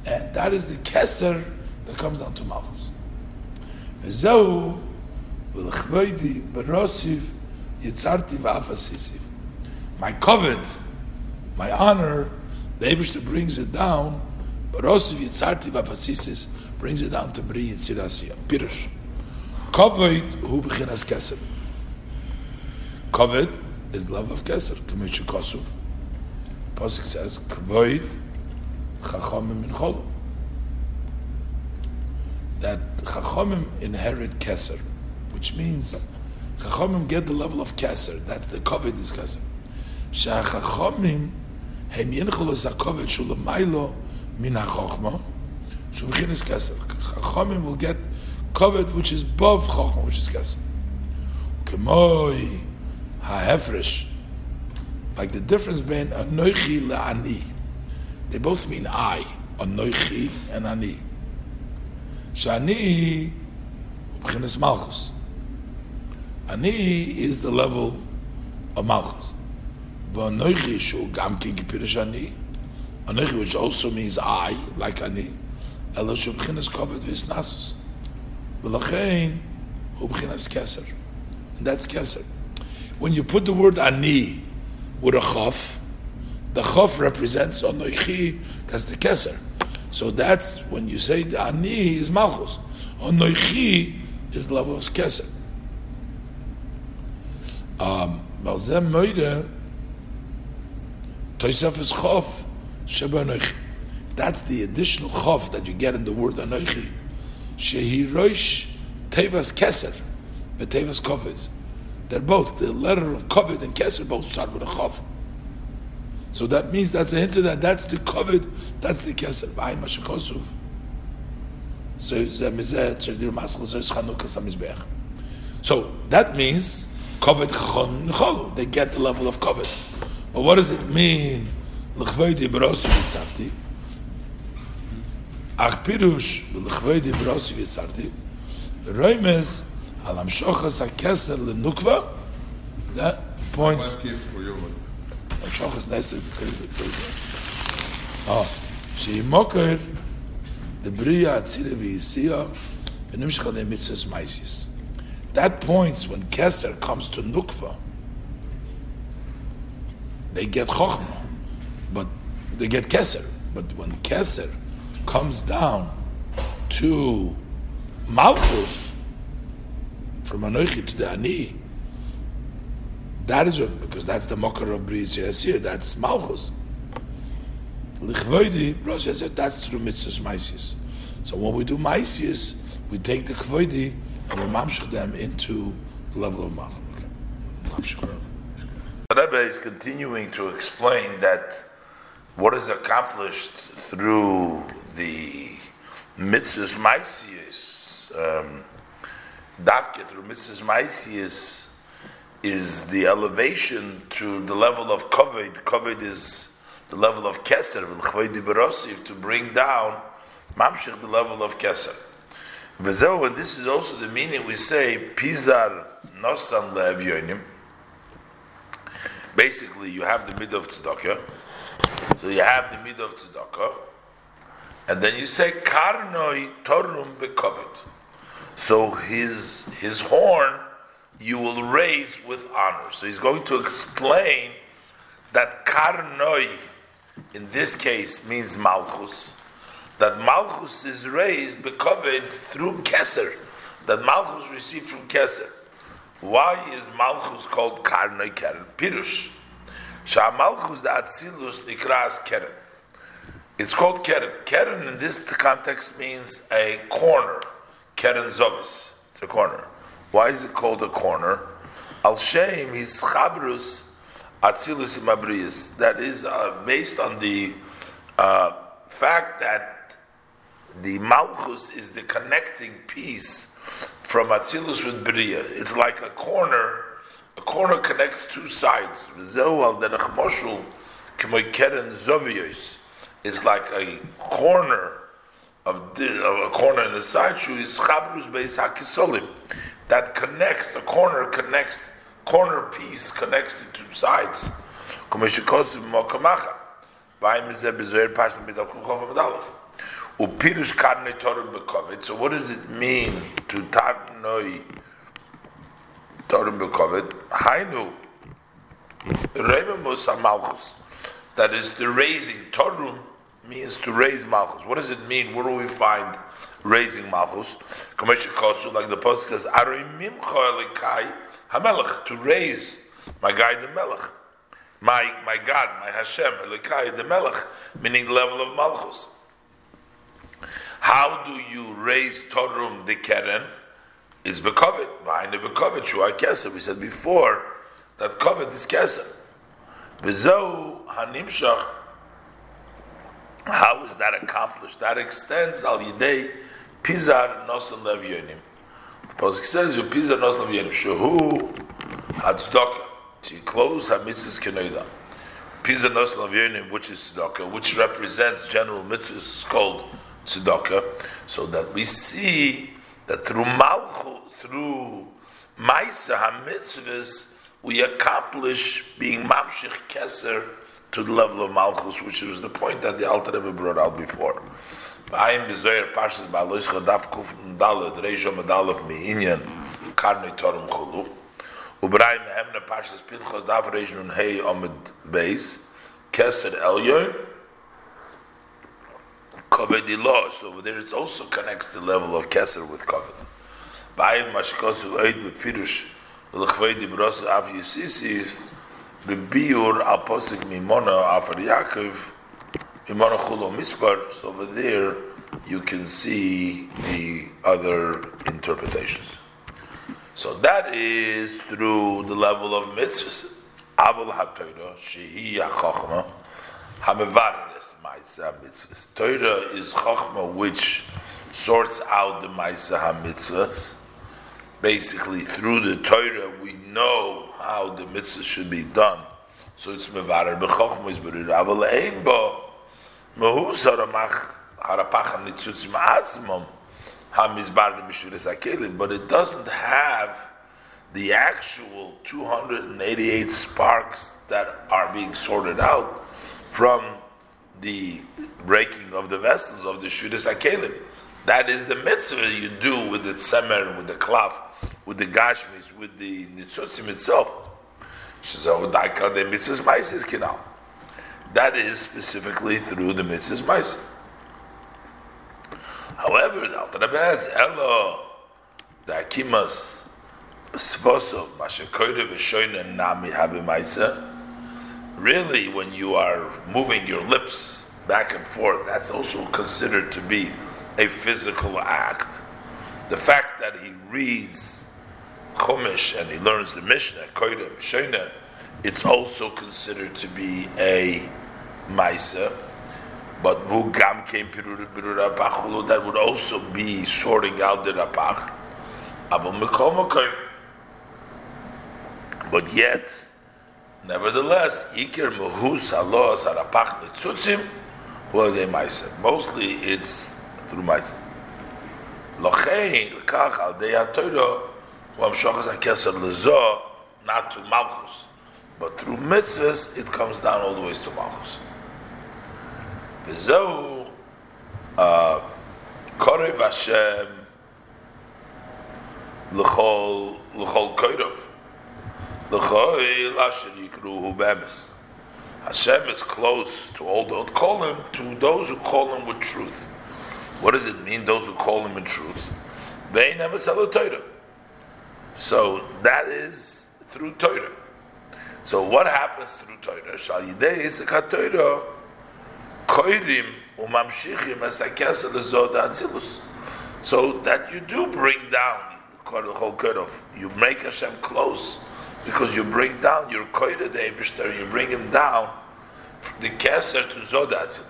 and that is the Keser that comes down to Malchus. My covet, my honor, the Abishter brings it down, Barosiv Yitzarti Vafasisis brings it down to Bri Yitzirasiya. Pirush. Covet, who bechinas Keser. Covet is love of Keser, Kamichu Kosuv. Pasuk says, Kvoid Chachomim in Cholom. That Chachomim inherit Keser which means Chachamim get the level of Keser. That's the covet is Keser. Shachachamim hem yencholos hakovet shulamaylo min hachachma shulchin is Keser. Chachamim will get covet which is above Chachma, which is Keser. Kemoi ha'hefresh like the difference between anoichi la'ani. They both mean I, anoichi and ani. Shani, b'chinas malchus. Ani is the level of Malchus. V'anoichi shu gam ki gipirish ani. Anoichi, which also means I, like Ani. Elo shu b'chinas kovet v'isnasus. V'lachein hu b'chinas keser. And that's keser. When you put the word Ani with a chof, the chof represents Anoichi, that's the keser. So that's when you say the Ani is Malchus. Anoichi is level of keser. Um, Balzem Moide, Toisef is Chof, Sheba That's the additional Chof that you get in the word Anoichi. Shehi Roish Tevas Keser, but Kovid. They're both, the letter of Kovid and Keser both start with a Chof. So that means that's a hint of that. That's the Kovid, that's the Keser. V'ay Mashakosuf. So that means Kovet chachon. They get the level of kovet. But what does it mean? אך פירוש ולכבודי ברוסי ויצרתי, רמז על המשוחס הכסר לנוקבה, that points... המשוחס נסר אה, שהיא מוקר, דבריה הצילה ויסיעה, ונמשך עלי מצווס מייסיס. That points when Keser comes to Nukva, they get Chochma, but they get Keser. But when Keser comes down to Malchus, from Anoichi to the Ani, that is what, because that's the Mokar of Bri Yasir, that's Malchus. Lichvoidi, Rosh that's through Mitzvah Maisius. So when we do Maisius, we take the Kvoidi and we'll mamshich them into the level of Malchus. The Rebbe is continuing to explain that what is accomplished through the mitzvahs maisius, um, dafke through mitzvahs maisius, is the elevation to the level of kovid. Kovid is the level of keser, to bring down mamshich the level of keser. And this is also the meaning we say pizar nosan le'evyonim. Basically, you have the mid of tzedakah. So you have the mid of tzedakah, and then you say karnoi torum bekovet. So his his horn you will raise with honor. So he's going to explain that karnoi in this case means malchus. That malchus is raised bekovet through keser. That malchus received from keser. Why is Malchus called Karnoi Keren? Pirush. Shah Malchus da Atzilus Nikras Keren. It's called Keren. Keren in this context means a corner. Keren Zovis. It's a corner. Why is it called a corner? Al Shem is Chabrus Atzilus Mabrius. That is uh, based on the uh, fact that the Malchus is the connecting piece from Atzilus with Bria. It's like a corner. A corner connects two sides. It's like a corner of, the, of a corner in the side. Shoe is chabrus beis hakisolim that connects. A corner connects. Corner piece connects the two sides. So what does it mean to tarnoi Torah bekovet? Hainu rememus malchus. That is the raising. Torah means to raise malchus. What does it mean? Where do we find raising malchus? Like the post says, hamelech to raise my guy the melech. My, my God, my Hashem, Elikai, the Melech, meaning level of Malchus. How do you raise Torum the Keren? Is Bekovet. Behind the Bekovet, Shua Kesef. We said before that Kovet is Kesef. Bezo Hanimshach. How is that accomplished? That extends al Yidei Pizar Nosan Lev Yonim. Pasuk says, "You Pizar Nosan Lev Yonim." Shehu Hadzdaka. To close Hamitzvahs Kenoida. Pizar Nosan Lev which is Tzedakah, which represents general mitzvahs, is called tzedakah, so that we see that through malchut, through ma'isa hamitzvahs, we accomplish being mamshich keser to the level of malchus, which was the point that the Alter Rebbe brought out before. V'ayim b'zoyer parshas ba'alosh chadaf kuf ndalad reisho medalef mi'inyan karnei torum chulu. Ubrayim hemna parshas pinchos daf reish nun hei omid beis keser elyon Kaved law. So over there it also connects the level of Keser with Kaved. Ba'ayim mashkosu oid bepirush l'chvei dibros av yisisi bebiur al posik mimona afar Yaakov mimona chulo mispar. So over there you can see the other interpretations. So that is through the level of mitzvahs. Abul HaTorah, Shehi HaChochma, HaMevareres Maisa HaMitzvahs. Torah is Chochma which sorts out the Maisa HaMitzvahs. Basically, through the Torah, we know how the mitzvah should be done. So it's Mevarer B'Chochma is Berir. Aval Ein Bo Haramach Harapacham HaMizbar. But it doesn't have the actual 288 sparks that are being sorted out from the breaking of the vessels of the Shviris HaKelim. That is the mitzvah you do with the tzemer, with the klaf, with the gashmis, with the nitzutzim itself. That is specifically through the mitzvahs ma'is. However, the adds, Elo, the Akimas, Svosov, Mashakoyre Nami Habe Maisa, really, when you are moving your lips back and forth, that's also considered to be a physical act. The fact that he reads Chumash and he learns the Mishnah, Koida, Mishnah, it's also considered to be a Maisa. But Vugam came Pirura that would also be sorting out the Rapach. But yet, nevertheless, Iker Muhus Allah Sarapach Netzutzim, who are they Maisa? Mostly it's through Maisa. Lochein, Kach, Al Dei HaTorah, who Amshochas HaKeser Lezo, not to Malchus. But through mitzvahs, it comes down all the ways to Malchus. Uh, Korev Hashem, L'chol, L'chol Koirov. L'chol Asher Yikruhu Bemis. Hashem is close to all those, call him, to those who call him with truth. What does it mean, those who call him in truth? They never sell a Torah. So that is through Torah. So what happens through Torah? Shal yidei isakat Torah koirim umamshichim atzilus. So that you do bring down the whole you make Hashem close because you bring down your koida the you bring him down the keser to zod.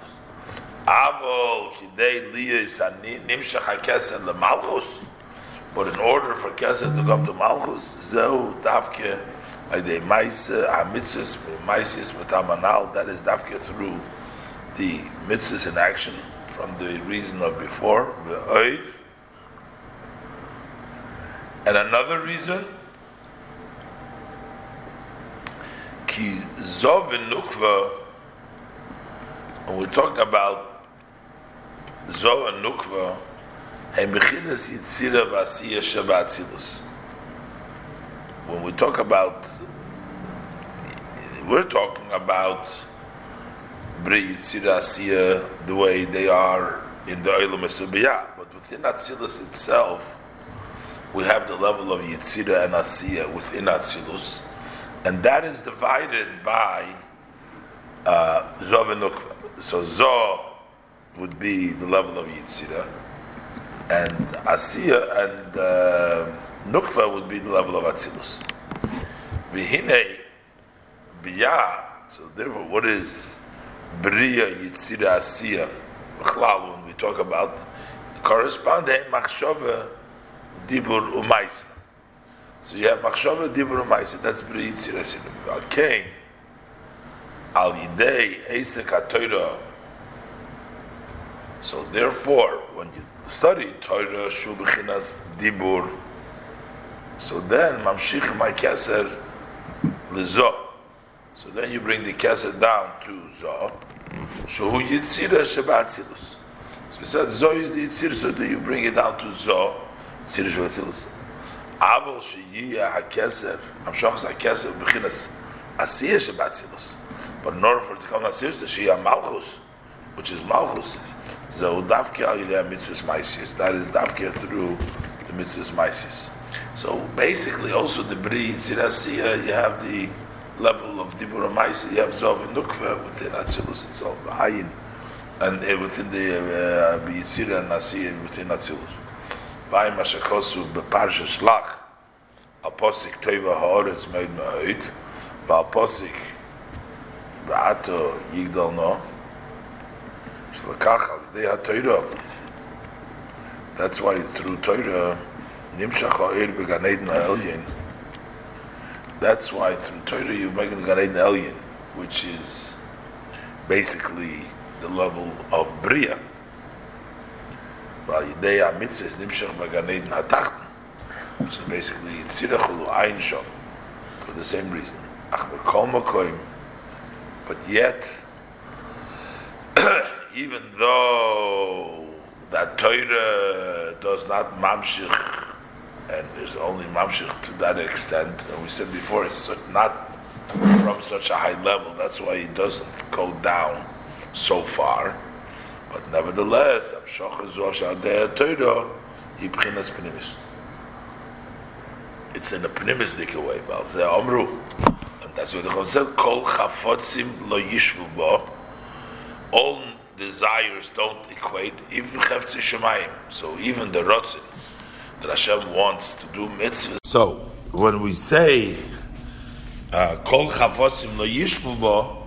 Avol kidei liyis nimshach hakeser lemalchus. But in order for keser to come to malchus, zeu davke Aydei Maisa, HaMitzvahs, Maisis, Metamanal, that is Dafke through the mitzvahs in action from the reason of before, the Oid. And another reason, Ki Zov and Nukva, when we talk about Zov and Nukva, Hem Bechinas Yitzira Vasiya Shabbat When we talk about we're talking about Bri Yitzirasiya the way they are in the Olam Esubiyah, but within Atzilus itself, we have the level of Yitzira and Asiya within Atzilus, and that is divided by uh, Zov and Nukva. So Zov would be the level of Yitzira, and Asiya and uh, Nukva would be the level of Atzilus. Vihine Biyah. So therefore, what is Bria Yitzira Asiya? When we talk about corresponding Machshava Dibur Umaisa. So you have Machshava Dibur Umaisa. That's Bria Yitzira Asiya. Al Yidei Esek HaTorah. So therefore, when you study Torah Shubichinas Dibur, so then Mamshich Ma'keser Lizoh. So then you bring the kesed down to Zo. Zoh. Shehu Yitzira Shabbatzilus. So we said Zoh is the Yitzir, so then you bring it down to Zoh, Yitzir Shabbatzilus. Avol Sheyiyah HaKeser, Amshochas HaKeser, Bechinas Asiyah Shabbatzilus. But in order for it to come Asiyah, Sheyiyah Malchus, which is Malchus, Zoh Davke Al Mitzvahs Maisius. That is Davke through the Mitzvahs Maisius. So basically, also the Bri Yitzir Asiyah, you have the level of Dibur Maisa, you have Zov and Nukva within Atzilus itself, Hayin, and uh, within the Yitzira uh, and Nasi within Atzilus. Vayim Mashakosu Beparsha Shlach, Aposik Teva Haaretz Meid Ma'oid, Va'aposik Ba'ato Yigdal No, Shlakach Al Yidei HaToirah, that's why through Torah, Nimshach Ha'ir Began Eden Ha'elyin, that's why through Torah you're making the Gan Eden Elyon, which is basically the level of Bria. While Yidei HaMitzvah is Nimshach Bagan Eden HaTachten. So basically, Tzirachulu Ein Shom, for the same reason. Ach Kol. But yet, even though that Torah does not mamshich and is only mamshich to that extent. And we said before, it's not from such a high level. That's why it doesn't go down so far. But nevertheless, it's in a pnimistic way. And that's what the Chon said, Kol chafotzim lo yishvu bo. All desires don't equate, even chefzi shemayim. So even the rotzim, that Hashem wants to do mitzvahs. So, when we say uh, Kol Chavotzim Lo Yishvu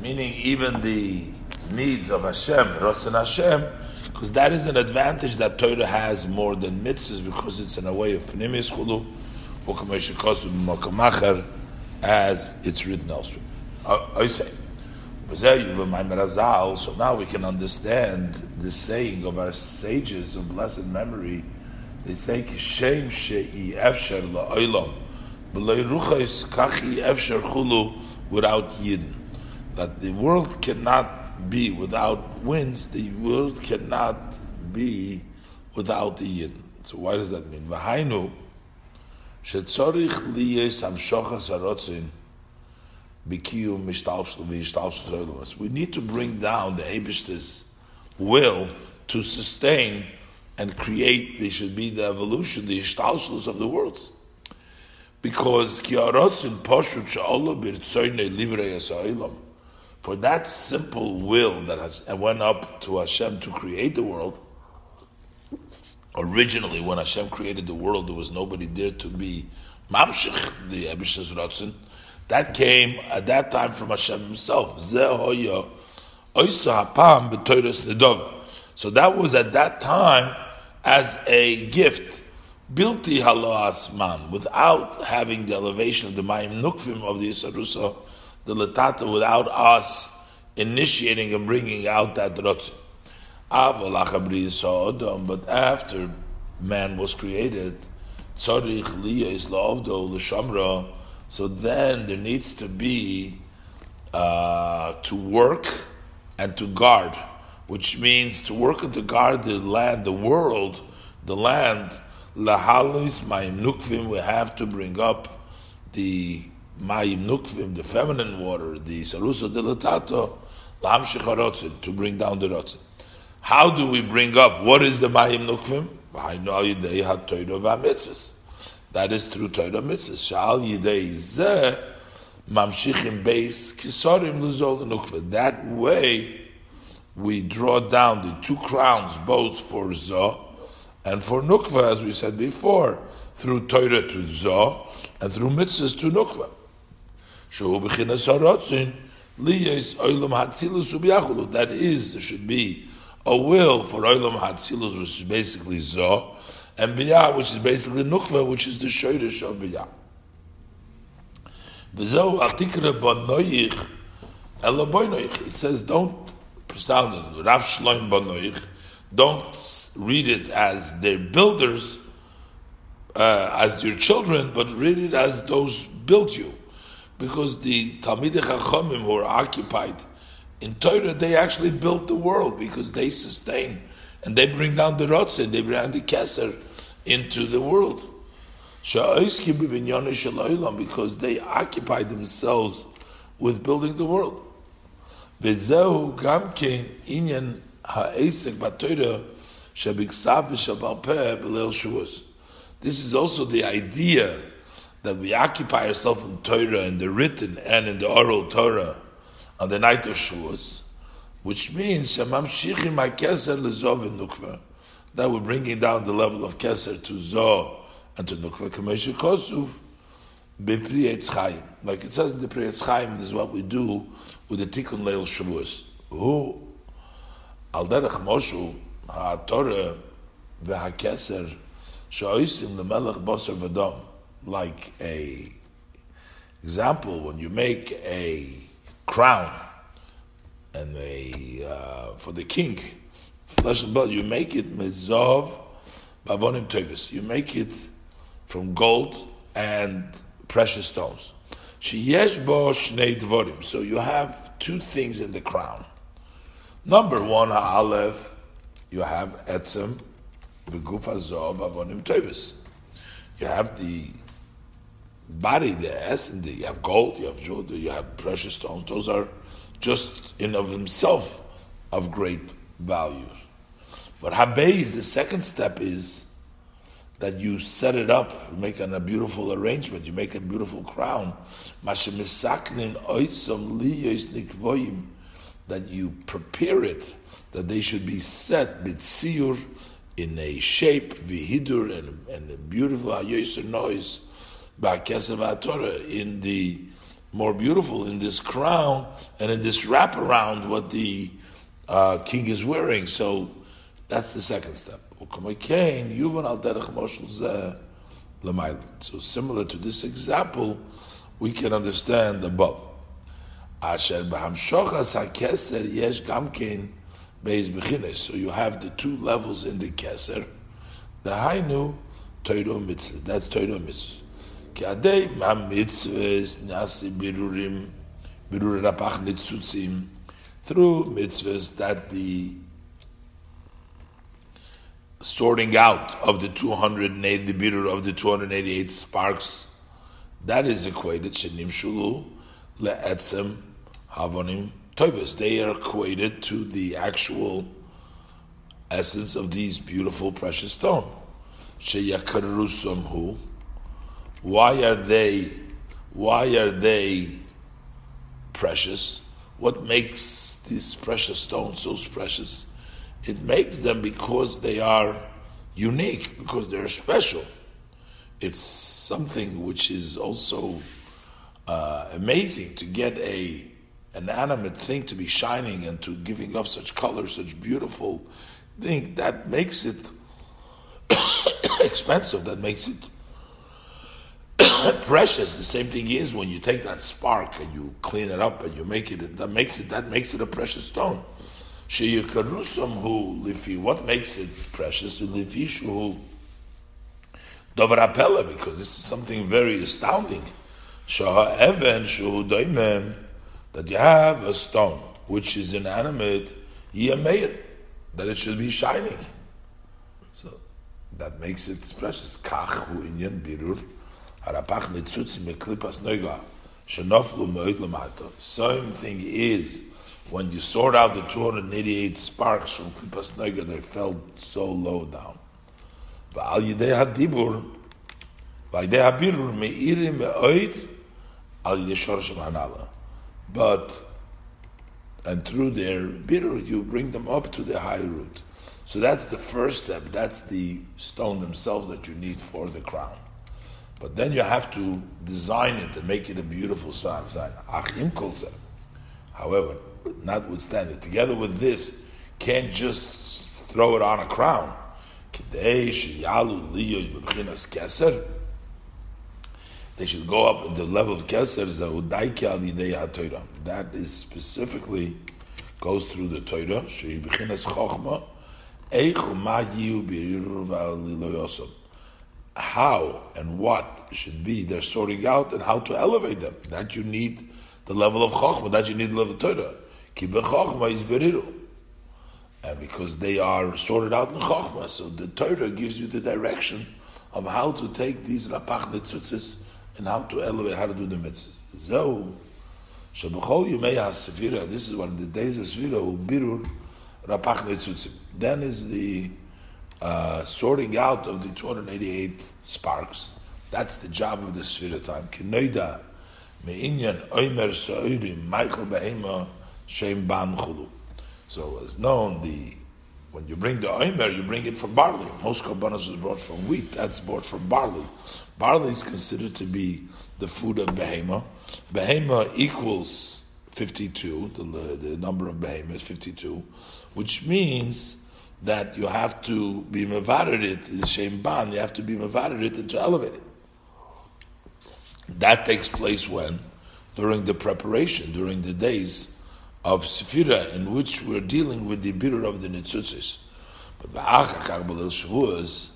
meaning even the needs of Hashem, Ratzon Hashem, because that is an advantage that Torah has more than mitzvahs because it's in a way of Pnimis Chulu, as it's written elsewhere. Uh, I say. So now we can understand the saying of our sages of blessed memory. They say, "Kishem she'i efsher la'olam, b'lei ruchos kachi efsher chulu," without yidden. That the world cannot be without winds. The world cannot be without the yidden. So why does that mean? V'hainu shetzorich liyes hamshochas harotzin. We need to bring down the Abish's will to sustain and create, there should be the evolution, the ishtalshlus of the worlds. Because for that simple will that went up to Hashem to create the world, originally when Hashem created the world, there was nobody there to be mamshich, the Abish's Ratzin, that came at that time from Hashem Himself. So that was at that time as a gift. Bilti halo man, without having the elevation of the Mayim Nukvim of the Isarusa, the Latata, without us initiating and bringing out that Rotzi. But after man was created, Tzarich Liya is La'avdo L'Shamra, so then there needs to be uh, to work and to guard, which means to work and to guard the land, the world, the land. Lahalis mayim nukvim. We have to bring up the mayim nukvim, the feminine water, the sarusa dilatato, lamshicharotzin, to bring down the rotzin. How do we bring up? What is the mayim nukvim? That is through Torah mitzvahs. Shal yidei zeh mamshichim beis luzol nukva. That way, we draw down the two crowns, both for zah and for nukva, as we said before, through Torah to zah and through mitzvahs to nukva. Shehu liyes hatzilus. That is, there should be a will for oilam hatzilus, which is basically zah, and biyah, which is basically nukva, which is the shoyrish of biyah. It says don't sound it. Rav Shloim banoich. Don't read it as their builders, uh, as your children, but read it as those built you. Because the Talmidei Chachamim who are occupied in Torah, they actually built the world because they sustain and they bring down the Rotzeh, they bring down the Keser into the world. Because they occupy themselves with building the world. This is also the idea that we occupy ourselves in Torah, in the written and in the oral Torah, on the night of Shavuos, which means that we're bringing down the level of Keser to Zo and to Nukva Kamesha Kosuv. Like it says in the Pri Chaim, this is what we do with the Tikkun Leil Shavuos. Who Al Derech Moshu HaTorah VeHaKeser Shoisim Lemelech Boser Vadom like a example when you make a crown and a uh, for the king flesh and blood. You make it mezov bavonim tevis. You make it from gold and precious stones. Sheyesh bo shnei dvorim. So you have two things in the crown. Number one, ha'alev, you have etzem v'guf hazov bavonim tevis. You have the body, the essence, you have gold, you have jewel, you have precious stones. Those are just in of themselves of great value. But Habez, the second step is that you set it up, you make a beautiful arrangement, you make a beautiful crown. That you prepare it, that they should be set, bitsiyur, in a shape, vihidur, and, and a beautiful noise, in the more beautiful, in this crown, and in this wrap around what the uh, king is wearing. So that's the second step. So similar to this example, we can understand above. So you have the two levels in the keser. The hainu toiro mitzvah. That's toiro mitzvah. Kiadei ma mitzvahs nasi birurim birur rapach nitzutzim through mitzvahs that the sorting out of the 280, the birur of the 288 sparks, that is equated, shenim shulu, le'etzem havonim toivus. They are equated to the actual essence of these beautiful precious stone. Sheyakarusam Why are they, why are they precious? What makes these precious stones so precious? It makes them because they are unique, because they're special. It's something which is also uh, amazing to get a an animate thing to be shining and to giving off such color, such beautiful thing. That makes it expensive. That makes it precious. The same thing is when you take that spark and you clean it up and you make it. That makes it. That makes it a precious stone. lifi. What makes it precious? Lifi shu davar because this is something very astounding. Shah even shu that you have a stone which is inanimate. Yiyameir that it should be shining. So that makes it precious. Kach hu inyan birur. Harapach meklipas. Shenoflu moed. Same thing is when you sort out the 288 sparks from klipas noiga, they fell so low down. Va'al yidei hadibur, habirur me'oid, al yidei. But and through their bitter, you bring them up to the high root. So that's the first step. That's the stone themselves that you need for the crown. But then you have to design it and make it a beautiful sign. However, notwithstanding, together with this, can't just throw it on a crown. They should go up into the level of keser That is specifically goes through the Torah. How and what should be they're sorting out and how to elevate them. That you need the level of chokhmah. That you need the level of Torah. Kibe is beriru. And because they are sorted out in chokhmah, so the Torah gives you the direction of how to take these rapach netzutzis and how to elevate, how to do the mitzvah. So, Shabachol Yumei HaSefira, this is one of the days of Sefira, Birur Rapach Netzutzim. Then is the uh, sorting out of the 288 sparks. That's the job of the Sefira time. Kinoida Me'inyan Oimer Michael Behema Shem Bam Chulu. So, as known, the when you bring the oimer, you bring it from barley. Most korbanos is brought from wheat. That's brought from barley. Barley is considered to be the food of behema. Behema equals 52, the, the number of behema is 52, which means that you have to be mavarid it, the same ban, you have to be mavarid it and to elevate it. That takes place when? During the preparation, during the days of Sefira, in which we're dealing with the bitter of the Nitzutzis. But v'achakach b'lil Shavuos,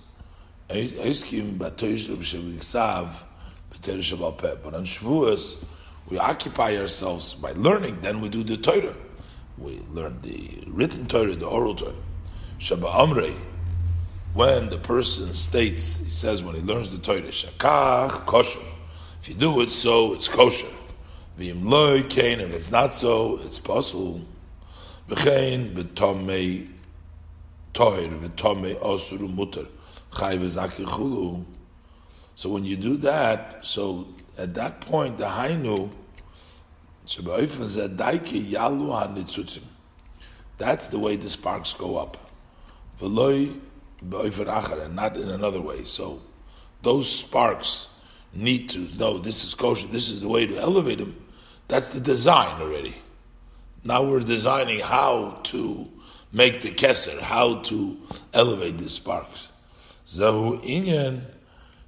Eiskim b'toish b'shavigsav b'ter shabal peh. But on Shavuos, we occupy ourselves by learning, then we do the Torah. We learn the written Torah, the oral Torah. Shabbat Amrei, when the person states, he says when he learns the Torah, Shakach kosher. If you do it so, it's kosher. V'im loy kain, if it's not so, it's possible. V'chein b'tomei toir, v'tomei osuru mutter, chay v'zaki chulu. So when you do that, so at that point, the hainu. That's the way the sparks go up. And not in another way. So those sparks need to know this is kosher, this is the way to elevate them. That's the design already. Now we're designing how to make the keser, how to elevate the sparks. Zahu inyan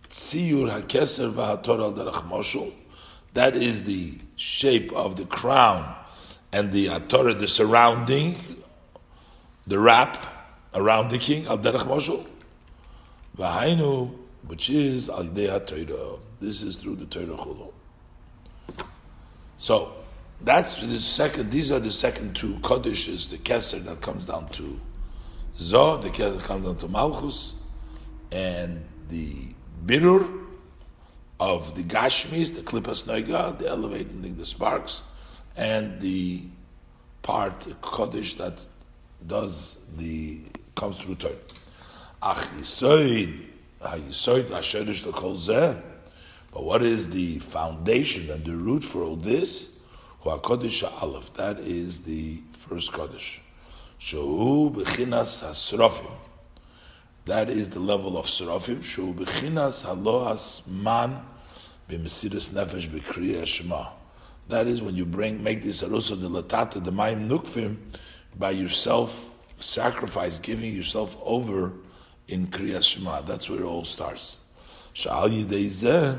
tziyur hakeser v'hatorah derech moshul. That is the shape of the crown and the Torah, the surrounding, the wrap around the king, al derech moshul. V'hainu, which is al Torah. This is through the Torah chulu. So that's the second. These are the second two kodishes, the keser that comes down to zo, the keser that comes down to malchus, and the birur of the gashmis, the klipas noiga, the elevating the sparks, and the part the that does the comes through Torah. Ach yisoid, ha-yisoid ha-sherish l'kol zeh. But what is the foundation and the root for all this? Kodesh Aleph. That is the first Kodesh. Shehu b'chinas hasrofim. That is the level of Serafim. Shehu b'chinas halohas man b'mesiris nefesh b'kriya shema. That is when you bring make this arusa de latata the mayim nukvim by yourself sacrifice, giving yourself over in kriya shema. That's where it all starts. Sha'al yidei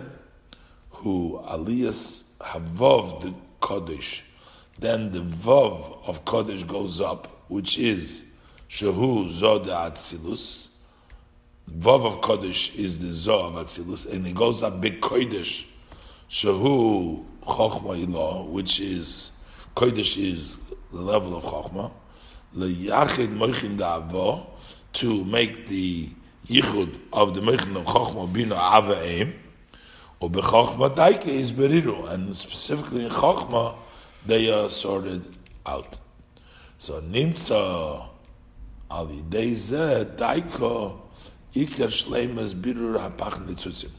who aliyas havov the Kodesh, then the Vav of Kodesh goes up, which is Shehu Zod Atzilus. Vav of Kodesh is the Zoh of Atzilus, and it goes up big Kodesh, Shehu Chochma Ilah, which is, Kodesh is the level of Chochma. Leyachid Moichin Da'avo, to make the Yichud of the Moichin of Chochma Bina Ava Eim, Ubechachma daike is beriru, and specifically in chachma they are sorted out. So nimtza al yidei zeh daiko iker shleimas birur hapach nitzutzim.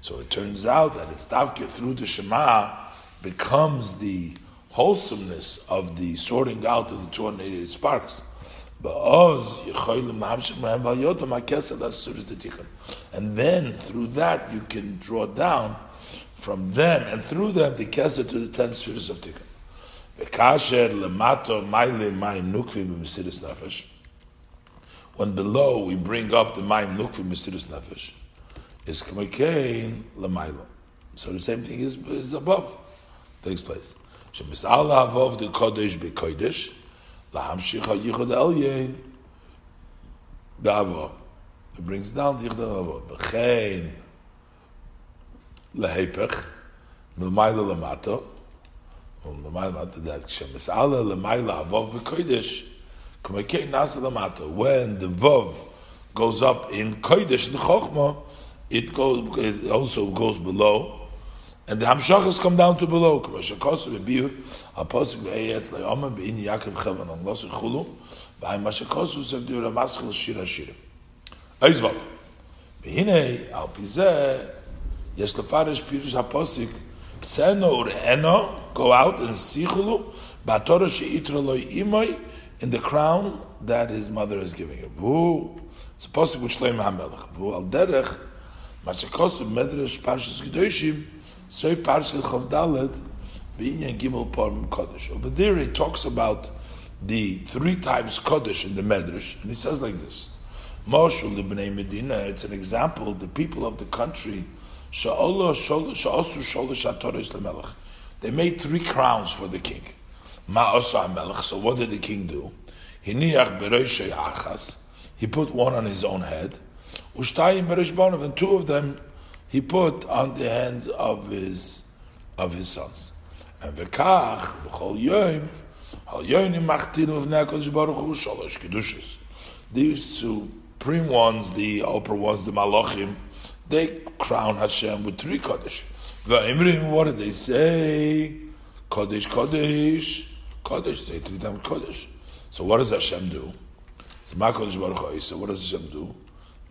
So it turns out that it's davke through the Shema becomes the wholesomeness of the sorting out of the 288 sparks. And then through that you can draw down from them and through them the kesed to the ten spheres of tikkun. When below we bring up the mayim nukvi mesiris nefesh, is k'mekein l'maylo. So the same thing is, is above, takes place. שמס אל דה קודש בקודש, להמשיך היחוד אל יין, דה אהבוב. זה ברינגס דאון דיך דה אהבוב. וכן, להיפך, מלמיילה למטו, ומלמיילה למטו, דה כשמס אל אהבוב למיילה אהבוב בקודש, כמו כן נעשה למטו, when the vov goes up in קודש נחוכמו, it, goes, it also goes below, and the hamshachas come down to below. K'masher kosu v'biur aposik v'eyetz le'omer b'in Yaakov chevan on losu chulu v'ay masher kosu sev diur amaschil shir hashirim. Eizvav. V'hinei al pizeh yesh lefarish pirush haposik tzeno ure'eno go out and see chulu ba'torah she'itra loy imoy in the crown that his mother is giving him. V'hu it's a posik with Shloim HaMelech. V'hu al derech masher kosu medrash parshas gedoshim so Parshas Chavdalet, B'inyan Gimel Parim Kodesh. Over there he talks about the three times Kodesh in the Medrash, and he says like this. Moshe Libnei Medina, it's an example, the people of the country, sha Allah shogho shausu shatara Islamalah. they made three crowns for the king. So what did the king do? He put one on his own head. And two of them he put on the hands of his of his sons. And v'kach b'chol yom hal yonim machtinu v'nei HaKadosh Baruch Hu shalosh kedushas. These supreme ones, the upper ones, the malachim, they crown Hashem with three kodesh. V'imrim, what did they say? Kodesh, kodesh, kodesh. Say three times kodesh. So what does Hashem do? So what does Hashem do?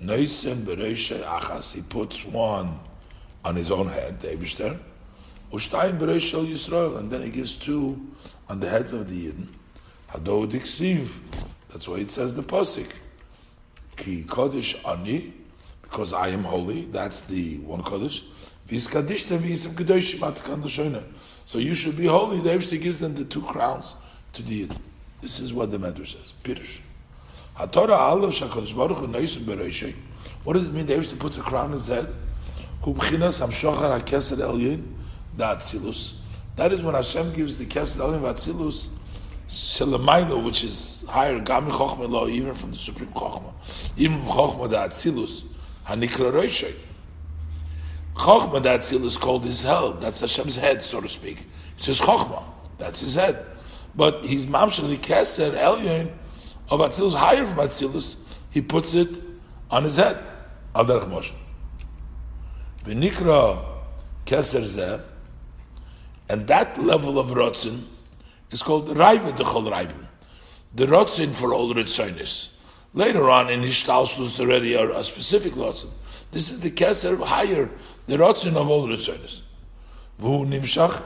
Noisen Bereisha Achas, he puts one on his own head, the Eibishter, Ushtaim Bereisha Yisrael, and then he gives two on the head of the Yidden. Hado Diksiv, that's why it says the Pasik. Ki Kodesh Ani, because I am holy, that's the one Kodesh. So you should be holy. The Eibishter gives them the two crowns to the Yidden. This is what the Medrash says. Pirush. HaTorah Baruch Hu Noisim. What does it mean? The Eibishter puts a crown on his head. Hamshochar HaKesed Elyin. That is when Hashem gives the Kesed Elyin Vatzilus Shalamailo, which is higher, Gami Chochma Law, even from the Supreme Chochma. Even from Chochma Da Atzilus. Hanikra Roishei. Chochma seal is called his head. That's Hashem's head, so to speak. It says Chochma. That's his head. But he's mamshel the keser elyon of Atzilus higher from Atzilus. He puts it on his head. Al Moshe. V'nikra keser zeh. And that level of rotzin is called raiva dechol raiva. The rotzin for all ritzonis. Later on in Hishtalshlus already are a specific rotzin. This is the keser higher the rotzin of all ritzonis. V'hu nimshach,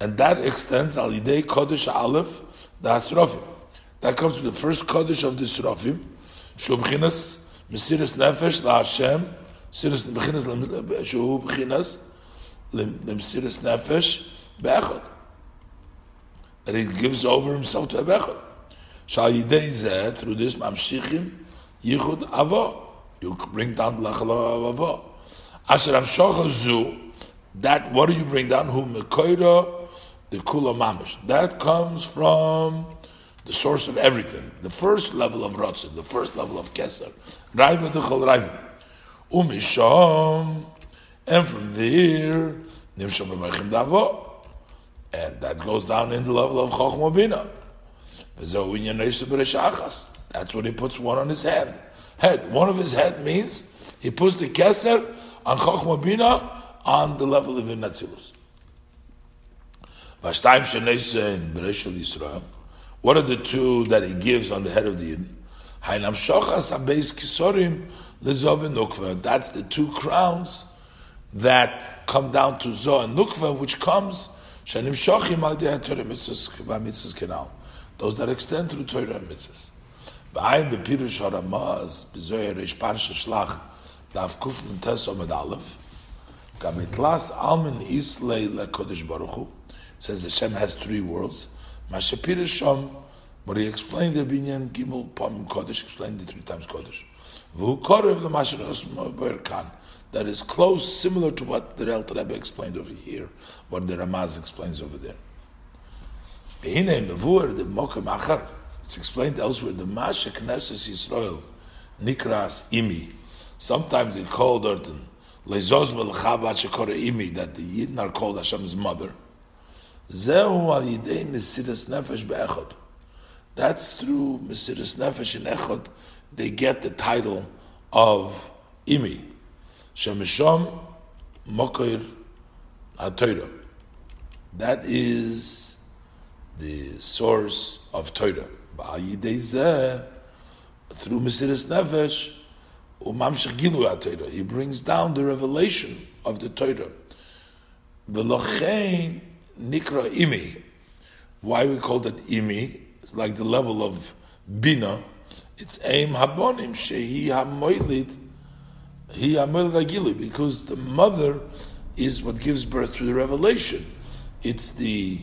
and that extends al yidei kodesh aleph the asrofim. That comes to the first kodesh of the srofim, shu b'chinas mesiris nefesh la Hashem, mesiris b'chinas shu lemesiris nefesh be'echad. And he gives over himself to a be'echad. Shal yidei zeh, through this mamshichim, yichud avo. You bring down lachal avo. Asher Zu, that what do you bring down? Who Mekoira, the Kula Mamish. That comes from the source of everything. The first level of Rotzin, the first level of Keser. Raiva Dechol Raiva. Umisham. And from there, Nimsham B'mechim Davo. And that goes down in the level of Chochma Bina. That's what he puts one on his head. Head. One of his head means he puts the Keser on Chochma Bina on the level of Natzilus. What are the two that he gives on the head of the Yidden? That's the two crowns that come down to Zoh and Nukva, which comes those that extend through Torah and mitzvahs. B'ayin b'pirush haramaz b'zoyer reish parsha shlach Daf Kuf Tes Omed Aleph. Gamitlas Almin Islay LeKodesh Baruch Hu. Says Hashem has three worlds. Mashapir Shom, what he explained the Binyan Gimel Pom Kodesh, explained it three times Kodesh. V'hu Korev L'Masharos Mober Kan. That is close, similar to what the El Rebbe explained over here, what the Ramaz explains over there. Behine Mevur, the Mokem Achar, it's explained elsewhere, the Masha Knesses Yisrael, Nikras Imi, Sometimes they called her Lezoz Melchabat Shekore Imi, that the Yidden are called Hashem's mother. Zehu al Yidei Nefesh Be'echot. That's through Mesiris Nefesh in Echot, they get the title of Imi. Shemishom Mokoir HaTorah. That is the source of Torah. Ba'al Yidei Zeh, through Mesiris Nefesh, he brings down the revelation of the Torah. V'lochein nikra imi. Why we call that imi? It's like the level of bina. It's aim habonim shehi hamoilid. He hamoilid agilu because the mother is what gives birth to the revelation. It's the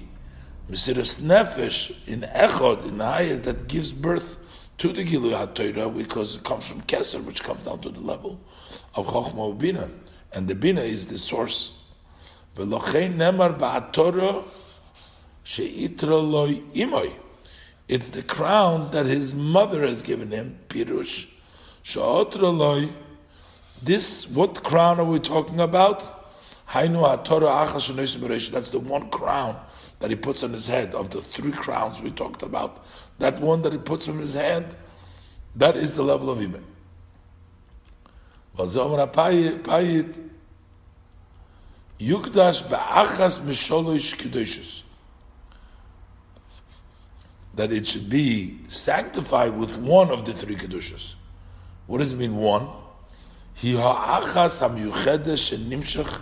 Mesiras Nefesh in Echod, in higher, that gives birth to the Gilu HaTorah because it comes from Keser, which comes down to the level of Chochmah Bina. And the Bina is the source. It's the crown that his mother has given him, Pirush. She'itra This, what crown are we talking about? That's the one crown that he puts on his head of the three crowns we talked about that one that he puts in his hand, that is the level of iman. Yukdash ba'achas misholosh kedoshus. That it should be sanctified with one of the three kedushas. What does it mean one? Hi ha'achas ha'miyuchedes shenimshach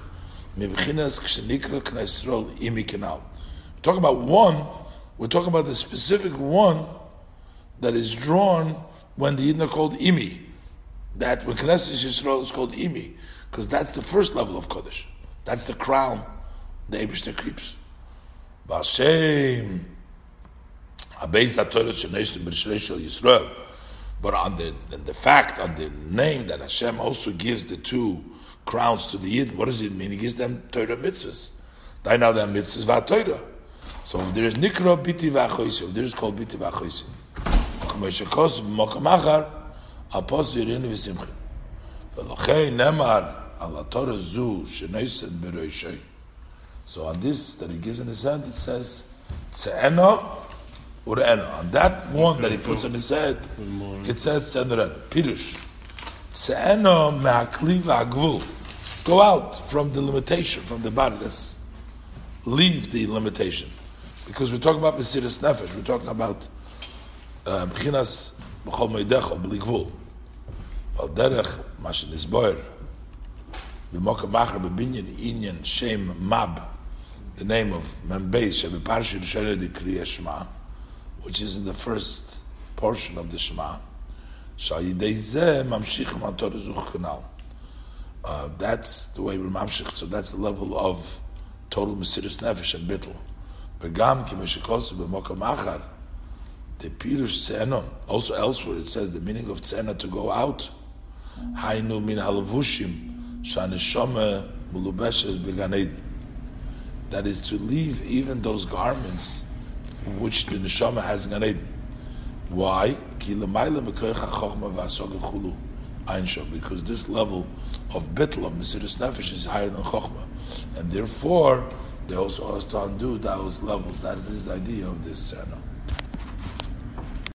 mibchinas kshenikra knesrol imi kenal. Talk about one we're talking about the specific one that is drawn when the Yidden called Imi. That when Knesset Yisrael is called Imi, because that's the first level of Kodesh. That's the crown the Abishter keeps. Vashem. But on the, the fact, on the name that Hashem also gives the two crowns to the Yidden, what does it mean? He gives them Torah mitzvahs. They now them mitzvahs v'Torah. So if there is Nikra Biti v'Achoyse, if there is called Biti v'Achoyse, K'meshakos v'Mokam Achar, Apos Yirin v'Simcha. V'lochei Nemar, So on this that he gives in his hand, it says, Tse'eno Ur'eno. On that one that he puts on his head, it says Senren, Pirush. Tse'eno Me'akli V'agvul. Go out from the limitation, from the body. Leave the limitation. Because we're talking about Mesiris Nefesh. We're talking about uh, B'chinas B'chol Meidecho, B'li Gvul. Al Derech, Mashin Isboyer. B'mokam Achar B'binyan Inyan Shem Mab the name of Membeis Shebeparshir Sheret Kriya Shema, which is in the first portion of the Shema. Uh, that's the way we're mamshich. So that's the level of total mesiris nefesh and bittul. Begam kimeshikosu b'mokam achar. The pirush tzenon. Also elsewhere it says the meaning of tzena to go out. Hainu min halavushim that is to leave even those garments which the neshama has in Gan Why? Because this level of bitl of Mesiris Nefesh is higher than Chokhmah. And therefore, they also has to undo those levels. That is the idea of this channel.